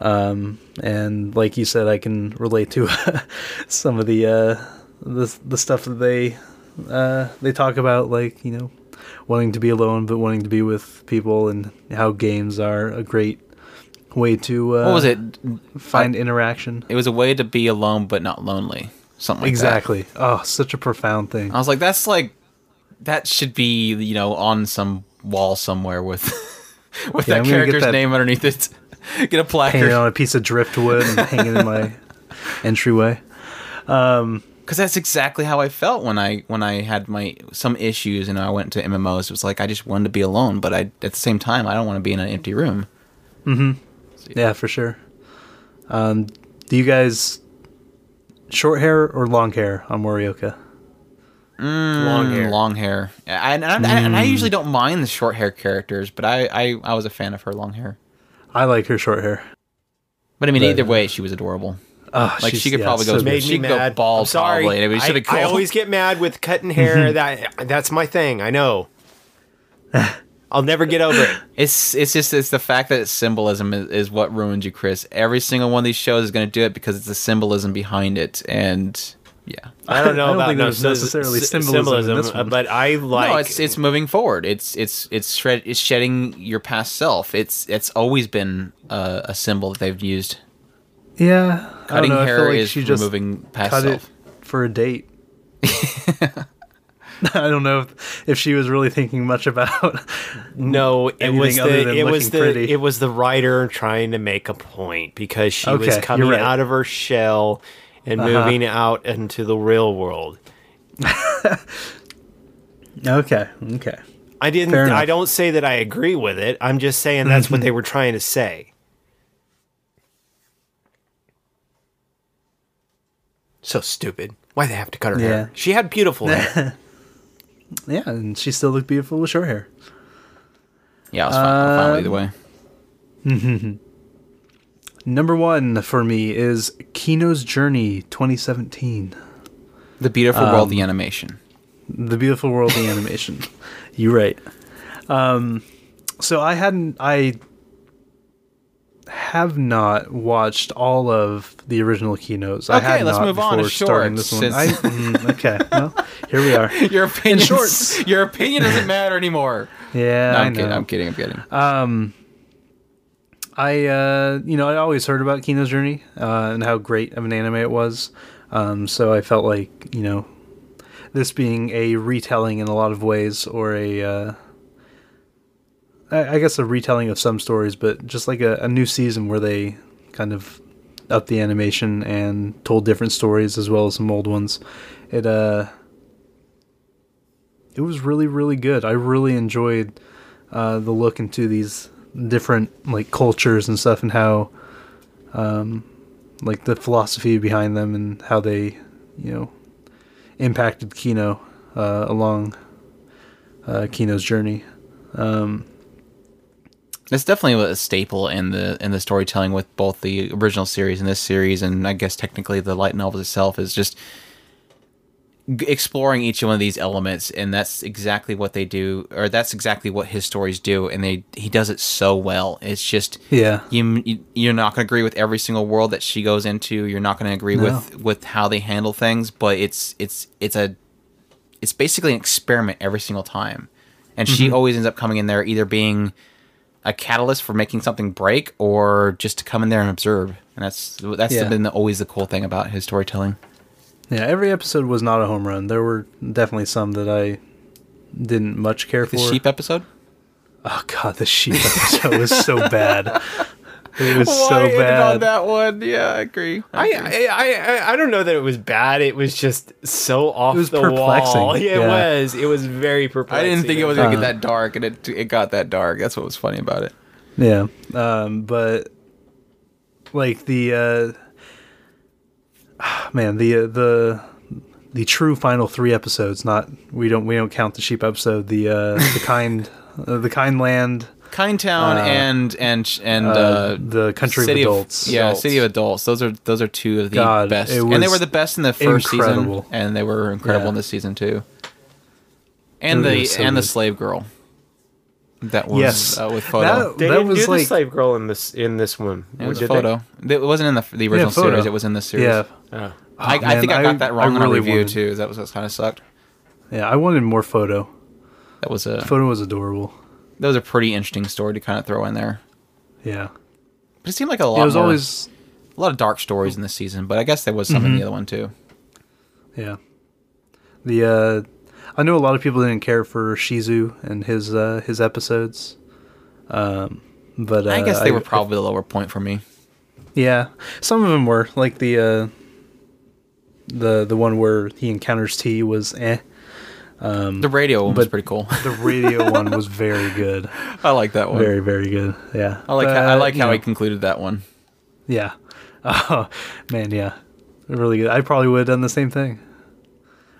Um, and like you said, I can relate to some of the uh, the the stuff that they uh, they talk about, like you know, wanting to be alone but wanting to be with people, and how games are a great way to uh, What was it? find interaction. It was a way to be alone but not lonely. Something like Exactly. Oh, such a profound thing. I was like, that's like that should be you know on some wall somewhere with with Yeah, that character's that- name underneath it. Get a plaque. hanging on a piece of driftwood and hanging in my entryway. Um, because that's exactly how I felt when I when I had my some issues and I went to MMOs. It was like I just wanted to be alone, but I at the same time I don't want to be in an empty room. Mm-hmm. Yeah, for sure. Um, do you guys short hair or long hair on Morioka? Long hair. Mm, long hair. And, and, I, and I usually don't mind the short hair characters, but I, I I was a fan of her long hair. I like her short hair. But I mean, But- either way, she was adorable. Oh, Like she could yeah, probably go. good. Made she me could go mad. bald. I'm sorry. Probably. I mean, I, I always get mad with cutting hair. that that's my thing. I know. I'll never get over it. It's it's just it's the fact that it's symbolism is, is what ruins you, Chris. Every single one of these shows is going to do it because it's the symbolism behind it, and Yeah. I don't know I don't about think no, there's necessarily sy- symbolism in this one. but I like. no, it's it's moving forward. It's it's it's shred it's shedding your past self. It's it's always been a, a symbol that they've used. Yeah, I don't Cutting know, I hair feel like is she just removing past cut self. it for a date. I don't know if, if she was really thinking much about. no, it was the it was the pretty. it was the writer trying to make a point because she Okay, was coming right. out of her shell and Uh-huh. moving out into the real world. okay, okay. I didn't. I don't say that I agree with it. I'm just saying that's what they were trying to say. So stupid. Why they have to cut her Yeah. hair? She had beautiful hair. Yeah, and she still looked beautiful with short hair. Yeah, I was fine, I'm fine either Um, way. Number one for me is Kino's Journey 2017. The beautiful um, world, the animation. The Beautiful World, the animation. You're right. Um, so I hadn't, I have not watched all of the original. I Okay, had let's move on to shorts, this one. I, mm, okay, well, here we are. Your opinion, shorts. Your opinion doesn't matter anymore. Yeah, No, I I'm know. kidding. I'm kidding. I'm kidding. I, uh, you know, I always heard about Kino's Journey uh, and how great of an anime it was. Um, so I felt like, you know, this being a retelling in a lot of ways, or a, uh, I, guess a retelling of some stories, but just like a, a new season where they kind of upped the animation and told different stories as well as some old ones. It, uh, it was really, really good. I really enjoyed uh, the look into these different like cultures and stuff and how um like the philosophy behind them and how they you know impacted Kino uh, along uh, Kino's journey. Um, It's definitely a staple in the in the storytelling with both the original series and this series, and I guess technically the light novels itself is just g- exploring each one of these elements, and that's exactly what they do, or that's exactly what his stories do, and they he does it so well. It's just yeah, you you- you're not going to agree with every single world that she goes into. You're not going to agree No. with with how they handle things, but it's it's it's a it's basically an experiment every single time. And she Mm-hmm. always ends up coming in there either being a catalyst for making something break or just to come in there and observe. And that's that's Yeah. been the, always the cool thing about his storytelling. yeah. Every episode was not a home run. There were definitely some that I didn't much care The for. The sheep episode? Oh god, the sheep episode was so bad. It was Why so ended on that one? Yeah, I agree. I, I, I, I don't know that it was bad. It was just so off was the perplexing. wall. Yeah, it was. It was very perplexing. I didn't think it was gonna Uh, get that dark, and it it got that dark. That's what was funny about it. Yeah. Um, but like the uh man, the uh, the the true final 3 episodes, not we don't we don't count the sheep episode, the uh the kind uh, the kind land Kind Town and and and uh, uh, the country City of adults. yeah, Adults. City of Adults. Those are those are two of the God, best, and they were the best in the first incredible. season, and they were incredible Yeah. in this season too. And It the so and the slave girl. That was Yes. uh, with photo. That- They that didn't was do like the slave girl in this in this one. it was Did photo. It wasn't in the the original photo. series. It was in this series. Yeah. Oh. I, I think I I- got that wrong I on a really review wanted- too. That was what kind of sucked. Yeah, I wanted more photo. That was a Photo was adorable. That was a pretty interesting story to kind of throw in there. Yeah. But it seemed like a lot. It was more- always a lot of dark stories in this season, but I guess there was some Mm-hmm. in the other one too. Yeah. The uh I know a lot of people didn't care for Shizu and his uh his episodes. Um but uh, I guess they were probably the lower point for me. yeah. Some of them were like the uh the the one where he encounters T was eh. The radio one was pretty cool. The radio one was very good. I like that one. Very very good. Yeah. I like But, how, I like how know, he concluded that one. Yeah. Oh man, yeah. Really good. I probably would have done the same thing.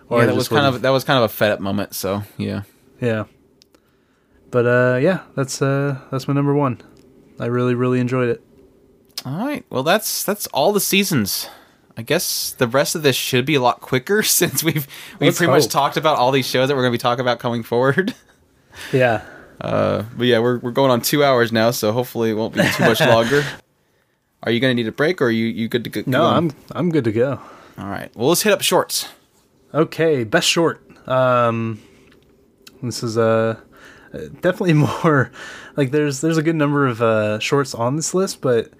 Or yeah, that was kind would've- of that was kind of a fed up moment. So yeah, Yeah. But uh yeah, that's uh that's my number one. I really, really enjoyed it. all right. Well, that's that's all the seasons. I guess the rest of this should be a lot quicker since we've we've Let's pretty much talked about all these shows that we're going to be talking about coming forward. Yeah. Uh, but yeah, we're we're going on two hours now, so hopefully it won't be too much longer. Are you going to need a break, or are you you good to go? No, I'm I'm good to go. All right. Well, let's hit up shorts. Okay, best short. Um, this is uh, definitely more like there's there's a good number of uh, shorts on this list, but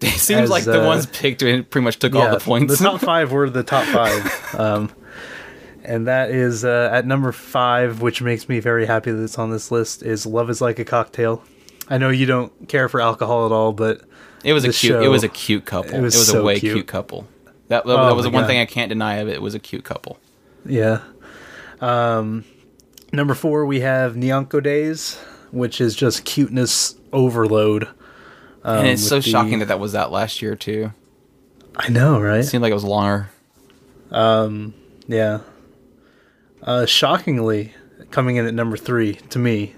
It seems As, like the uh, ones picked pretty much took all the points. The top five were the top five. um, and that is uh, at number five, which makes me very happy that it's on this list, is Love is Like a Cocktail. I know you don't care for alcohol at all, but it was a cute. It was a cute couple. It it was, was a so way cute. cute, couple. That, that, Oh that was the one God. thing I can't deny of it. It was a cute couple. yeah. Um, number four, we have Nyanko Days, which is just cuteness overload. Um, and it's so the- shocking that that was out last year too. I know, right? It seemed like it was longer. Um, Yeah. Uh, shockingly, coming in at number three to me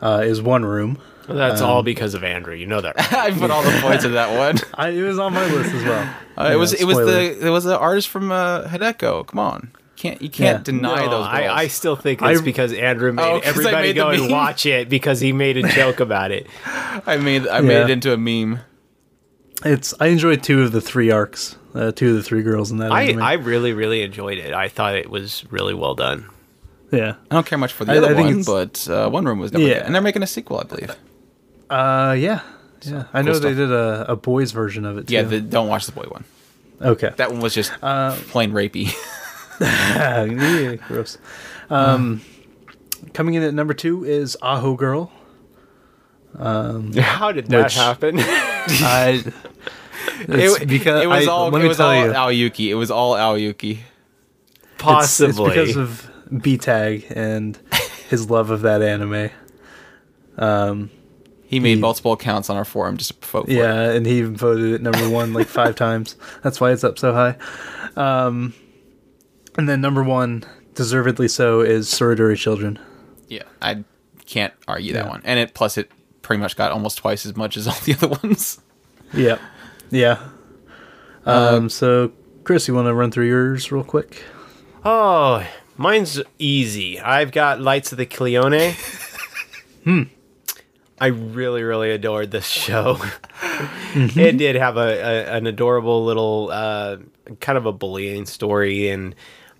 uh, is One Room. Well, that's Um, all because of Andrew. You know that. right? I put all the points in that one. I, it was on my list as well. Uh, Yeah, it was it was the it was the artist from uh, Hideko. Come on, can't you can't Yeah. deny No, those. I. I still think it's I- because Andrew made Oh, 'cause I everybody made the go and watch it because he made a joke about it. I made I made it into a meme. It's I enjoyed two of the three arcs, uh, two of the three girls in that. I, anime. I really, really enjoyed it. I thought it was really well done. yeah. I don't care much for the I- other I think one, but uh, One Room was never Yeah. good. and they're making a sequel, I believe. Uh, yeah. Yeah, I know cool they did a, a boys version of it too. Yeah, the, don't watch the boy one. okay. That one was just Uh, plain rapey. yeah, gross. Um, coming in at number two is Aho Girl. How did that Which- happen? I. It's it, because it was I- all let it me was tell all you, Aoyuki. It was all Aoyuki. it's- Possibly. it's because of B Tag and his love of that anime. Um, He made He- multiple accounts on our forum just to vote for it. Yeah, and he even voted it number one like five times. That's why it's up so high. Um, and then number one, deservedly so, is Tsuredure Children. Yeah, I can't argue that one. And it plus it pretty much got almost twice as much as all the other ones. Yep. Yeah. Uh, Um, so, Chris, you want to run through yours real quick? oh, mine's easy. I've got Lights of the Clione. hmm. I really, really adored this show. It did have a, a an adorable little uh, kind of a bullying story, and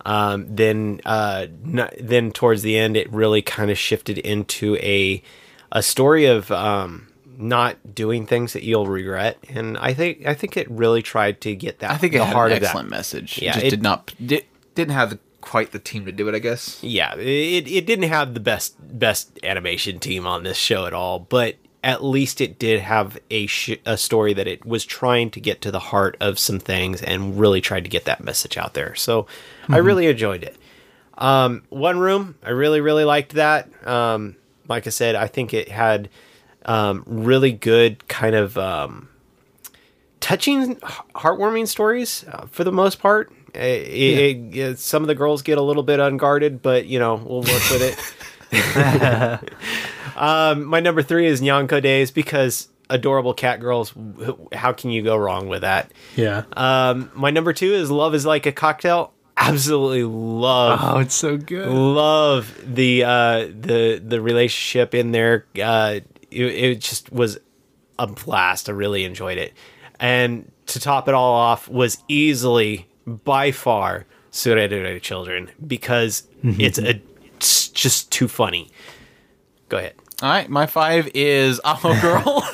um, then uh, n- then towards the end, it really kind of shifted into a a story of um, not doing things that you'll regret. And I think I think it really tried to get that. I think it the had heart an of that. excellent message. Yeah, it just it- did not did, didn't have quite the team to do it. I guess. yeah it, it didn't have the best best animation team on this show at all but at least it did have a sh- a story that it was trying to get to the heart of some things and really tried to get that message out there. So i really enjoyed it. Um, one room i really really liked that. Um, like i said i think it had um, really good kind of um, touching, heartwarming stories uh, for the most part. It- it- it- some of the girls get a little bit unguarded, but you know we'll work with it. um, my number three is Nyanko Days because adorable cat girls. How can you go wrong with that? Yeah. Um, my number two is Love is Like a Cocktail. Absolutely love oh, it's so good. love the uh the the relationship in there uh it, it just was a blast i really enjoyed it and to top it all off was easily by far Tsuredure Children because it's a it's just too funny go ahead All right, my five is Aho Girl.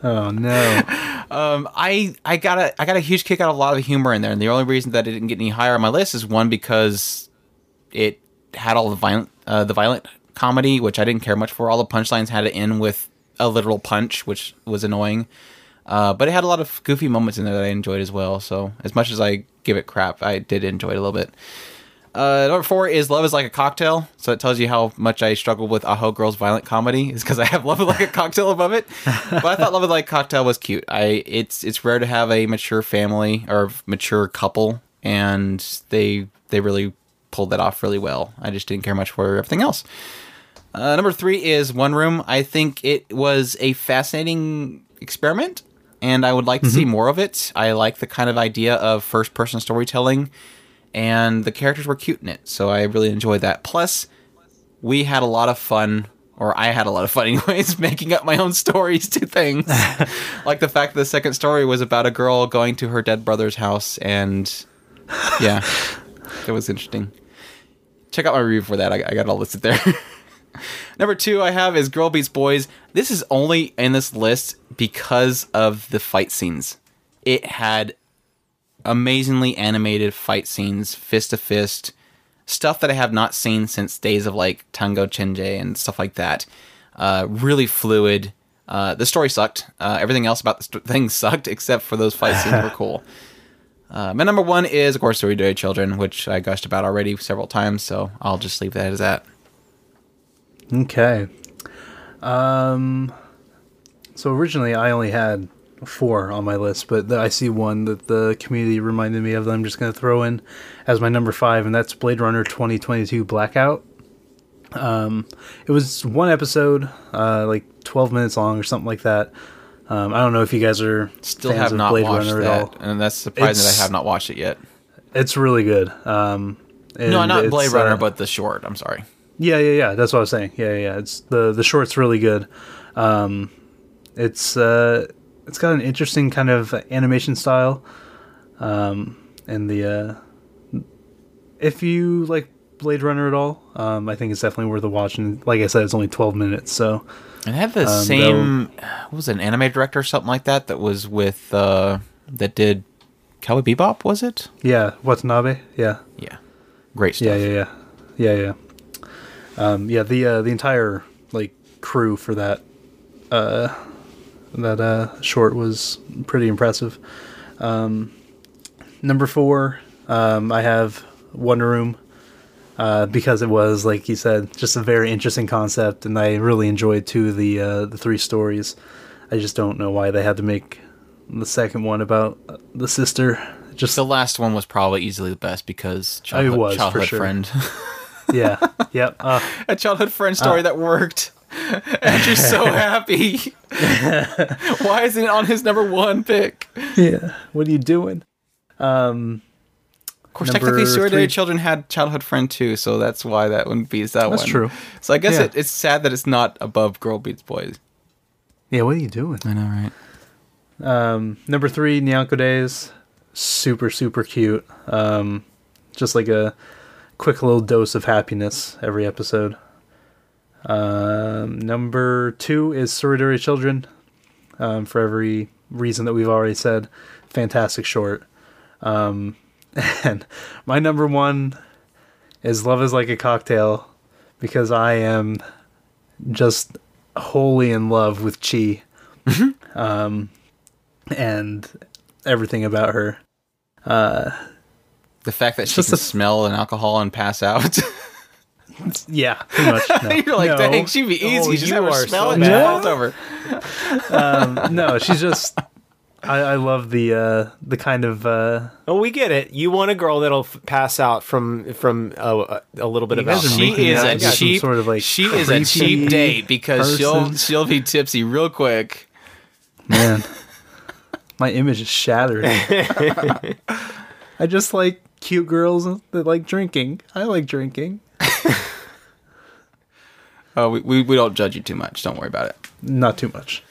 Oh, no. um, I I got a I got a huge kick out of a lot of humor in there, and the only reason that it didn't get any higher on my list is one because it had all the violent uh, the violent comedy, which I didn't care much for. All the punchlines had to end with a literal punch, which was annoying. Uh, but it had a lot of goofy moments in there that I enjoyed as well. So as much as I give it crap, I did enjoy it a little bit. Uh, number four is Love is Like a Cocktail. So it tells you how much I struggle with Aho Girls violent comedy is because I have Love is Like a Cocktail above it. But I thought Love is Like a Cocktail was cute. I it's it's rare to have a mature family or mature couple, and they they really pulled that off really well. I just didn't care much for everything else. Uh, number three is One Room. I think it was a fascinating experiment, and I would like to see more of it. I like the kind of idea of first person storytelling, and the characters were cute in it, so I really enjoyed that. Plus, we had a lot of fun, or I had a lot of fun, anyways, making up my own stories to things. like the fact that the second story was about a girl going to her dead brother's house and yeah, that was interesting. Check out my review for that. I, I got it all listed there. Number two I have is Girl Beats Boys. This is only in this list because of the fight scenes. It had amazingly animated fight scenes, fist to fist, stuff that I have not seen since days of like Tenjou Tenge and stuff like that. Uh, really fluid. Uh, the story sucked. Uh, everything else about the st- thing sucked except for those fight scenes were cool. Uh, my number one is, of course, Tsuredure Children, which I gushed about already several times, so I'll just leave that as that. Okay. Um. So originally, I only had four on my list, but I see one that the community reminded me of that I'm just going to throw in as my number five, and that's Blade Runner 2022 Blackout. Um, it was one episode, uh, like 12 minutes long or something like that. Um, I don't know if you guys are Still have not Blade watched Runner that, at all. and that's surprising that I have not watched it yet. It's really good. Um, No, not Blade Runner, uh, but the short. I'm sorry. Yeah, yeah, yeah. That's what I was saying. Yeah, yeah. yeah. It's the the short's really good. Um, it's uh, it's got an interesting kind of animation style. Um, and the uh, if you like Blade Runner at all, um, I think it's definitely worth a watch. And like I said, it's only twelve minutes, so And it had the Um, same. What was an anime director or something like that that was with uh, that did Cowboy Bebop? Was it? yeah. Watanabe, yeah. Yeah, great stuff. Yeah, yeah, yeah, yeah, yeah. Um, yeah, the uh, the entire like crew for that uh, that uh, short was pretty impressive. Um, number four, um, I have Wonder Room uh, because it was like you said, just a very interesting concept, and I really enjoyed two of the uh, the three stories. I just don't know why they had to make the second one about uh, the sister. Just The last one was probably easily the best because childhood, was, childhood sure. friend, yeah, yep. Uh, a childhood friend story that worked. Andrew's so happy. Why isn't it on his number one pick? yeah. What are you doing? Um, Of course, technically, three- Children had childhood friend too, so that's why that one beats that That's one. That's true. So I guess Yeah. it, it's sad that it's not above Girl Beats Boys. yeah. What are you doing? I know, right? Um, number three, Nyanko Days, super super cute. Um, just like a quick little dose of happiness every episode. Um, number two is Tsuredure Children. Um, for every reason that we've already said, fantastic short. Um, and my number one is Love is Like a Cocktail because I am just wholly in love with Chi. um, and everything about her. Uh, The fact that she can a- smell an alcohol and pass out. Yeah, pretty much. No. You're like, no, dang, she'd be easy. Oh, just you her are smell so it. over. um, no, she's just. I, I love the uh, the kind of uh, Oh, we get it. You want a girl that'll f- pass out from from uh, a little bit of alcohol. She is a cheap, sort of, like, she is a cheap date because she'll she'll be tipsy real quick. man. my image is shattered. I just like cute girls that like drinking. I like drinking. Oh, we, we we don't judge you too much. Don't worry about it. Not too much,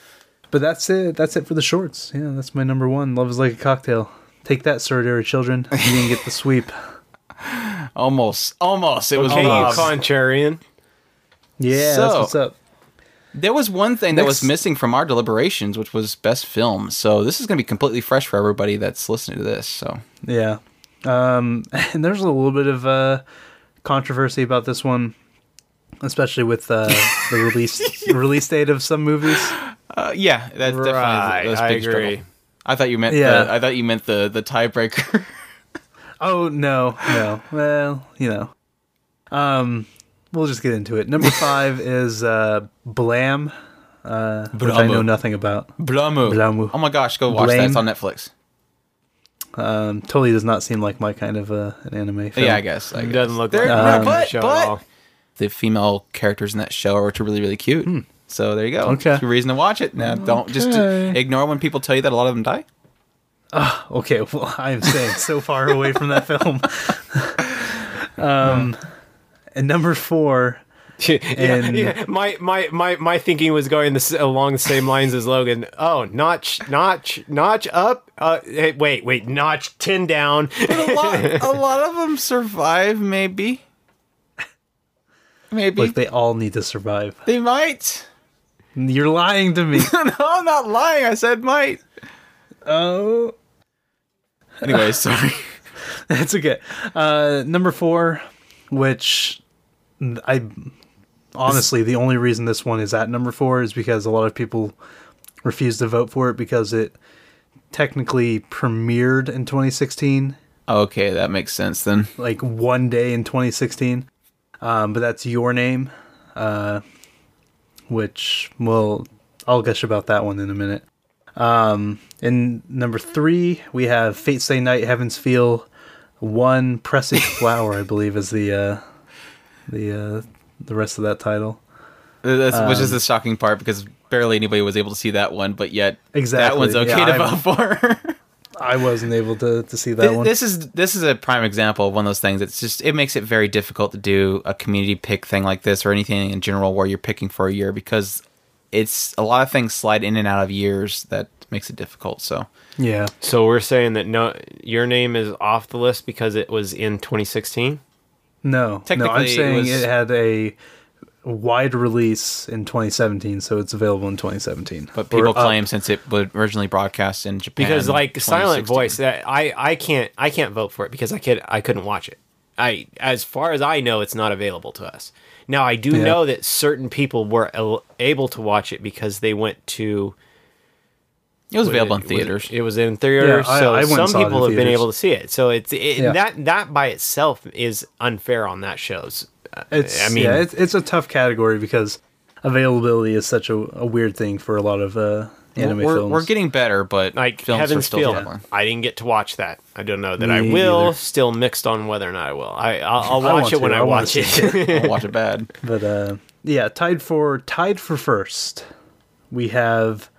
but that's it. That's it for the shorts. Yeah, that's my number one. Love is like a cocktail. Take that, Tsuredure Children. You didn't get the sweep. Almost, almost. It was Okay, you Rob's. contrarian. Yeah, So- that's what's up. There was one thing that was missing from our deliberations, which was best film. So this is going to be completely fresh for everybody that's listening to this. So Yeah. Um, and there's a little bit of uh, controversy about this one, especially with uh, the release release date of some movies. uh, yeah, that's Right, definitely that's a I big struggle. agree. I thought you meant Yeah. the, I thought you meant the the tiebreaker. Oh no, no. Well, you know. Um, we'll just get into it. Number five is uh, Blam, uh, which I know nothing about. Blamu. Blamu. Oh my gosh, go watch that. It's on Netflix. Um, totally does not seem like my kind of uh, an anime. Film. Yeah, I guess. I It doesn't look There- like no, um, but- show but- at all. The female characters in that show are really really cute. So there you go. Hmm. Okay. It's a reason to watch it. Now don't just Okay. ignore when people tell you that a lot of them die. Okay, well, I'm staying so far away from that film. um, and number four, yeah, And- yeah. My, my my my thinking was going this, along the same lines as Logan. Oh, notch, notch, notch up. Uh, hey, wait, wait, notch ten down. a lot, a lot of them survive. Maybe, maybe Look, they all need to survive. they might. You're lying to me. no, I'm not lying. I said might. oh, Anyway, sorry. that's okay. Uh, number four, which I honestly the only reason this one is at number four is because a lot of people refuse to vote for it because it technically premiered in 2016, okay, that makes sense then. like one day in 2016. Um, but that's your name, uh, which well, I'll gush about that one in a minute. Um, in number three, we have Fate Stay Night, Heavens Feel, One Presage Flower, I believe, is the uh, the uh, the rest of that title. That's, which is the shocking part because barely anybody was able to see that one, but yet exactly. that one's okay Yeah, to vote for. I wasn't able to, to see that Th- one. this is this is a prime example of one of those things. It's just it makes it very difficult to do a community pick thing like this or anything in general where you're picking for a year because it's a lot of things slide in and out of years that makes it difficult. So yeah, So we're saying that no, your name is off the list because it was in 2016. no, no. Technically, I'm it saying was- it had a wide release in 2017, so it's available in 2017. but Or people up. claim since it was originally broadcast in Japan because like silent voice that I I can't I can't vote for it because I could I couldn't watch it. I as far as I know it's not available to us. Now I do Yeah. know that certain people were el- able to watch it because they went to it was available in was it- theaters. It was in theaters, Yeah, so I went and some saw it people have been able to see it. So it's it, Yeah. that that by itself is unfair on that show's. It's I mean, yeah, it's, it's a tough category because availability is such a, a weird thing for a lot of uh, anime we're, films. we're getting better, but like films are still Feel. struggling. I didn't get to watch that. I don't know that Me I will. either. Still mixed on whether or not I will. I I'll, I'll watch want it when to. I, I watch to it. I'll watch it bad. But uh, yeah, tied for tied for first, we have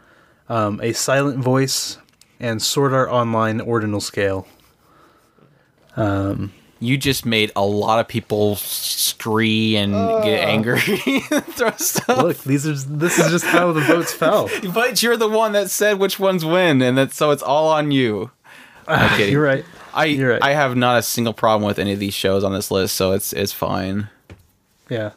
um, a silent voice and Sword Art Online Ordinal Scale. You just made a lot of people scree and get angry, throw stuff. Look, these are this is just how the votes fell. But you're the one that said which ones win, and that's so it's all on you. I'm. You're right. I You're right. I have not a single problem with any of these shows on this list, so it's it's fine. Yeah.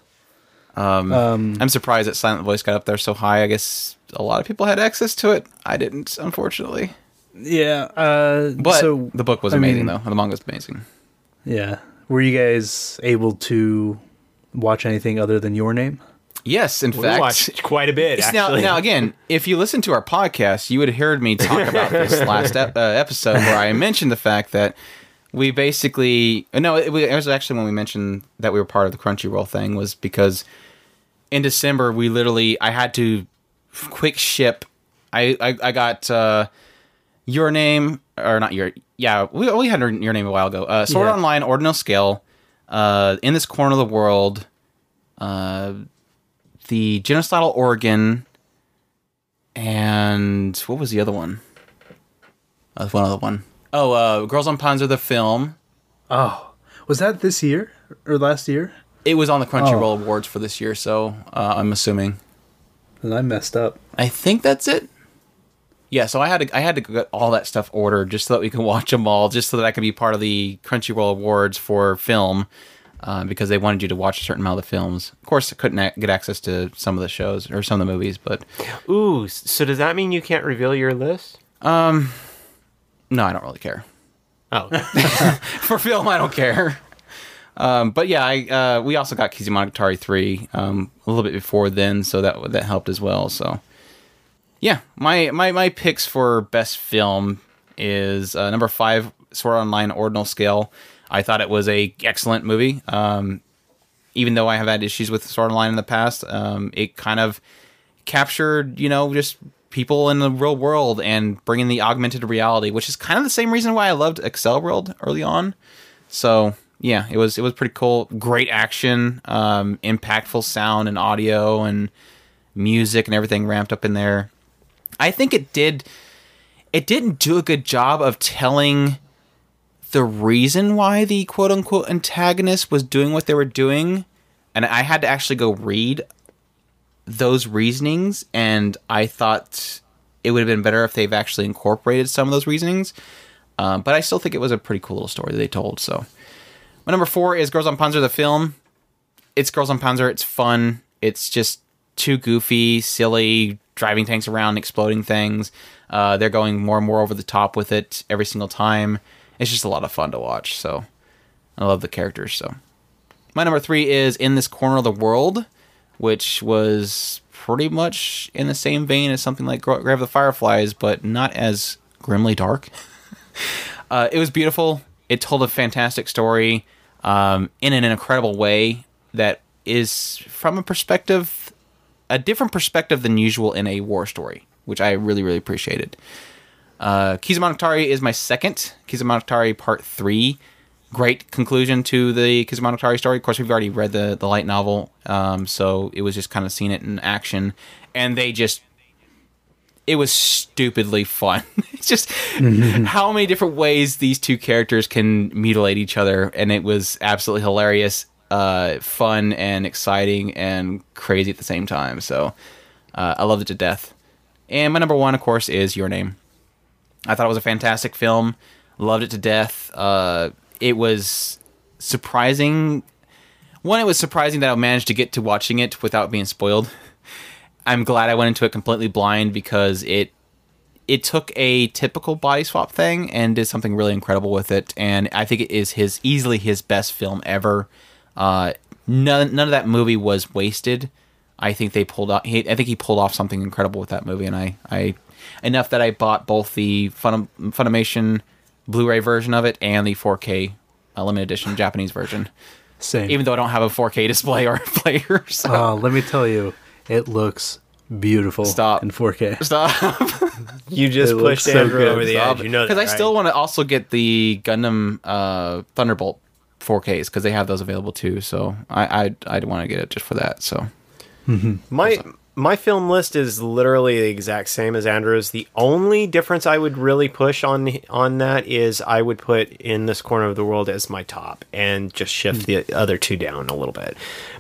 Um, I'm surprised that Silent Voice got up there so high. I guess a lot of people had access to it. I didn't, unfortunately. Yeah. Uh, But so the book was I amazing, mean- though. The manga was amazing. Yeah, were you guys able to watch anything other than your name? Yes, in we fact. watched quite a bit. It's Now, now again, if you listen to our podcast, you would have heard me talk about this last ep- uh, episode where I mentioned the fact that we basically no, it, was- it was actually when we mentioned that we were part of the Crunchyroll thing was because in December we literally I had to quick ship. I I, I got uh, your name or not your yeah we we had your name a while ago. Uh, Sword Yeah. Online Ordinal Scale. Uh, in this corner of the world, uh, the genocidal organ, and what was the other one? Uh, one other one. Oh, uh, Girls und Panzer the film. Oh, was that this year or last year? It was on the Crunchyroll Awards for this year, so uh, I'm assuming. And I messed up. I think that's it. Yeah, so I had to I had to get all that stuff ordered just so that we can watch them all, just so that I could be part of the Crunchyroll Awards for film, uh, because they wanted you to watch a certain amount of the films. Of course, I couldn't a- get access to some of the shows or some of the movies, but Ooh, so does that mean you can't reveal your list? Um, no, I don't really care. Oh, for film, I don't care. Um, but yeah, I uh, we also got Kizumonogatari three um, a little bit before then, so that that helped as well. So yeah, my my my picks for best film is uh, number five, Sword Online Ordinal Scale. I thought it was a excellent movie. Um, even though I have had issues with Sword Online in the past, um, it kind of captured, you know, just people in the real world and bringing the augmented reality, which is kind of the same reason why I loved Accel World early on. So yeah, it was it was pretty cool. Great action, um, impactful sound and audio and music and everything ramped up in there. I think it did. It didn't do a good job of telling the reason why the quote unquote antagonist was doing what they were doing, and I had to actually go read those reasonings, and I thought it would have been better if they've actually incorporated some of those reasonings. Um, but I still think it was a pretty cool little story that they told. So, my number four is Girls und Panzer the film. It's Girls und Panzer. It's fun. It's just too goofy, silly, driving tanks around, exploding things. Uh, they're going more and more over the top with it every single time. It's just a lot of fun to watch. So, I love the characters. So, my number three is In This Corner of the World, which was pretty much in the same vein as something like Gra- Grave of the Fireflies, but not as grimly dark. uh, it was beautiful. It told a fantastic story um, in an incredible way that is from a perspective, a different perspective than usual in a war story, which I really, really appreciated. Uh, Kizumonogatari is my second. Kizumonogatari Part 3. Great conclusion to the Kizumonogatari story. Of course, we've already read the, the light novel, um, so it was just kind of seeing it in action. And they just it was stupidly fun. it's just how many different ways these two characters can mutilate each other, and it was absolutely hilarious, uh, fun, and exciting, and crazy at the same time. So uh, I loved it to death. And my number one, of course, is Your Name. I thought it was a fantastic film. Loved it to death. Uh, it was surprising. One, it was surprising that I managed to get to watching it without being spoiled. I'm glad I went into it completely blind because it it took a typical body swap thing and did something really incredible with it. And I think it is his easily his best film ever. Uh, none none of that movie was wasted. I think they pulled off. He, I think he pulled off something incredible with that movie, and I, I enough that I bought both the Fun, Funimation Blu-ray version of it and the 4K uh, limited edition Japanese version. Same. Even though I don't have a 4K display or player, so Oh, let me tell you, it looks beautiful Stop. in 4K. stop. You just It pushed so Andrew good. over the Stop edge. You know that, because I right? still want to also get the Gundam uh, Thunderbolt 4Ks because they have those available too. So I I I'd want to get it just for that. So mm-hmm. My my film list is literally the exact same as Andrew's. The only difference I would really push on on that is I would put in this corner of the world as my top and just shift hmm. the other two down a little bit.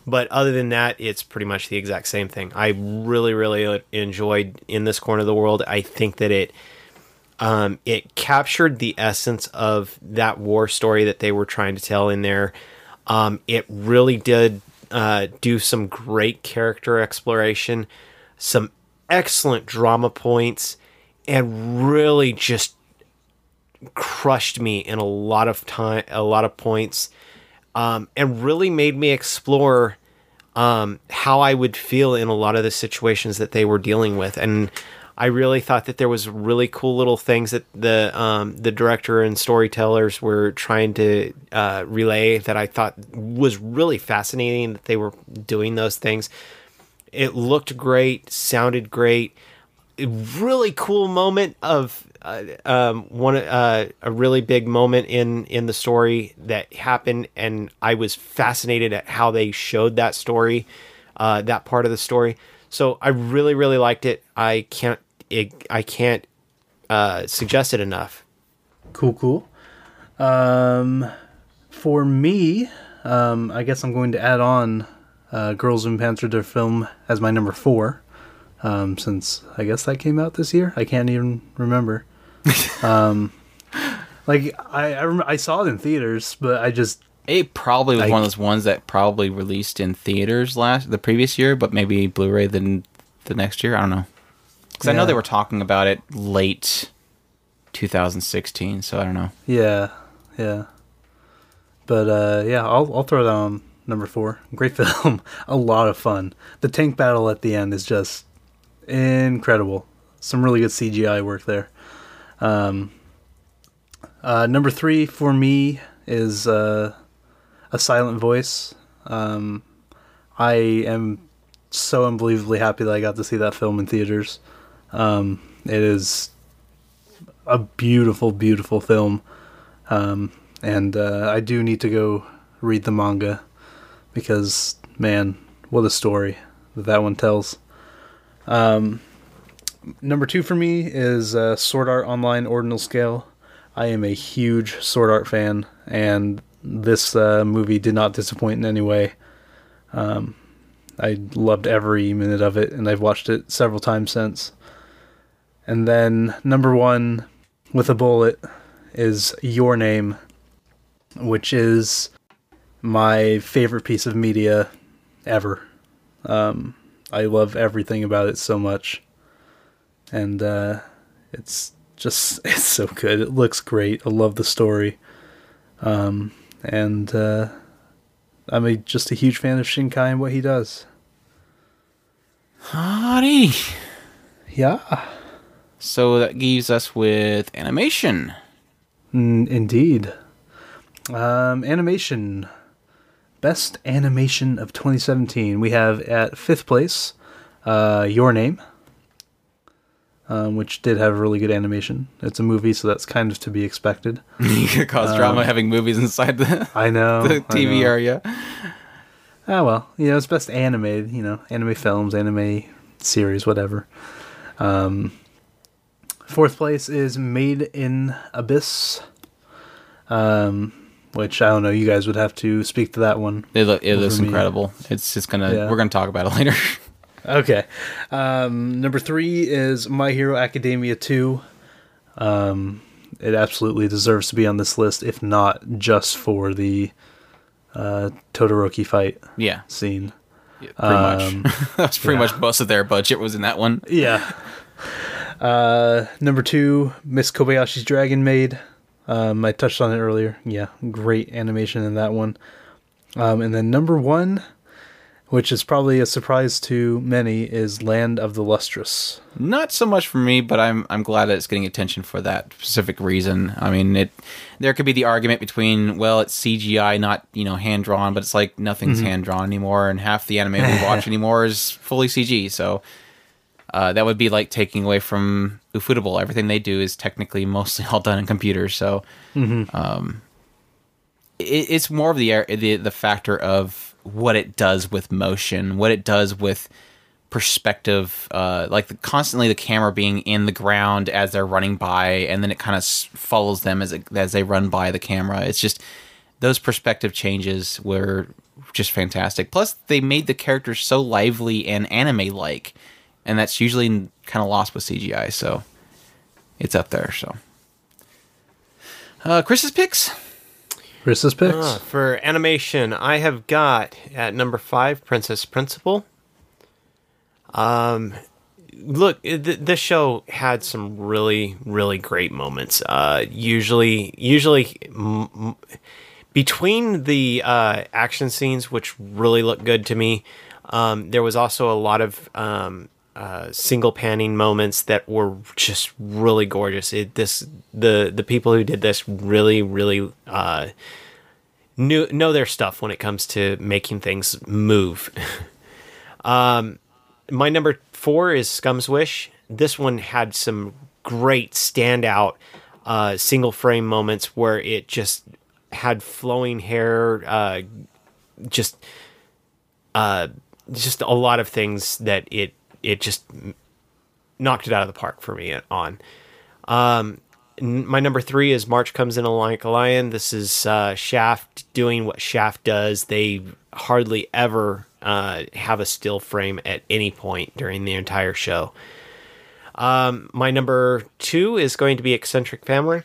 But other than that, it's pretty much the exact same thing. I really really uh, enjoyed in this corner of the world. I think that it um, it captured the essence of that war story that they were trying to tell in there. Um, it really did uh, do some great character exploration, some excellent drama points, and really just crushed me in a lot of time, a lot of points, um, and really made me explore um, how I would feel in a lot of the situations that they were dealing with, and I really thought that there was really cool little things that the um, the director and storytellers were trying to uh, relay that I thought was really fascinating that they were doing those things. It looked great, sounded great, a really cool moment of uh, um, one uh, a really big moment in in the story that happened, and I was fascinated at how they showed that story, uh, that part of the story. So I really really liked it. I can't it, I can't uh, suggest it enough. Cool, cool. Um, for me, um, I guess I'm going to add on uh, Girls und Panzer Der Film as my number four, um, since I guess that came out this year. I can't even remember. um, like I I, rem- I saw it in theaters, but I just it probably was Like- one of those ones that probably released in theaters last the previous year, but maybe Blu-ray the the next year. I don't know because I know they were talking about it late 2016. So I don't know. yeah yeah. But uh, yeah, I'll I'll throw that on number four. Great film, a lot of fun. The tank battle at the end is just incredible. Some really good CGI work there. Um, uh, number three for me is uh, a silent voice. Um, I am so unbelievably happy that I got to see that film in theaters. Um, it is a beautiful, beautiful film, um, and uh, I do need to go read the manga because man, what a story that that one tells. Um, number two for me is uh, Sword Art Online Ordinal Scale. I am a huge Sword Art fan, and this uh, movie did not disappoint in any way. Um, I loved every minute of it, and I've watched it several times since. And then number one with a bullet is Your Name, which is my favorite piece of media ever. Um, I love everything about it so much, and uh, it's just it's so good. It looks great. I love the story, um, and uh, I'm a, just a huge fan of Shinkai and what he does. Howdy. Yeah, So that leaves us with animation. Mm, indeed. Um, animation. Best animation of 2017. We have at fifth place, uh, Your Name, um, which did have really good animation. It's a movie, so that's kind of to be expected. you could cause drama having movies inside the, I know. the TV know. area. Ah, well, you know, it's best animated, you know, anime films, anime series, whatever. Um, fourth place is Made in Abyss, um, which I don't know, you guys would have to speak to that one. It, look, it looks me. incredible. It's just gonna. Yeah. We're gonna talk about it later. Okay. Um, number three is My Hero Academia 2. Um, it absolutely deserves to be on this list, if not just for the uh, Todoroki fight yeah, scene. Yeah, pretty Um, much. That's pretty yeah. much most of their budget was in that one. Yeah. Uh, number two, Miss Kobayashi's Dragon Maid. Um, I touched on it earlier. Yeah, great animation in that one. Um, and then number one, which is probably a surprise to many, is Land of the Lustrous. Not so much for me, but I'm I'm glad that it's getting attention for that specific reason. I mean, it there could be the argument between well, it's CGI, not you know hand drawn, but it's like nothing's hand drawn anymore, and half the anime we watch anymore is fully CG. So uh, that would be like taking away from Ufotable. Everything they do is technically mostly all done in computers. So um, it, it's more of the the the factor of what it does with motion, what it does with perspective, uh, like the, constantly the camera being in the ground as they're running by, and then it kind of s- follows them as it, as they run by the camera. It's just those perspective changes were just fantastic. Plus, they made the characters so lively and anime like, and that's usually kind of lost with CGI. So it's up there. So, uh, Chris's picks. Chris's picks. Ah, for animation, I have got at number five Princess Principal. Um, look, th- this show had some really, really great moments. Uh, usually, usually m- m- between the uh, action scenes, which really looked good to me, um, there was also a lot of um, uh, single panning moments that were just really gorgeous. It, this the the people who did this really, really. Uh, knew know their stuff when it comes to making things move. um, my number four is Scum's Wish. This one had some great standout uh, single frame moments where it just had flowing hair, uh, just uh, just a lot of things that it it just knocked it out of the park for me on. Um, my number three is March comes in like a lion. This is uh, Shaft doing what Shaft does. They hardly ever uh, have a still frame at any point during the entire show. Um, my number two is going to be Eccentric Family.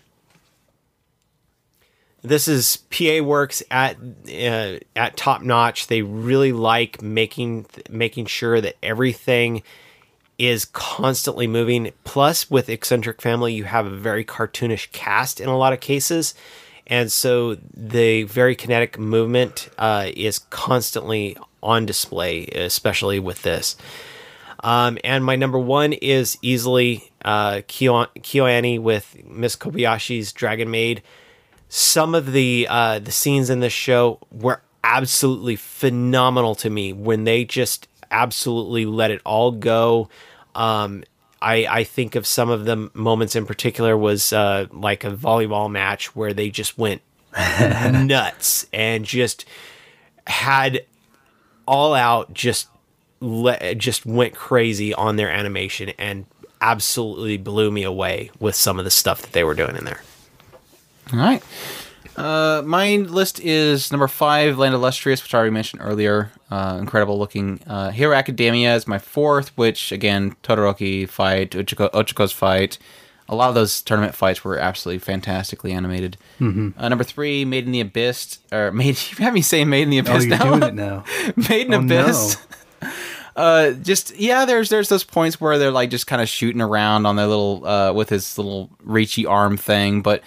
This is PA Works at uh, at top notch. They really like making making sure that everything is constantly moving. Plus, with Eccentric Family, you have a very cartoonish cast in a lot of cases. And so the very kinetic movement uh, is constantly on display, especially with this. Um, and my number one is easily uh, Kyo- KyoAni with Miss Kobayashi's Dragon Maid. Some of the uh, the scenes in this show were absolutely phenomenal to me when they just absolutely let it all go. Um, I, I think of some of the moments in particular was uh, like a volleyball match where they just went nuts and just had all out just le- just went crazy on their animation and absolutely blew me away with some of the stuff that they were doing in there. All right. Uh, my list is number five, Land Illustrious, which I already mentioned earlier. Uh, incredible looking. Uh, Hero Academia is my fourth, which again, Todoroki fight, Ochako, Ochako's fight. A lot of those tournament fights were absolutely fantastically animated. Mm-hmm. Uh, number three, Made in the Abyss, or Made. You have me saying Made in the Oh, Abyss you're now. doing it now. Made in Oh, no. Abyss. Uh, just yeah, there's there's those points where they're like just kind of shooting around on their little uh with his little reachy arm thing, but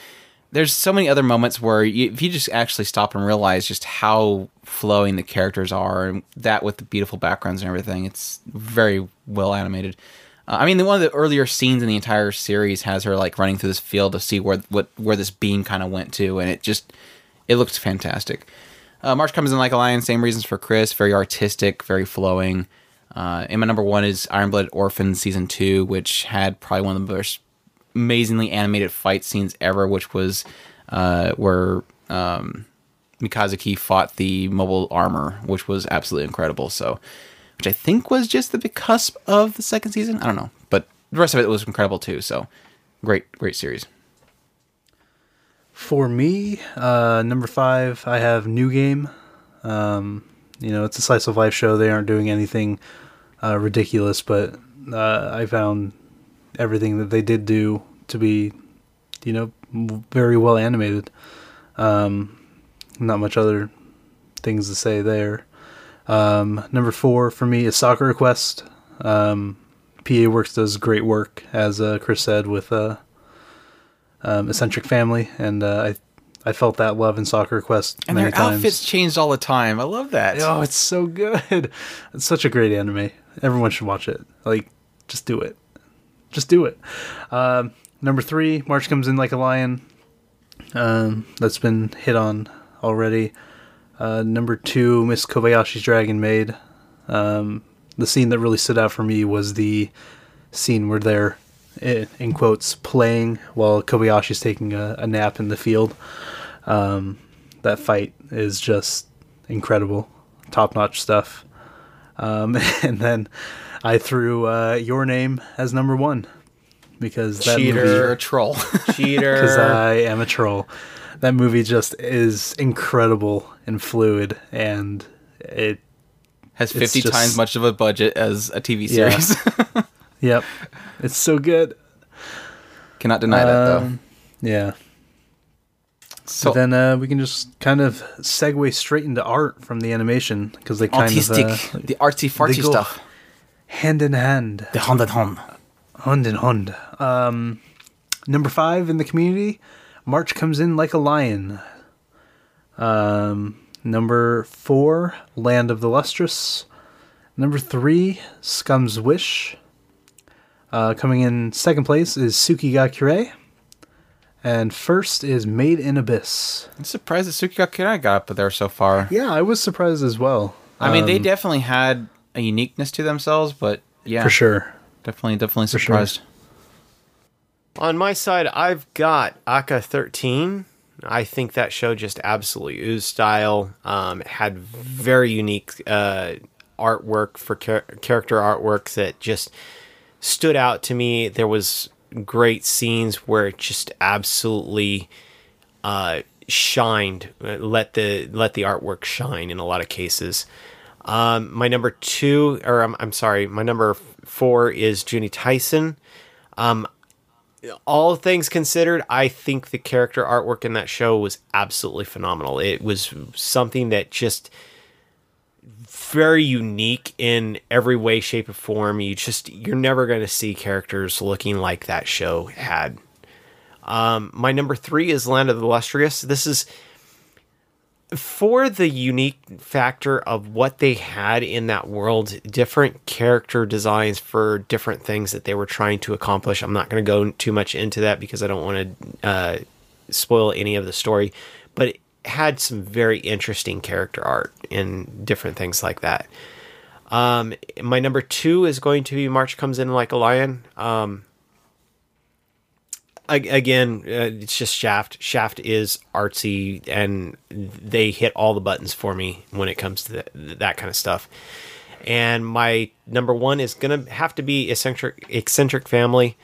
there's so many other moments where you, if you just actually stop and realize just how flowing the characters are, and that with the beautiful backgrounds and everything, it's very well animated. Uh, I mean, the, one of the earlier scenes in the entire series has her like running through this field to see where what where this beam kind of went to, and it just it looks fantastic. Uh, March comes in like a lion. Same reasons for Chris. Very artistic, very flowing. Uh, and my number one is Iron Blooded Orphan season two, which had probably one of the most amazingly animated fight scenes ever, which was uh, where um, Mikazuki fought the mobile armor, which was absolutely incredible. So, which I think was just the cusp of the second season. I don't know, but the rest of it was incredible too. So, great, great series. For me, uh, number five, I have New Game. Um, you know, it's a slice of life show. They aren't doing anything uh, ridiculous, but uh, I found everything that they did do to be, you know, very well animated. Um, not much other things to say there. Um, number four for me is Sakura Quest. Um, PA Works does great work, as uh, Chris said, with uh, um, Eccentric Family, and uh, I I felt that love in Sakura Quest And their times. outfits changed all the time. I love that. Oh, it's so good! It's such a great anime. Everyone should watch it. Like, just do it. Just do it. Um, number three, March comes in like a lion. Um, that's been hit on already. Uh, number two, Miss Kobayashi's Dragon Maid. Um, the scene that really stood out for me was the scene where they're in quotes playing while Kobayashi's taking a, a nap in the field. Um, that fight is just incredible, top notch stuff. Um, and then I threw uh, your name as number one because that Cheater. movie You're a troll. Cheater. Because I am a troll. That movie just is incredible and fluid, and it. Has 50 just- times much of a budget as a TV Yeah. series. Yep, it's so good. Cannot deny that though. Um, Yeah. So then uh, we can just kind of segue straight into art from the animation because they kind autistic, of uh, the artsy fartsy stuff. Hand in hand, The Honda Hon. hand in hand. Um, number five in the community, March comes in like a lion. Um, number four, Land of the Lustrous. Number three, Scum's Wish. Uh, coming in second place is Tsuki ga Kirei. And first is Made in Abyss. I'm surprised that Suki Kira got up there so far. Yeah, I was surprised as well. I mean, they Um, definitely had a uniqueness to themselves, but yeah, for sure. definitely, definitely sure. surprised. On my side, I've got ACCA 13. I think that show just absolutely oozed style. Um, it had very unique uh, artwork for char- character artwork that just stood out to me. There was great scenes where it just absolutely uh, shined. uh, Let the let the artwork shine in a lot of cases. Um, my number two, or I'm, I'm sorry, my number four is Juni Taisen all things considered, I think the character artwork in that show was absolutely phenomenal. It was something that just very unique in every way, shape, or form. You just you're never going to see characters looking like that show had. Um, my number three is Land of the Lustrous. This is for the unique factor of what they had in that world, different character designs for different things that they were trying to accomplish. I'm not going to go too much into that because I don't want to uh, spoil any of the story, but it had some very interesting character art and different things like that. Um, my number two is going to be March Comes In Like a Lion. Um, again, uh, it's just Shaft. Shaft is artsy, and they hit all the buttons for me when it comes to that, that kind of stuff. And my number one is gonna have to be eccentric, eccentric family.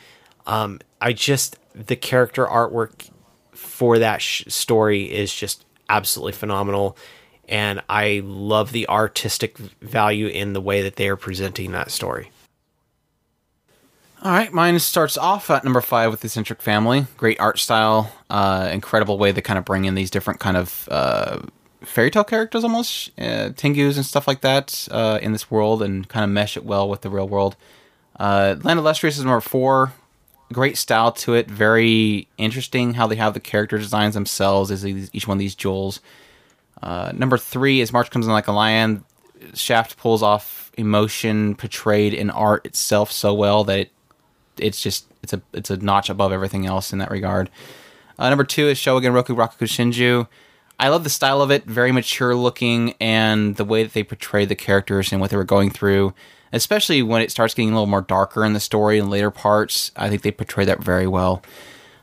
Um, I just the character artwork for that sh- story is just absolutely phenomenal. And I love the artistic value in the way that they are presenting that story. All right, mine starts off at number five with the Eccentric Family. Great art style, uh, incredible way they kind of bring in these different kind of uh, fairy tale characters almost, uh, Tengus and stuff like that uh, in this world and kind of mesh it well with the real world. Uh, Land of Lustrous is number four. Great style to it, very interesting how they have the character designs themselves as each one of these jewels. Uh, number three is March Comes in Like a Lion. Shaft pulls off emotion portrayed in art itself so well that it it's just it's a it's a notch above everything else in that regard. Uh, number two is Showa Genroku Rakugo Shinju. I love the style of it, very mature looking, and the way that they portray the characters and what they were going through, especially when it starts getting a little more darker in the story in later parts. I think they portray that very well.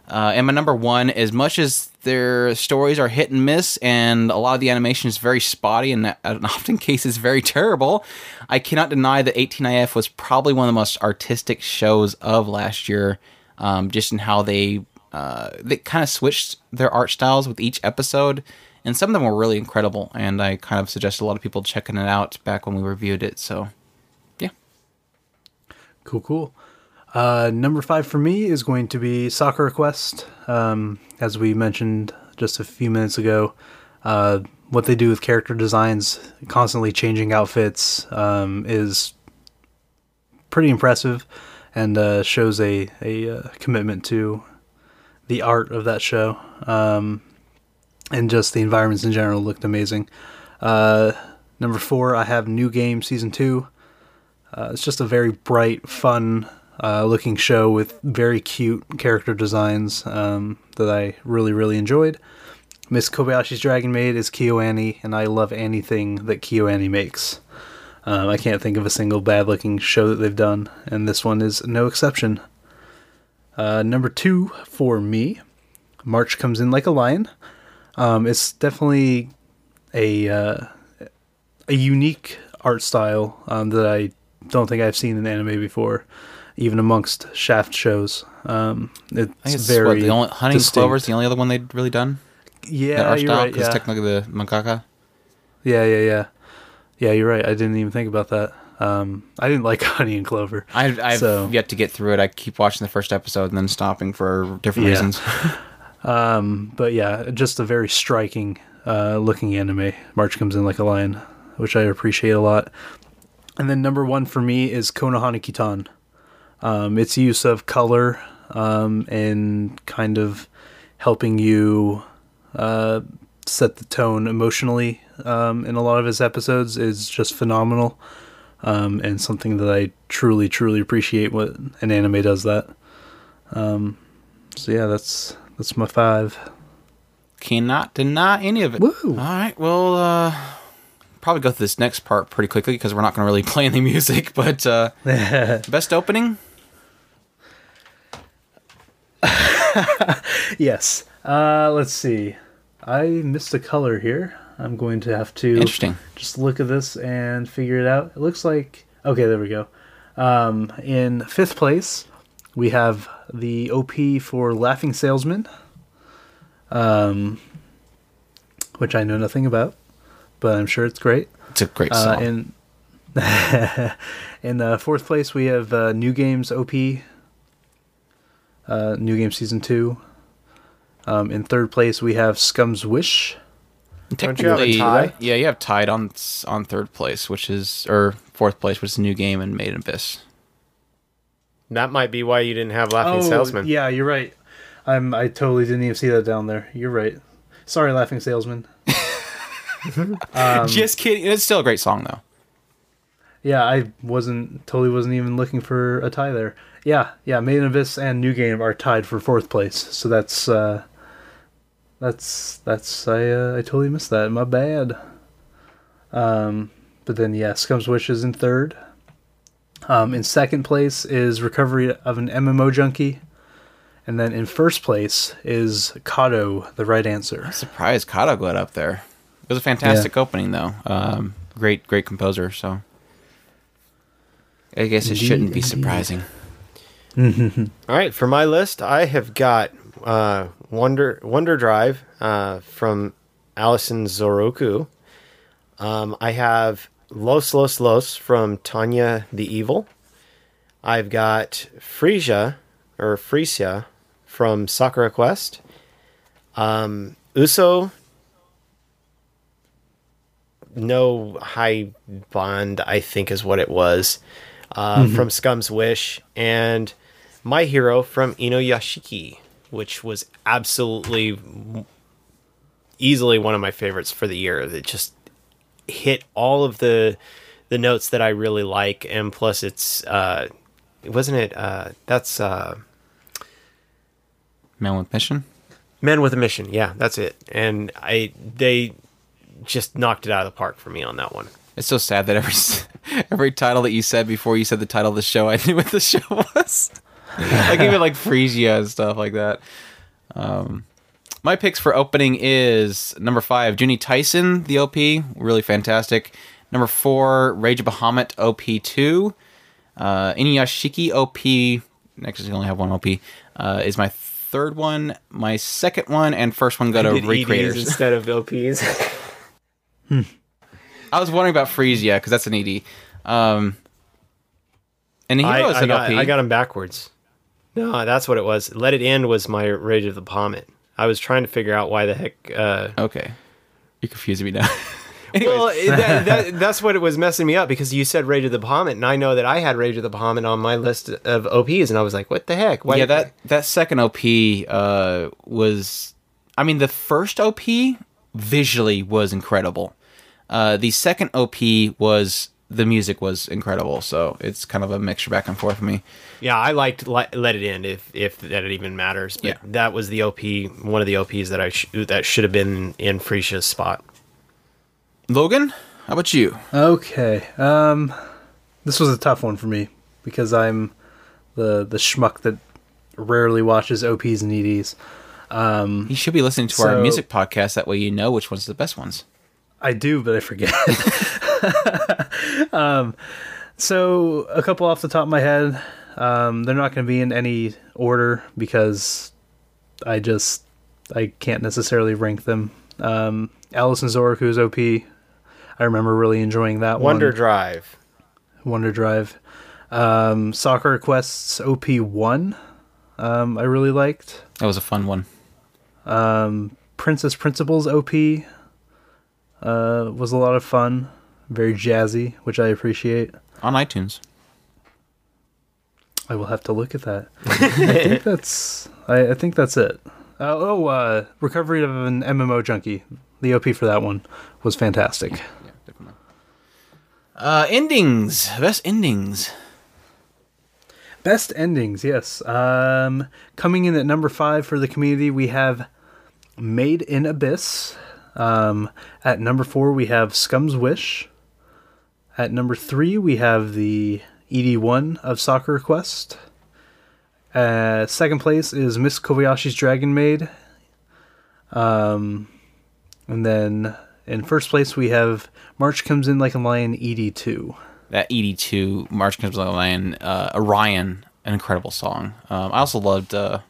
Uh, and my number one, as much as their stories are hit and miss, and a lot of the animation is very spotty and, and often cases very terrible, I cannot deny that 18IF was probably one of the most artistic shows of last year, um, just in how they uh, they kind of switched their art styles with each episode, and some of them were really incredible. And I kind of suggest a lot of people checking it out back when we reviewed it. So, yeah, cool, cool. Uh, number five for me is going to be Sakura Quest. Um, as we mentioned just a few minutes ago, uh, what they do with character designs, constantly changing outfits, um, is pretty impressive and uh, shows a, a, uh, commitment to the art of that show. Um, and just the environments in general looked amazing. Uh, number four, I have New Game Season 2. Uh, it's just a very bright, fun, uh, looking show with very cute character designs um, that I really, really enjoyed. Miss Kobayashi's Dragon Maid is KyoAni, and I love anything that KyoAni makes. Um, I can't think of a single bad looking show that they've done, and this one is no exception. Uh, number two for me, March comes in like a lion. Um, it's definitely a uh, a unique art style um, that I don't think I've seen in anime before even amongst Shaft shows. Um, it's, I it's very what, the only Honey and Clover is the only other one they'd really done. Yeah, you're right. Yeah. technically the mangaka. Yeah, yeah, yeah, yeah. You're right. I didn't even think about that. Um, I didn't like Honey and Clover. I've, I've so. yet to get through it. I keep watching the first episode and then stopping for different yeah. reasons. um, but yeah, just a very striking uh, looking anime. March comes in like a lion, which I appreciate a lot. And then number one for me is Konohana Kitan. Um, its use of color um, and kind of helping you uh, set the tone emotionally um, in a lot of his episodes is just phenomenal um, and something that I truly, truly appreciate when an anime does that. Um, so yeah, that's that's my five. Cannot deny any of it. Woo. All right, well, uh, probably go through this next part pretty quickly because we're not going to really play any music. But uh, best opening. yes. Uh, let's see. I missed a color here. I'm going to have to Interesting. just look at this and figure it out. It looks like okay, there we go. Um, in fifth place, we have the OP for Laughing Salesman, um, which I know nothing about, but I'm sure it's great. It's a great uh, song. Uh, in in uh, fourth place, we have uh, New Games OP uh, New Game Season 2. Um, in third place, we have Scum's Wish. Technically, yeah, you have tied on on third place, which is or fourth place, which is new game and Made in Abyss. That might be why you didn't have Laughing oh, Salesman. Yeah, you're right. I'm I totally didn't even see that down there. You're right. Sorry, Laughing Salesman. um, Just kidding. It's still a great song though. Yeah, I wasn't totally wasn't even looking for a tie there. Yeah, yeah, Made in Abyss and New Game are tied for fourth place. So that's uh that's that's I uh, I totally missed that. My bad. Um but then yeah, Scum's Wish is in third. Um in second place is Recovery of an MMO Junkie. And then in first place is KADO, the right answer. I'm surprised KADO got up there. It was a fantastic yeah. opening though. Um great great composer, so I guess it indeed, shouldn't be surprising. All right, for my list, I have got uh, Wonder Wonder Drive uh, from Alice & Zoroku. Um, I have Los Los Los from Tanya the Evil. I've got Frisia or Frisia from Sakura Quest. Um, Uso no high bond i think is what it was uh, from scum's wish and my hero from Inuyashiki which was absolutely easily one of my favorites for the year It just hit all of the the notes that i really like and plus it's uh wasn't it uh that's uh Man with Mission. men with a mission yeah that's it and i they just knocked it out of the park for me on that one It's so sad that every every title that you said before you said the title of the show, I knew what the show was. like even like Freesia and stuff like that. Um, my picks for opening is number five, Juni Taisen, the OP, really fantastic. Number four, Rage of Bahamut, OP two. Uh, Inuyashiki OP. Next, I only have one OP. Uh, is my third one. My second one and first one go to EDs Recreators. instead of ops I was wondering about Freesia because that's an ED. Um, and the I, hero is I an got, OP. I got him backwards. No, that's what it was. Let it end was my Rage of the Bahamut. I was trying to figure out why the heck. Uh, Okay, you're confusing me now. Well, that, that, that's what it was messing me up because you said Rage of the Bahamut, and I know that I had Rage of the Bahamut on my list of OPs, and I was like, "What the heck?" Why yeah, that that second OP uh, was, I mean, the first OP visually was incredible. Uh, the second OP was the music was incredible, so it's kind of a mixture back and forth for me. Yeah, I liked Let, Let It End if if that it even matters. But Yeah. that was the OP, one of the OPs that I sh- that should have been in Freesia's spot. Logan, how about you? Okay. Um, this was a tough one for me because I'm the the schmuck that rarely watches OPs and EDs. Um, You should be listening to our music podcast. That way, you know which one's are the best ones. I do, but I forget. um, so a couple off the top of my head. Um, they're not going to be in any order because I just I can't necessarily rank them. Um, Alice and Zoroku's OP. I remember really enjoying that one. Wonder one. Drive. Wonder Drive. Um, Sakura Quest's OP one. Um, I really liked. That was a fun one. Um, Princess Principal's OP uh, was a lot of fun, very jazzy, which I appreciate. on iTunes. I will have to look at that. I think that's I, I think that's it. Uh, oh, uh, Recovery of an MMO Junkie. The OP for that one was fantastic. Yeah, Uh, endings, best endings. Best endings, yes. Um, coming in at number five for the community, we have Made in Abyss. Um, at number four, we have Scum's Wish. At number three, we have the ED1 of Sakura Quest. Uh, second place is Miss Kobayashi's Dragon Maid. Um, and then in first place, we have March Comes In Like a Lion ED2. That ED2, March Comes In Like a Lion, uh, Orion, an incredible song. Um, I also loved uh,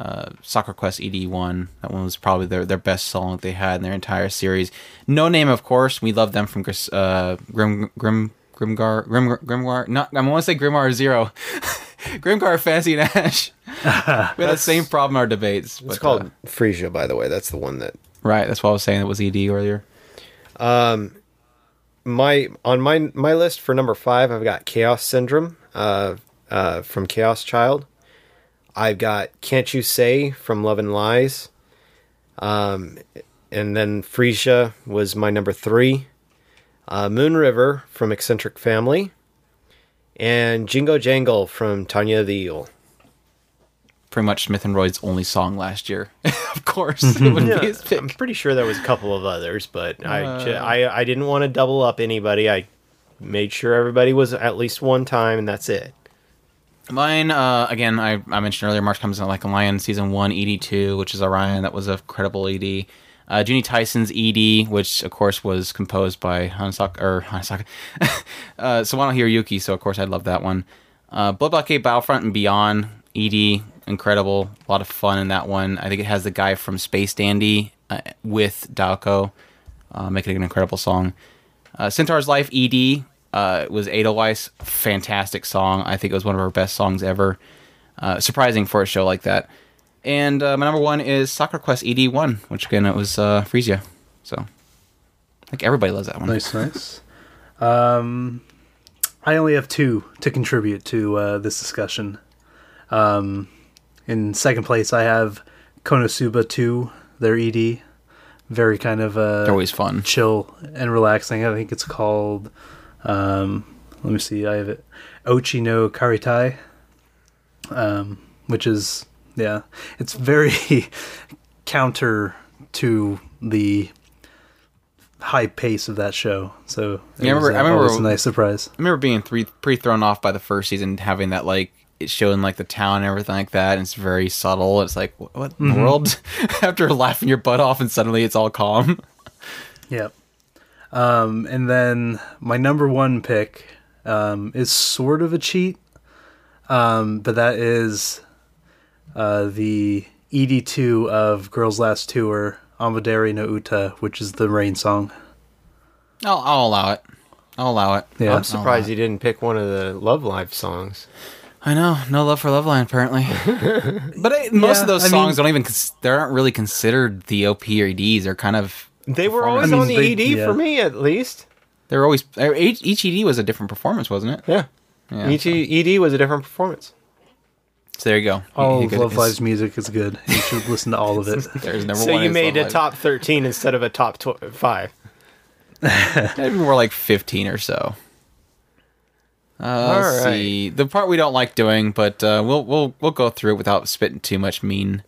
uh, Sakura Quest ED1. That one was probably their, their best song that they had in their entire series. No Name, of course. We love them from Gris- uh, Grim Grim Grimgar Grim Grimoire. Not I want to say Grimoire Zero. Grimgar Fancy and Ash. we had the same problem in our debates. It's but, called uh, Freesia, by the way. That's the one that right. That's what I was saying. It was ED earlier. Um, my on my my list for number five. I've got Chaos Syndrome uh, uh, from Chaos Child. I've got Can't You Say from Love and Lies. Um, and then Freesia was my number three. Uh, Moon River from Eccentric Family. And Jingo Jungle from Tanya the Evil. Pretty much MYTH & ROID's only song last year. of course, it would be his pick. I'm pretty sure there was a couple of others, but Uh. I didn't want to double up anybody. I made sure everybody was at least one time, and that's it. Mine, uh, again, I, I mentioned earlier, March Comes in Like a Lion, Season 1, ED2, which is Orion. That was a credible ED. Uh, Juni Taisen's ED, which, of course, was composed by Hansaka, or Hansaka, uh, Sawano Hiroyuki, so, of course, I'd love that one. Uh, Blood Blockade Battlefront and Beyond, ED, incredible. A lot of fun in that one. I think it has the guy from Space Dandy uh, with Dalco, uh, making an incredible song. Uh, Centaur's Life ED uh, was Edelweiss. Fantastic song. I think it was one of our best songs ever. Uh, surprising for a show like that. And uh, my number one is Sakura Quest ED1, which again, it was uh, Freesia. So, think everybody loves that one. Nice, nice. Um, I only have two to contribute to uh, this discussion. Um, in second place, I have Konosuba 2, their ED. Very kind of uh, They're always fun. chill and relaxing. I think it's called. Um, let me see. I have it. Ochi no Karitai. Um, which is yeah, it's very counter to the high pace of that show. So it Yeah, I remember- was, uh, I remember- a nice surprise. I remember being three, pretty thrown off by the first season, having that like it showing like the town and everything like that, and it's very subtle. It's like what, what in the world? After laughing your butt off, and suddenly it's all calm. Yep. Um, and then my number one pick um, is sort of a cheat, um, but that is uh, the ED2 of Girls Last Tour, Amaderi no Uta, which is the rain song. I'll, I'll allow it. I'll allow it. Yeah. I'll I'm surprised you didn't pick one of the Love Live songs. I know, no love for Love Live apparently. but I, most Yeah, of those I songs mean- don't even cons- they aren't really considered the OP or EDs. They're kind of They were always I mean, on the they- ED yeah. for me, at least. They were always uh, each, each ED was a different performance, wasn't it? Yeah. Yeah. Each ED was a different performance. So there you go. All You of Love it's- Live's music is good. You should listen to all of it. There's number So one. you made Love a Live. top 13 instead of a top tw- five. Maybe more like 15 or so. Uh, let's All see. The part we don't like doing, but uh, we'll we'll we'll go through it without spitting too much mean.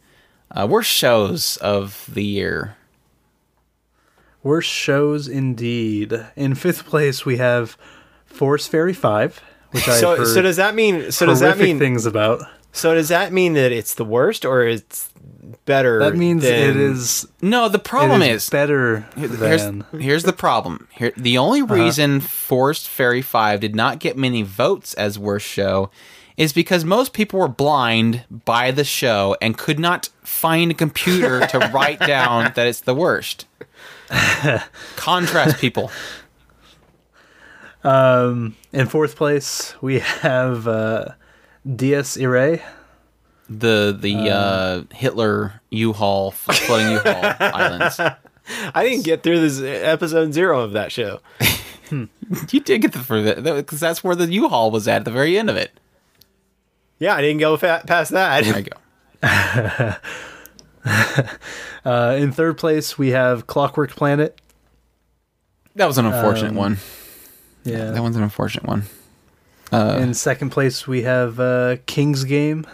Uh, worst shows of the year. Worst shows indeed. In fifth place, we have Force Fairy 5, which I So, heard so does that mean? So does that mean? things about. So does that mean that it's the worst, or it's better? That means than- it is No, the problem is is better here's, than here's the problem. Here, the only Uh-huh. reason Forced Fairy Five did not get many votes as worst show is because most people were blind by the show and could not find a computer to write down that it's the worst. Contrast people. Um, in fourth place, we have uh, Dies Irae. The the uh, Hitler U-Haul floating U-Haul islands. I didn't get through this episode zero of that show. You did get the for that because that's where the U-Haul was at, at the very end of it. Yeah, I didn't go fa- past that. There you go. Uh, in third place, we have Clockwork Planet. That was an unfortunate Um, one. Yeah. That one's an unfortunate one. Uh, in second place, we have uh, King's Game,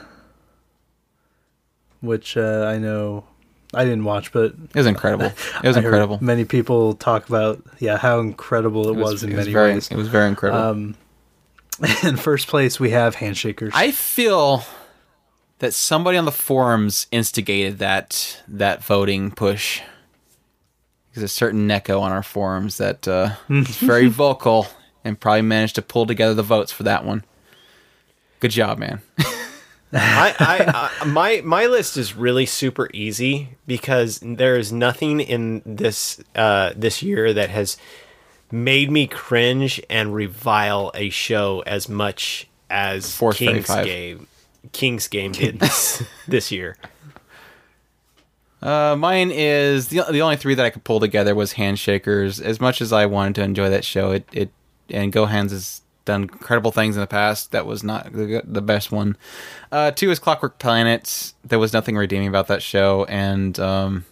which uh, I know I didn't watch, but It was incredible. It was incredible. Many people talk about yeah how incredible it, was, in it many very, ways. It was very incredible. Um, in first place, we have Handshakers. I feel that somebody on the forums instigated that that voting push. There's a certain Neko on our forums that uh, is very vocal and probably managed to pull together the votes for that one. Good job, man. I, I, I my my list is really super easy because there is nothing in this uh, this year that has made me cringe and revile a show as much as Force King's 35. Game. King's Game did this this year. Uh, mine is the the only three that I could pull together was Handshakers. As much as I wanted to enjoy that show, it it and GoHands has done incredible things in the past. That was not the, the best one. Uh, two is Clockwork Planets. There was nothing redeeming about that show, and um,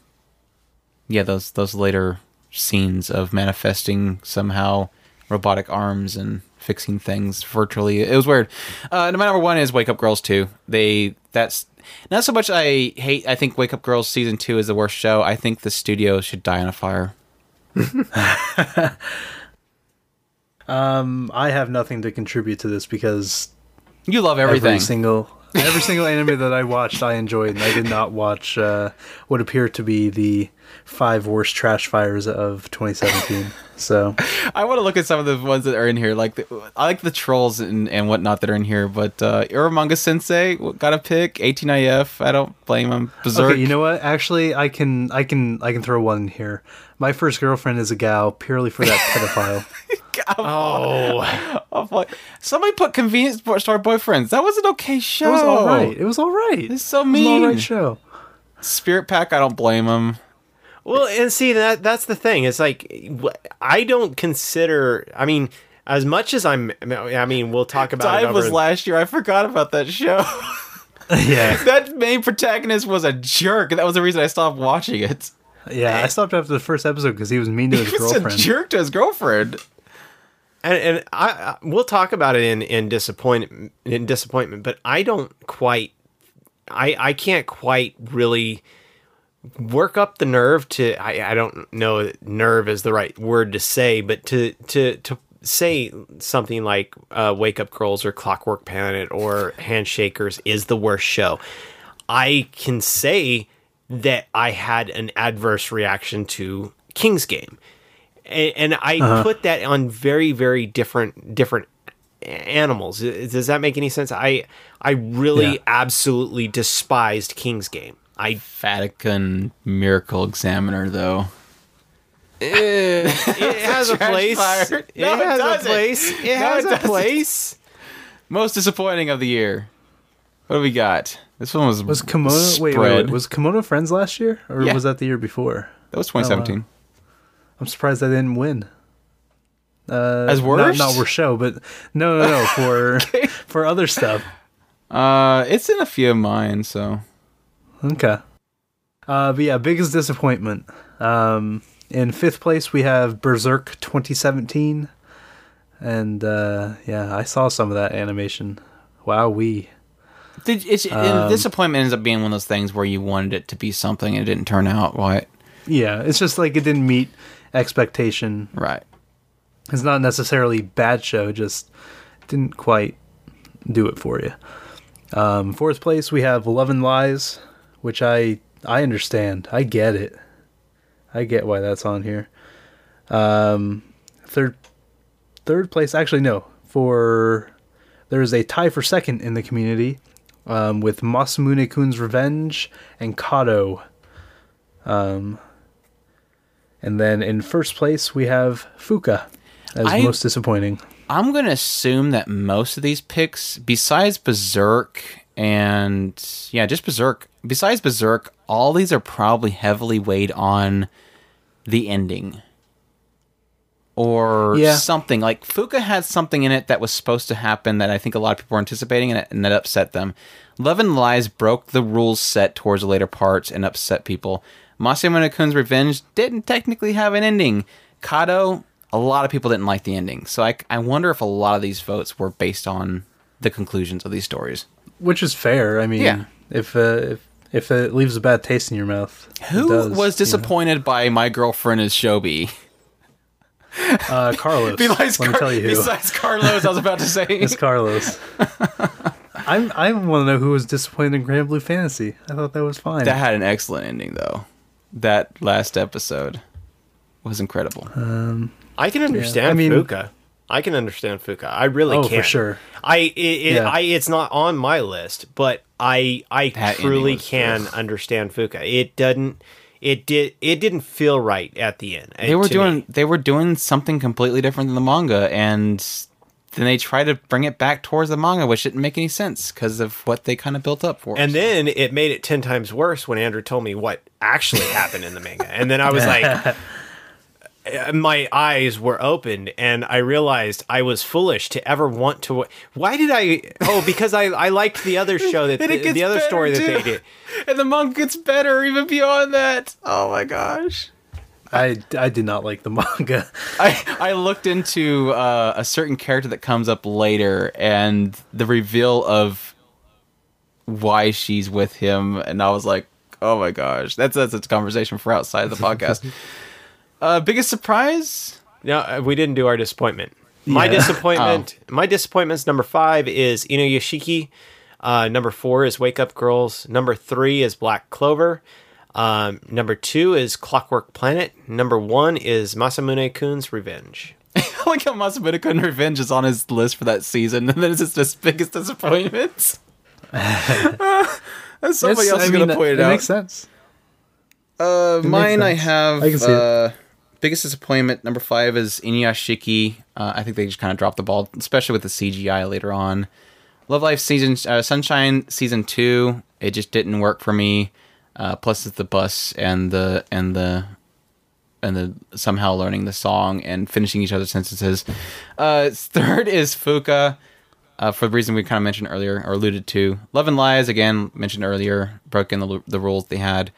yeah, those those later scenes of manifesting somehow robotic arms and fixing things virtually. It was weird. Uh, and my number one is Wake Up Girls 2. They that's not so much I hate. I think Wake Up Girls season two is the worst show. I think the studio should die on a fire. um, I have nothing to contribute to this because You love everything. every single every single anime that I watched, I enjoyed, and I did not watch uh, what appear to be the five worst trash fires of 2017. So I want to look at some of the ones that are in here. Like the, I like the trolls and, and whatnot that are in here. But uh, Eromanga Sensei got a pick. 18IF. I don't blame him. Berserk. okay, you know what? Actually, I can I can I can throw one in here. My first girlfriend is a gal purely for that pedophile. Oh, Oh, boy. Somebody put convenience store boyfriends. That was an okay show. It was all right. It was all right. It's so It was an all mean. show. Spiritpact. I don't blame him. Well, and see that that's the thing. It's like I don't consider. I mean, as much as I'm. I mean, we'll talk about it Dive was over- last year. I forgot about that show. yeah, that main protagonist was a jerk. That was the reason I stopped watching it. yeah. I stopped after the first episode because he was mean to his He was a girlfriend. jerk to his girlfriend. and, and I, I we'll talk about it in in disappointment in disappointment but i don't quite i i can't quite really work up the nerve to i i don't know nerve is the right word to say but to to to say something like uh, wake up girls or clockwork planet or handshakers is the worst show i can say that i had an adverse reaction to king's game and, and I put that on very very different different animals. Does that make any sense? I I really Yeah. absolutely despised King's Game. I Vatican Miracle Examiner, though. it has a trash place. fire. It No, it has a doesn't. place. It No, has it a doesn't. place. Most disappointing of the year. What do we got? This one was Was Kemono wait, wait, wait was Kemono Friends last year or Yeah. was that the year before? that was 2017. I'm surprised I didn't win. Uh, As not- worst? Not, worst show, but no, no, no for for other stuff. Uh, it's in a few of mine, so Okay. Uh, but yeah, biggest disappointment. Um, in fifth place we have Berserk 2017, and uh, yeah, I saw some of that animation. Wow, we. Did, it's, Um, disappointment ends up being one of those things where you wanted it to be something and it didn't turn out right. Yeah, it's just like it didn't meet expectation. Right. It's not necessarily bad show, just didn't quite do it for you. Um, fourth place we have Love and Lies, which I I understand. I get it. I get why that's on here. Um, third third place actually no for there is a tie for second in the community um, with Masamune Kun's Revenge and Kado. Um, and then in first place we have Fuka as I- most disappointing. I'm going to assume that most of these picks, besides Berserk and yeah, just Berserk, besides Berserk, all these are probably heavily weighed on the ending or Yeah. something. Like Fuka had something in it that was supposed to happen that I think a lot of people were anticipating and, it, and that upset them. Love and Lies broke the rules set towards the later parts and upset people. Masamune Kun's Revenge didn't technically have an ending. Kado, a lot of people didn't like the ending. So I, I wonder if a lot of these votes were based on the conclusions of these stories. Which is fair. I mean, Yeah. if uh, if if it leaves a bad taste in your mouth, it Who does, was you know. disappointed by My Girlfriend is Shobi? Uh, Carlos. Besides, Let me tell you who. besides Carlos, I was about to say. It's Carlos. I'm, I want to know who was disappointed in Granblue Fantasy. I thought that was fine. That had an excellent ending, though. That last episode was incredible. I can understand I mean- Fuka. I can understand Fuka. I really oh, can. for sure. I it, it, Yeah. I it's not on my list, but I I That truly can understand Fuka. It doesn't it did it didn't feel right at the end. Eh, they were doing me. they were doing something completely different than the manga, and then they tried to bring it back towards the manga, which didn't make any sense because of what they kind of built up for. And us. then it made it 10 times worse when Andrew told me what actually happened in the manga. And then I was like, my eyes were opened and I realized I was foolish to ever want to. Why did I? Oh, because I, I liked the other show that And it the, gets the other better, story that they too. did. and the monk gets better even beyond that. Oh my gosh. I, I did not like the manga. I, I looked into uh, a certain character that comes up later and the reveal of why she's with him and I was like, oh my gosh, that's that's a conversation for outside of the podcast. Uh, biggest surprise? No, uh, we didn't do our disappointment. My Yeah. disappointment. My disappointment's number five is Inuyashiki. Uh, number four is Wake Up Girls. Number three is Black Clover. Um, number two is Clockwork Planet. Number one is Masamune Kun's Revenge. I like how Masamune Kun Revenge is on his list for that season, and then it's just his biggest disappointment. As somebody It's- else I is going to point it, it out. makes sense. Uh, mine, I sense. have I can see it. Biggest disappointment. Number five is Inuyashiki. Uh, I think they just kind of dropped the ball, especially with the CGI later on. Love Live season uh, Sunshine season two. It just didn't work for me. Uh, plus, it's the bus and the and the and the somehow learning the song and finishing each other's sentences. Uh, third is Fuka. Uh, for the reason we kind of mentioned earlier or alluded to. Love and Lies, again, mentioned earlier, broken the, the rules they had.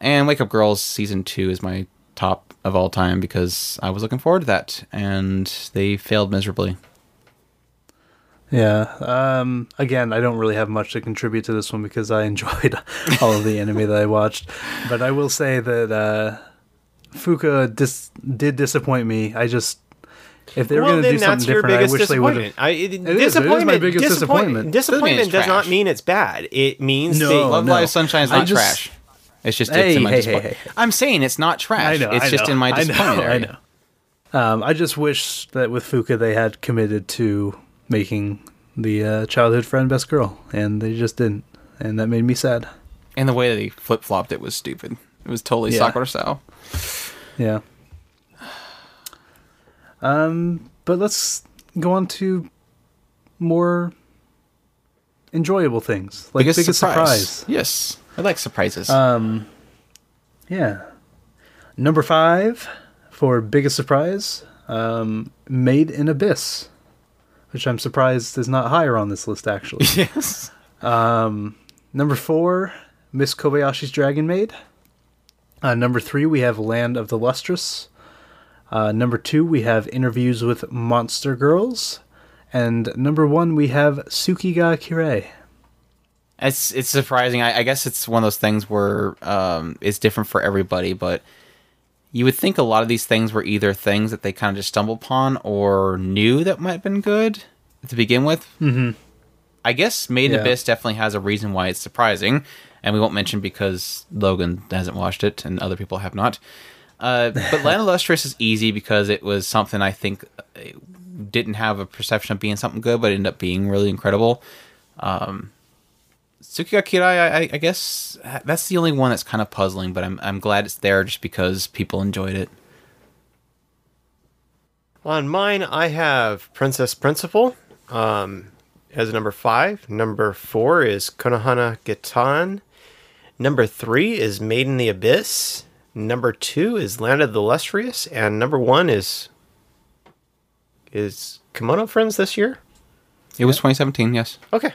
And Wake Up Girls season two is my top of all time because I was looking forward to that and they failed miserably. Yeah. Um, again, I don't really have much to contribute to this one because I enjoyed all of the anime that I watched. But I will say that uh, Fuka dis- did disappoint me. I just, if they were well, going to do something different, I wish they would disappointment. have. I, it, is, it is my disappointment. biggest disappointment. Disappointment it's does not mean it's bad. It means No, they, Love no. Live Sunshine is not just- trash. It's just Hey, it's in my hey, hey, hey, hey. I'm saying it's not trash. I know. it's I just know, in my I know, disappointment I know. Um, I just wish that with Fuka they had committed to making the uh, childhood friend best girl, and they just didn't, and that made me sad. And the way that he flip flopped it was stupid. It was totally Yeah. Sakura style. Yeah. Um, but let's go on to more enjoyable things, like biggest, surprise. Yes, I like surprises. Um, yeah. Number five for biggest surprise, um, Made in Abyss, which I'm surprised is not higher on this list actually. yes. Um, number four, Miss Kobayashi's Dragon Maid. Uh, number three, we have Land of the Lustrous. Uh, number two, we have Interviews with Monster Girls. And number one, we have Tsuki ga Kirei. It's it's surprising. I, I guess it's one of those things where um, it's different for everybody, but you would think a lot of these things were either things that they kind of just stumbled upon or knew that might have been good to begin with. Mm-hmm. I guess Made in Yeah. Abyss definitely has a reason why it's surprising, and we won't mention because Logan hasn't watched it and other people have not. Uh, but Land of Lustrous is easy because it was something I think uh, didn't have a perception of being something good, but ended up being really incredible. Um, Tsuki ga Kirei, I, I- guess that's the only one that's kind of puzzling, but I'm I'm glad it's there just because people enjoyed it. On mine, I have Princess Principal um, as number five. Number four is Konohana Kitan. Number three is Made in the Abyss. Number two is Land of the Lustrous, and number one is is Kemono Friends this year. It was 2017, yes. Okay,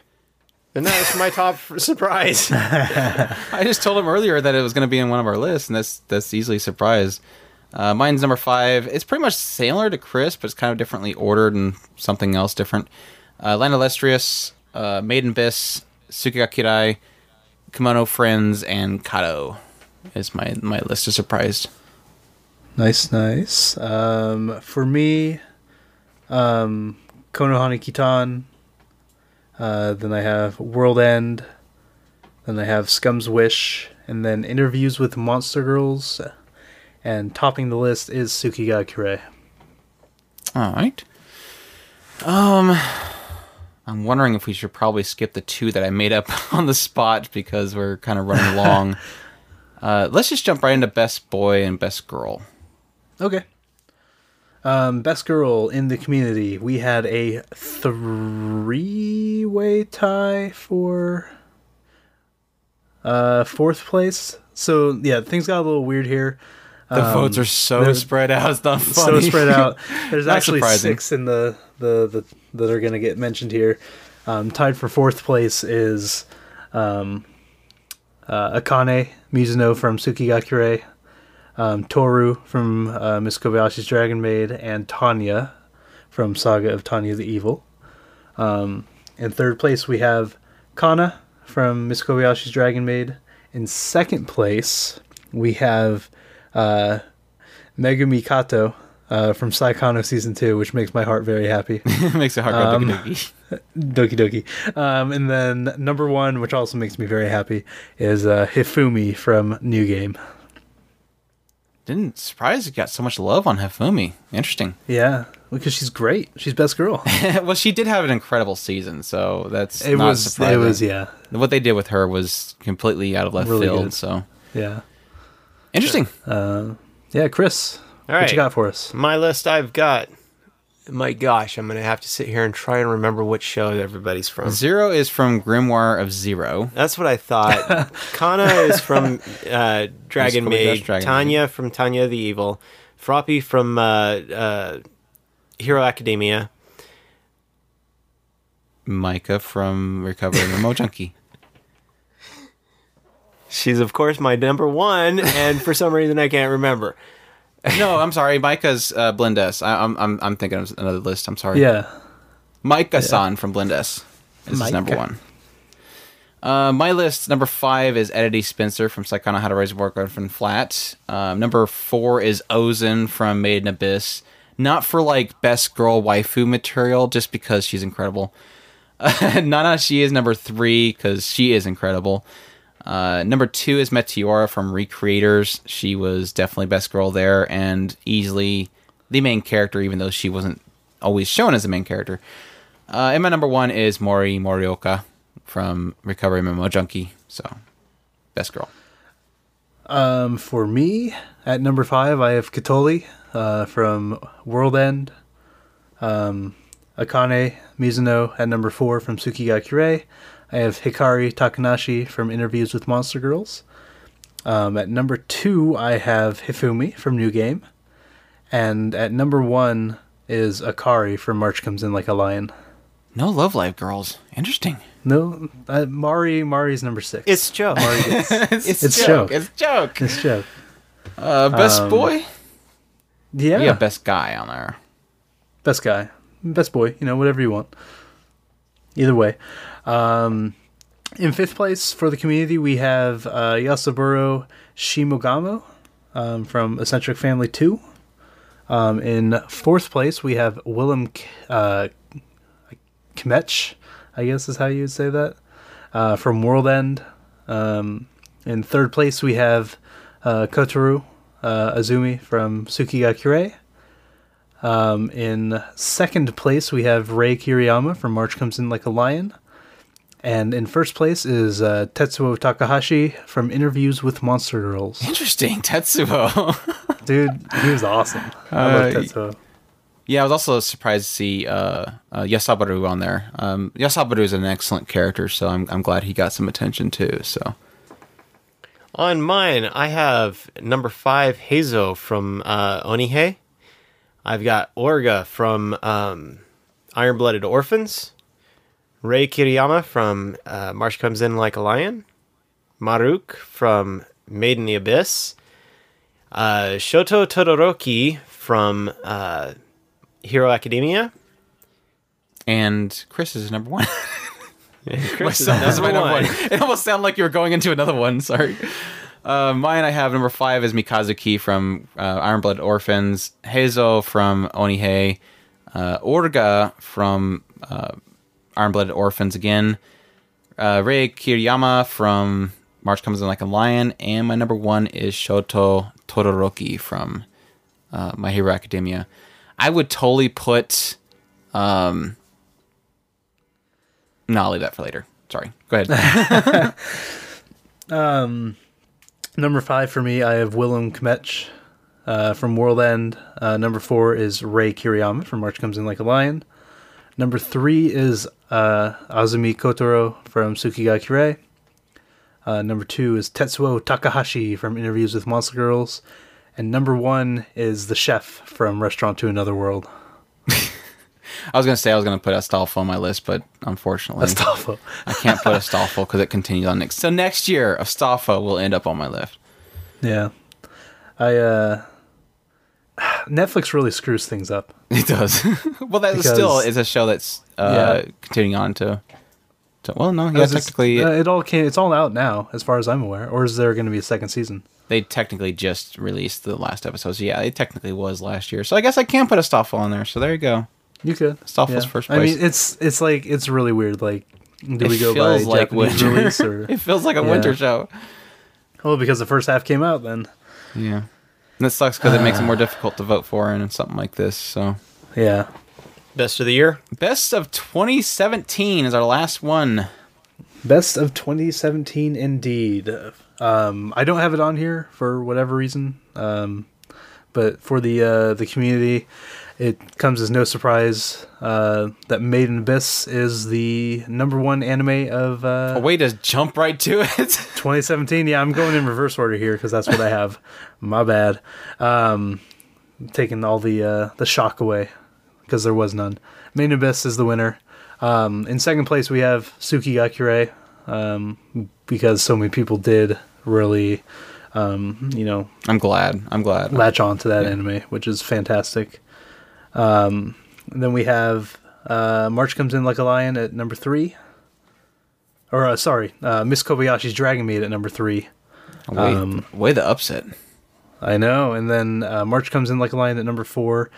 and that was my top surprise. I just told him earlier that it was going to be in one of our lists, and that's that's easily surprised. Uh, mine's number five. It's pretty much similar to Chris, but it's kind of differently ordered and something else different. Uh, Land of Lustrous, uh, Made in Abyss, Tsukiga Kirai, Kemono Friends, and Kado is my my list of surprised. Nice, nice. Um, for me, um, Konohana Kitan. Uh, then I have World End. Then I have Scum's Wish, and then Interviews with Monster Girls. And topping the list is Tsuki ga Kirei. All right. Um, I'm wondering if we should probably skip the two that I made up on the spot because we're kind of running long. uh, let's just jump right into best boy and best girl. Okay. Um, best girl in the community. We had a three-way tie for uh fourth place. So yeah, things got a little weird here. The Um, votes are so spread out. It's not so spread out. There's actually surprising. six in the, the the that are gonna get mentioned here. Um, tied for fourth place is um, uh, Akane Mizuno from Tsuki ga Kirei, um, Toru from uh, Miss Kobayashi's Dragon Maid, and Tanya from Saga of Tanya the Evil. Um, in third place, we have Kanna from Miss Kobayashi's Dragon Maid. In second place, we have uh, Megumi Kato uh, from Saekano season two, which makes my heart very happy. Makes it hard Um, doki Doki Doki. Um, and then number one, which also makes me very happy, is uh, Hifumi from New Game. Didn't surprise it got so much love on Hifumi. Interesting. Yeah, because she's great. She's best girl. well, she did have an incredible season, so that's It not was. surprising. It was. Yeah. What they did with her was completely out of left Really field. good. So Yeah. interesting. Uh, yeah, Chris. All What right. you got for us? My list I've got. My gosh, I'm gonna have to sit here and try and remember which show everybody's from. Zero is from Grimoire of Zero. That's what I thought. Kanna is from uh, Dragon Maid. Dragon Tanya from Tanya the Evil. Froppy from uh, uh, Hero Academia. Micah from Recovering Remote Junkie. She's of course my number one, and for some reason I can't remember. No, I'm sorry. Micah's uh, Blend S. I, I'm I'm I'm thinking of another list. I'm sorry. Yeah. Micah San from Blend S. This is number one. Uh, my list number five is Eriri Spencer from Saekano How to Raise a Boring Girlfriend Flat. Um, number four is Ozen from Made in Abyss. Not for like best girl waifu material, just because she's incredible. Nana, she is number three because she is incredible. Uh, number two is Meteora from Recreators. She was definitely best girl there and easily the main character, even though she wasn't always shown as the main character. Uh, and my number one is Mori Morioka from Recovery Memo Junkie. So, best girl. Um, for me, at number five, I have Chtholly uh, from World End. Um, Akane Mizuno at number four from Tsuki ga Kirei. I have Hikari Takanashi from Interviews with Monster Girls. Um, at number two, I have Hifumi from New Game. And at number one is Akari from March Comes In Like a Lion. No Love Live girls. Interesting. No, uh, Mari, Mari's number six. It's Joe. Mari gets, It's, It's joke. joke. It's joke. it's joke. Uh, best Um, boy. Yeah, You got best guy on there. best guy, best boy, you know, whatever you want. Either way. Um, in fifth place for the community, we have uh, Yasaburo Shimogamo um, from Eccentric Family 2. Um, in fourth place, we have Willem K- uh, Kmetsch, I guess is how you would say that, uh, from World End. Um, in third place, we have uh, Kotaro uh, Azumi from Tsuki ga Kirei. Um, in second place, we have Rei Kiriyama from March Comes In Like a Lion. And in first place is uh, Tetsuo Takahashi from Interviews with Monster Girls. Interesting. Tetsuo. Dude, he was awesome. I Uh, love Tetsuo. Yeah, I was also surprised to see uh, uh, Yasaburo on there. Um, Yasaburo is an excellent character, so I'm, I'm glad he got some attention too. So On mine, I have number five Heizo from uh, Onihei. I've got Orga from um, Iron Blooded Orphans. Rei Kiriyama from uh, March Comes In Like a Lion. Maruk from Made in the Abyss. Uh, Shoto Todoroki from uh, Hero Academia. and Chris is number one. Chris is number number one. one. It almost sounded like you were going into another one. Sorry. Uh, mine, I have number five is Mikazuki from uh, Iron Blood Orphans, Heizo from Onihei, uh, Orga from uh, Iron Blooded Orphans again, uh, Rei Kiriyama from March Comes in Like a Lion, and my number one is Shoto Todoroki from uh, My Hero Academia. I would totally put. Um, no, I'll leave that for later. Sorry. Go ahead. Number five for me, I have Willem Kmetsch uh, from World End. Uh, number four is Rei Kiriyama from March Comes In Like a Lion. Number three is uh, Azumi Kotaro from Tsuki ga Kirei. Uh, number two is Tetsuo Takahashi from Interviews with Monster Girls. And number one is the chef from Restaurant to Another World. I was gonna say I was gonna put Astolfo on my list, but unfortunately, Astolfo. I can't put Astolfo because it continues on next. So next year, Astolfo will end up on my list. Yeah. I, uh, Netflix really screws things up. It does. well, that Because- still is a show that's uh, Yeah. continuing on to. So, well, no, yeah, technically uh, it all came. It's all out now, as far as I'm aware. Or is there going to be a second season? they technically just released the last episode. So yeah, it technically was last year. So I guess I can put Astolfo on there. So there you go. You could. Stoffel's first I mean, it's it's like it's really weird. Like, do it we go by like Japanese winter. release or? it feels like a Yeah. winter show. well, because the first half came out then. Yeah. And that sucks because it makes it more difficult to vote for in something like this. So, Yeah. Best of the year. best of 2017 is our last one. Best of 2017, indeed. Um, I don't have it on here for whatever reason, um, but for the uh, the community, it comes as no surprise uh, that Made in Abyss is the number one anime of uh, A way to jump right to it. 2017. Yeah, I'm going in reverse order here because that's what I have. My bad. Um, taking all the uh, the shock away because there was none. Made in Abyss is the winner. Um, in second place, we have Tsuki ga Kirei um, because so many people did really, um, you know, I'm glad. I'm glad. latch on to that anime, which is fantastic. Um, then we have uh, March comes in like a lion at number three. Or uh, sorry, uh, Miss Kobayashi's Dragon Maid at number three. Way, Um, way the upset. I know. And then uh, March comes in like a lion at number four.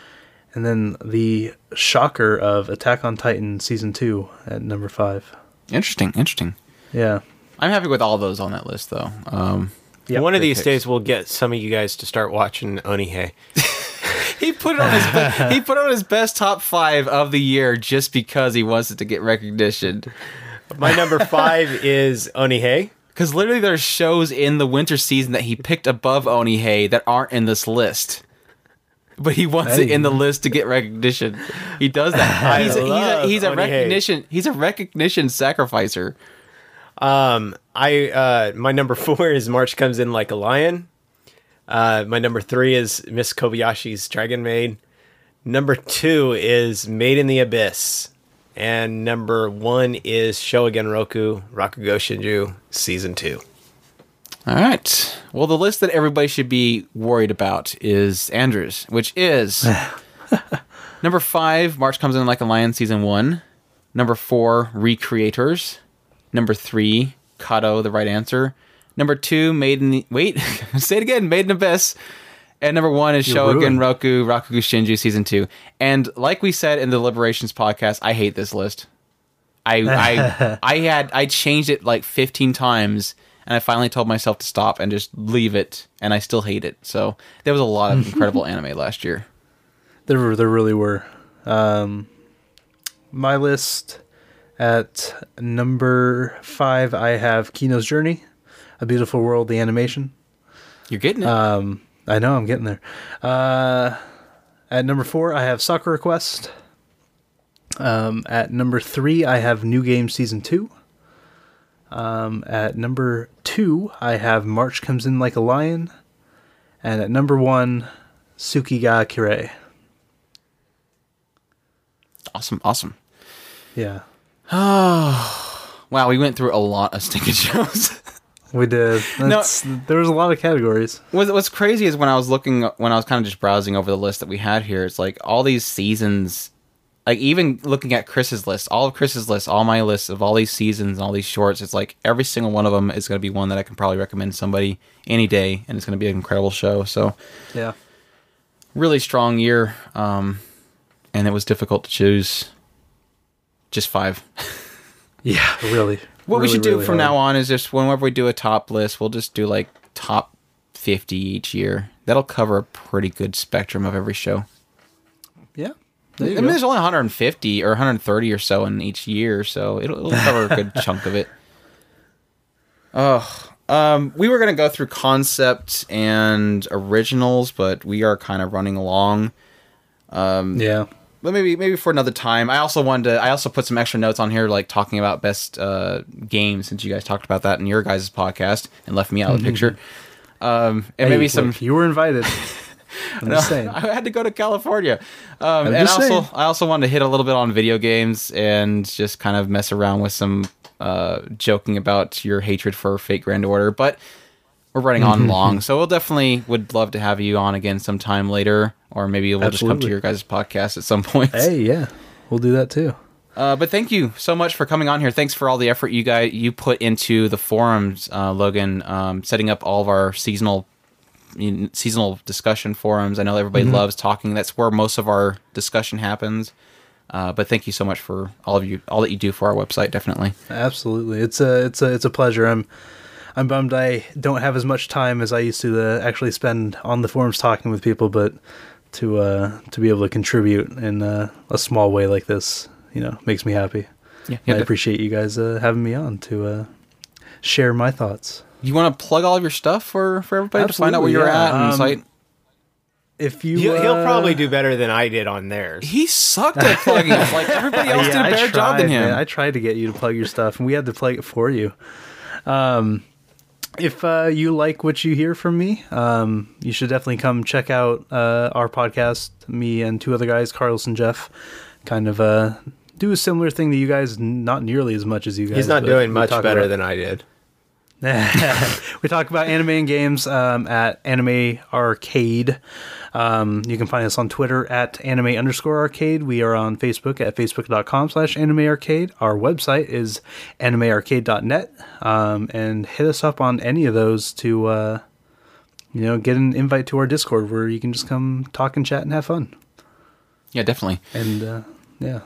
And then the shocker of Attack on Titan season two at number five. Interesting. Interesting. Yeah. I'm happy with all those on that list, though. Um, Yep. One of these picks. days, we'll get some of you guys to start watching Onihei. he put it on his be- he put on his best top five of the year just because he wants it to get recognition. My number five is Onihei. Because literally, there's shows in the winter season that he picked above Onihei that aren't in this list. But he wants it in the list to get recognition. He does that. I he's, a, he's, a, he's a recognition. He's a recognition sacrificer. Um, I uh, my number four is March comes in like a lion. Uh, my number three is Miss Kobayashi's Dragon Maid. Number two is Made in the Abyss, and number one is Showa Genroku Rakugo Shinju season two. All right. Well, the list that everybody should be worried about is Andrew's, which is number five, March Comes In Like a Lion, season one. Number four, Recreators. Number three, Kado, the right answer. Number two, Made in the. Wait, say it again, Made in Abyss. And number one is You're Shogun ruined. Roku Rakugo Shinju season two. And like we said in the Deliberations podcast, I hate this list. I I I had I changed it like 15 times and I finally told myself to stop and just leave it and I still hate it. So there was a lot of incredible anime last year. There, were- there really were. Um, my list at number five, I have Kino's Journey, A Beautiful World, the animation. You're getting it. Um, I know I'm getting there. Uh, at number four, I have Sakura Quest. Um, at number three, I have New Game Season Two. Um, at number two, I have March Comes In Like a Lion. And at number one, Tsuki ga Kirei. awesome, awesome. Yeah, Oh, Wow, we went through a lot of stinking shows. We did. That's, There was a lot of categories. What's crazy is when I was looking, when I was kind of just browsing over the list that we had here, it's like all these seasons, like even looking at Chris's list, all of Chris's list, all my lists of all these seasons, all these shorts, it's like every single one of them is going to be one that I can probably recommend somebody any day, and it's going to be an incredible show. So Yeah. really strong year, um, and it was difficult to choose just five. Yeah, really. What we should do really from hard. now on is just whenever we do a top list, we'll just do like top 50 each year. That'll cover a pretty good spectrum of every show. Yeah. I mean, go. there's only 150 or 130 or so in each year, so it'll, it'll cover a good chunk of it. Oh, um, we were gonna go through concept and originals, but we are kind of running along. Um, Yeah. But maybe maybe for another time. I also wanted to. I also put some extra notes on here, like talking about best uh, games, since you guys talked about that in your guys' podcast and left me out of the picture. Um, and Hey, maybe some. look, you were invited. I'm just saying. I had to go to California. Um, and just also, saying. I also wanted to hit a little bit on video games and just kind of mess around with some uh, joking about your hatred for Fate Grand Order. But we're running on long, so we'll definitely would love to have you on again sometime later, or maybe we'll just come to your guys' podcast at some point. Hey, yeah, we'll do that too. Uh, but thank you so much for coming on here. Thanks for all the effort you guys you put into the forums, uh, Logan. Um, setting up all of our seasonal seasonal discussion forums. I know everybody Mm-hmm. loves talking. That's where most of our discussion happens. Uh, but thank you so much for all of you, all that you do for our website. Definitely. Absolutely, it's a it's a it's a pleasure. I'm I'm bummed I don't have as much time as I used to uh, actually spend on the forums talking with people, but to uh, to be able to contribute in uh, a small way like this, you know, makes me happy. Yeah. I appreciate you guys uh, having me on to uh, share my thoughts. You want to plug all of your stuff for for everybody to find out where Absolutely, you're yeah. at and Um, site. If you, He'll, he'll probably do better than I did on theirs. He sucked at plugging. like everybody else did a I better job than him. man. I tried to get you to plug your stuff, and we had to plug it for you. Um, if uh, you like what you hear from me, um, you should definitely come check out uh, our podcast. Me and two other guys, Carlos and Jeff, kind of uh, do a similar thing to you guys, not nearly as much as you guys. He's not doing much better about- than I did. we talk about anime and games um, at Anime Arcade. Um, you can find us on Twitter at anime underscore arcade. We are on Facebook at facebook.com slash anime arcade. Our website is animearcade.net. Um, and hit us up on any of those to, uh, you know, get an invite to our Discord where you can just come talk and chat and have fun. yeah, definitely. And uh, yeah,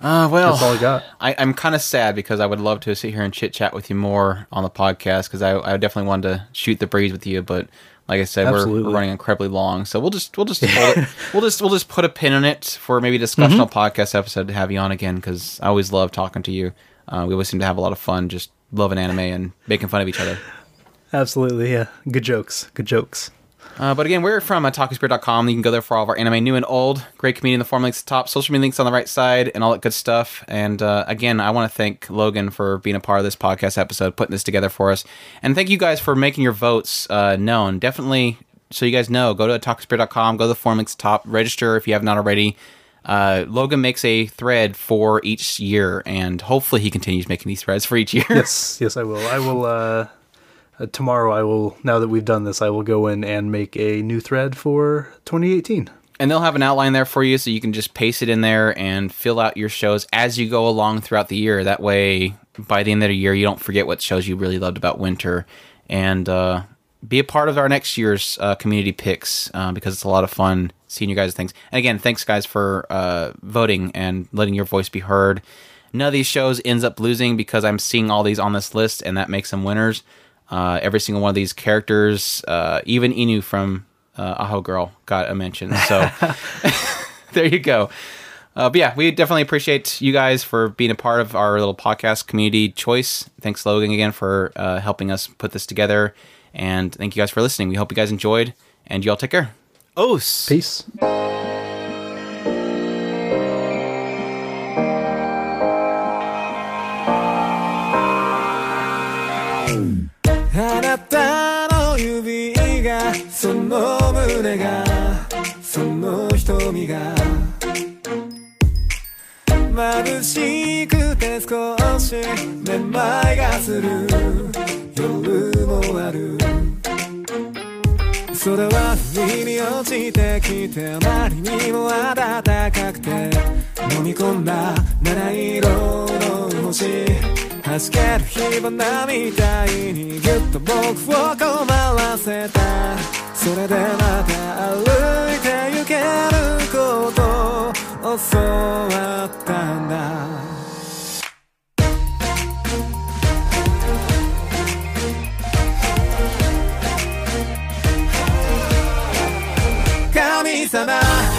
Uh, well, that's all I got. I, I'm kind of sad because I would love to sit here and chit chat with you more on the podcast because I, I definitely wanted to shoot the breeze with you, but like I said, we're, we're running incredibly long, so we'll just we'll just we'll just we'll just put a pin in it for maybe a discussional podcast episode to have you on again because I always love talking to you. Uh, we always seem to have a lot of fun just loving anime and making fun of each other. Absolutely. Yeah. Good jokes. Good jokes. Uh, but again, we're from uh, You can go there for all of our anime, new and old. Great community in the forum links at the top, social media links on the right side, and all that good stuff. And uh, again, I want to thank Logan for being a part of this podcast episode, putting this together for us. And thank you guys for making your votes uh, known. Definitely, so you guys know, go to otakuspirit.com, go to the forum links top, register if you have not already. Uh, Logan makes a thread for each year, and hopefully he continues making these threads for each year. yes, yes, I will. I will. Uh, tomorrow, I will. Now that we've done this, I will go in and make a new thread for 2018. and they'll have an outline there for you so you can just paste it in there and fill out your shows as you go along throughout the year that way by the end of the year you don't forget what shows you really loved about winter and uh, be a part of our next year's uh, community picks uh, because it's a lot of fun seeing you guys things and again thanks guys for uh, voting and letting your voice be heard none of these shows ends up losing because i'm seeing all these on this list and that makes them winners uh, every single one of these characters uh, even inu from uh, Aho Girl got a mention. So there you go. Uh, but yeah, we definitely appreciate you guys for being a part of our little podcast community choice. Thanks, Logan, again for uh, helping us put this together. And thank you guys for listening. We hope you guys enjoyed, and you all take care. Os. Peace. 眩しくて少しめまいがする。夜もある。それは不意に落ちてきてあまりにも暖かくて飲み込んだ七色の星。弾ける火花みたいにぎゅっと僕を困らせた。それでまた歩いて行けること。教わったんだ。神様。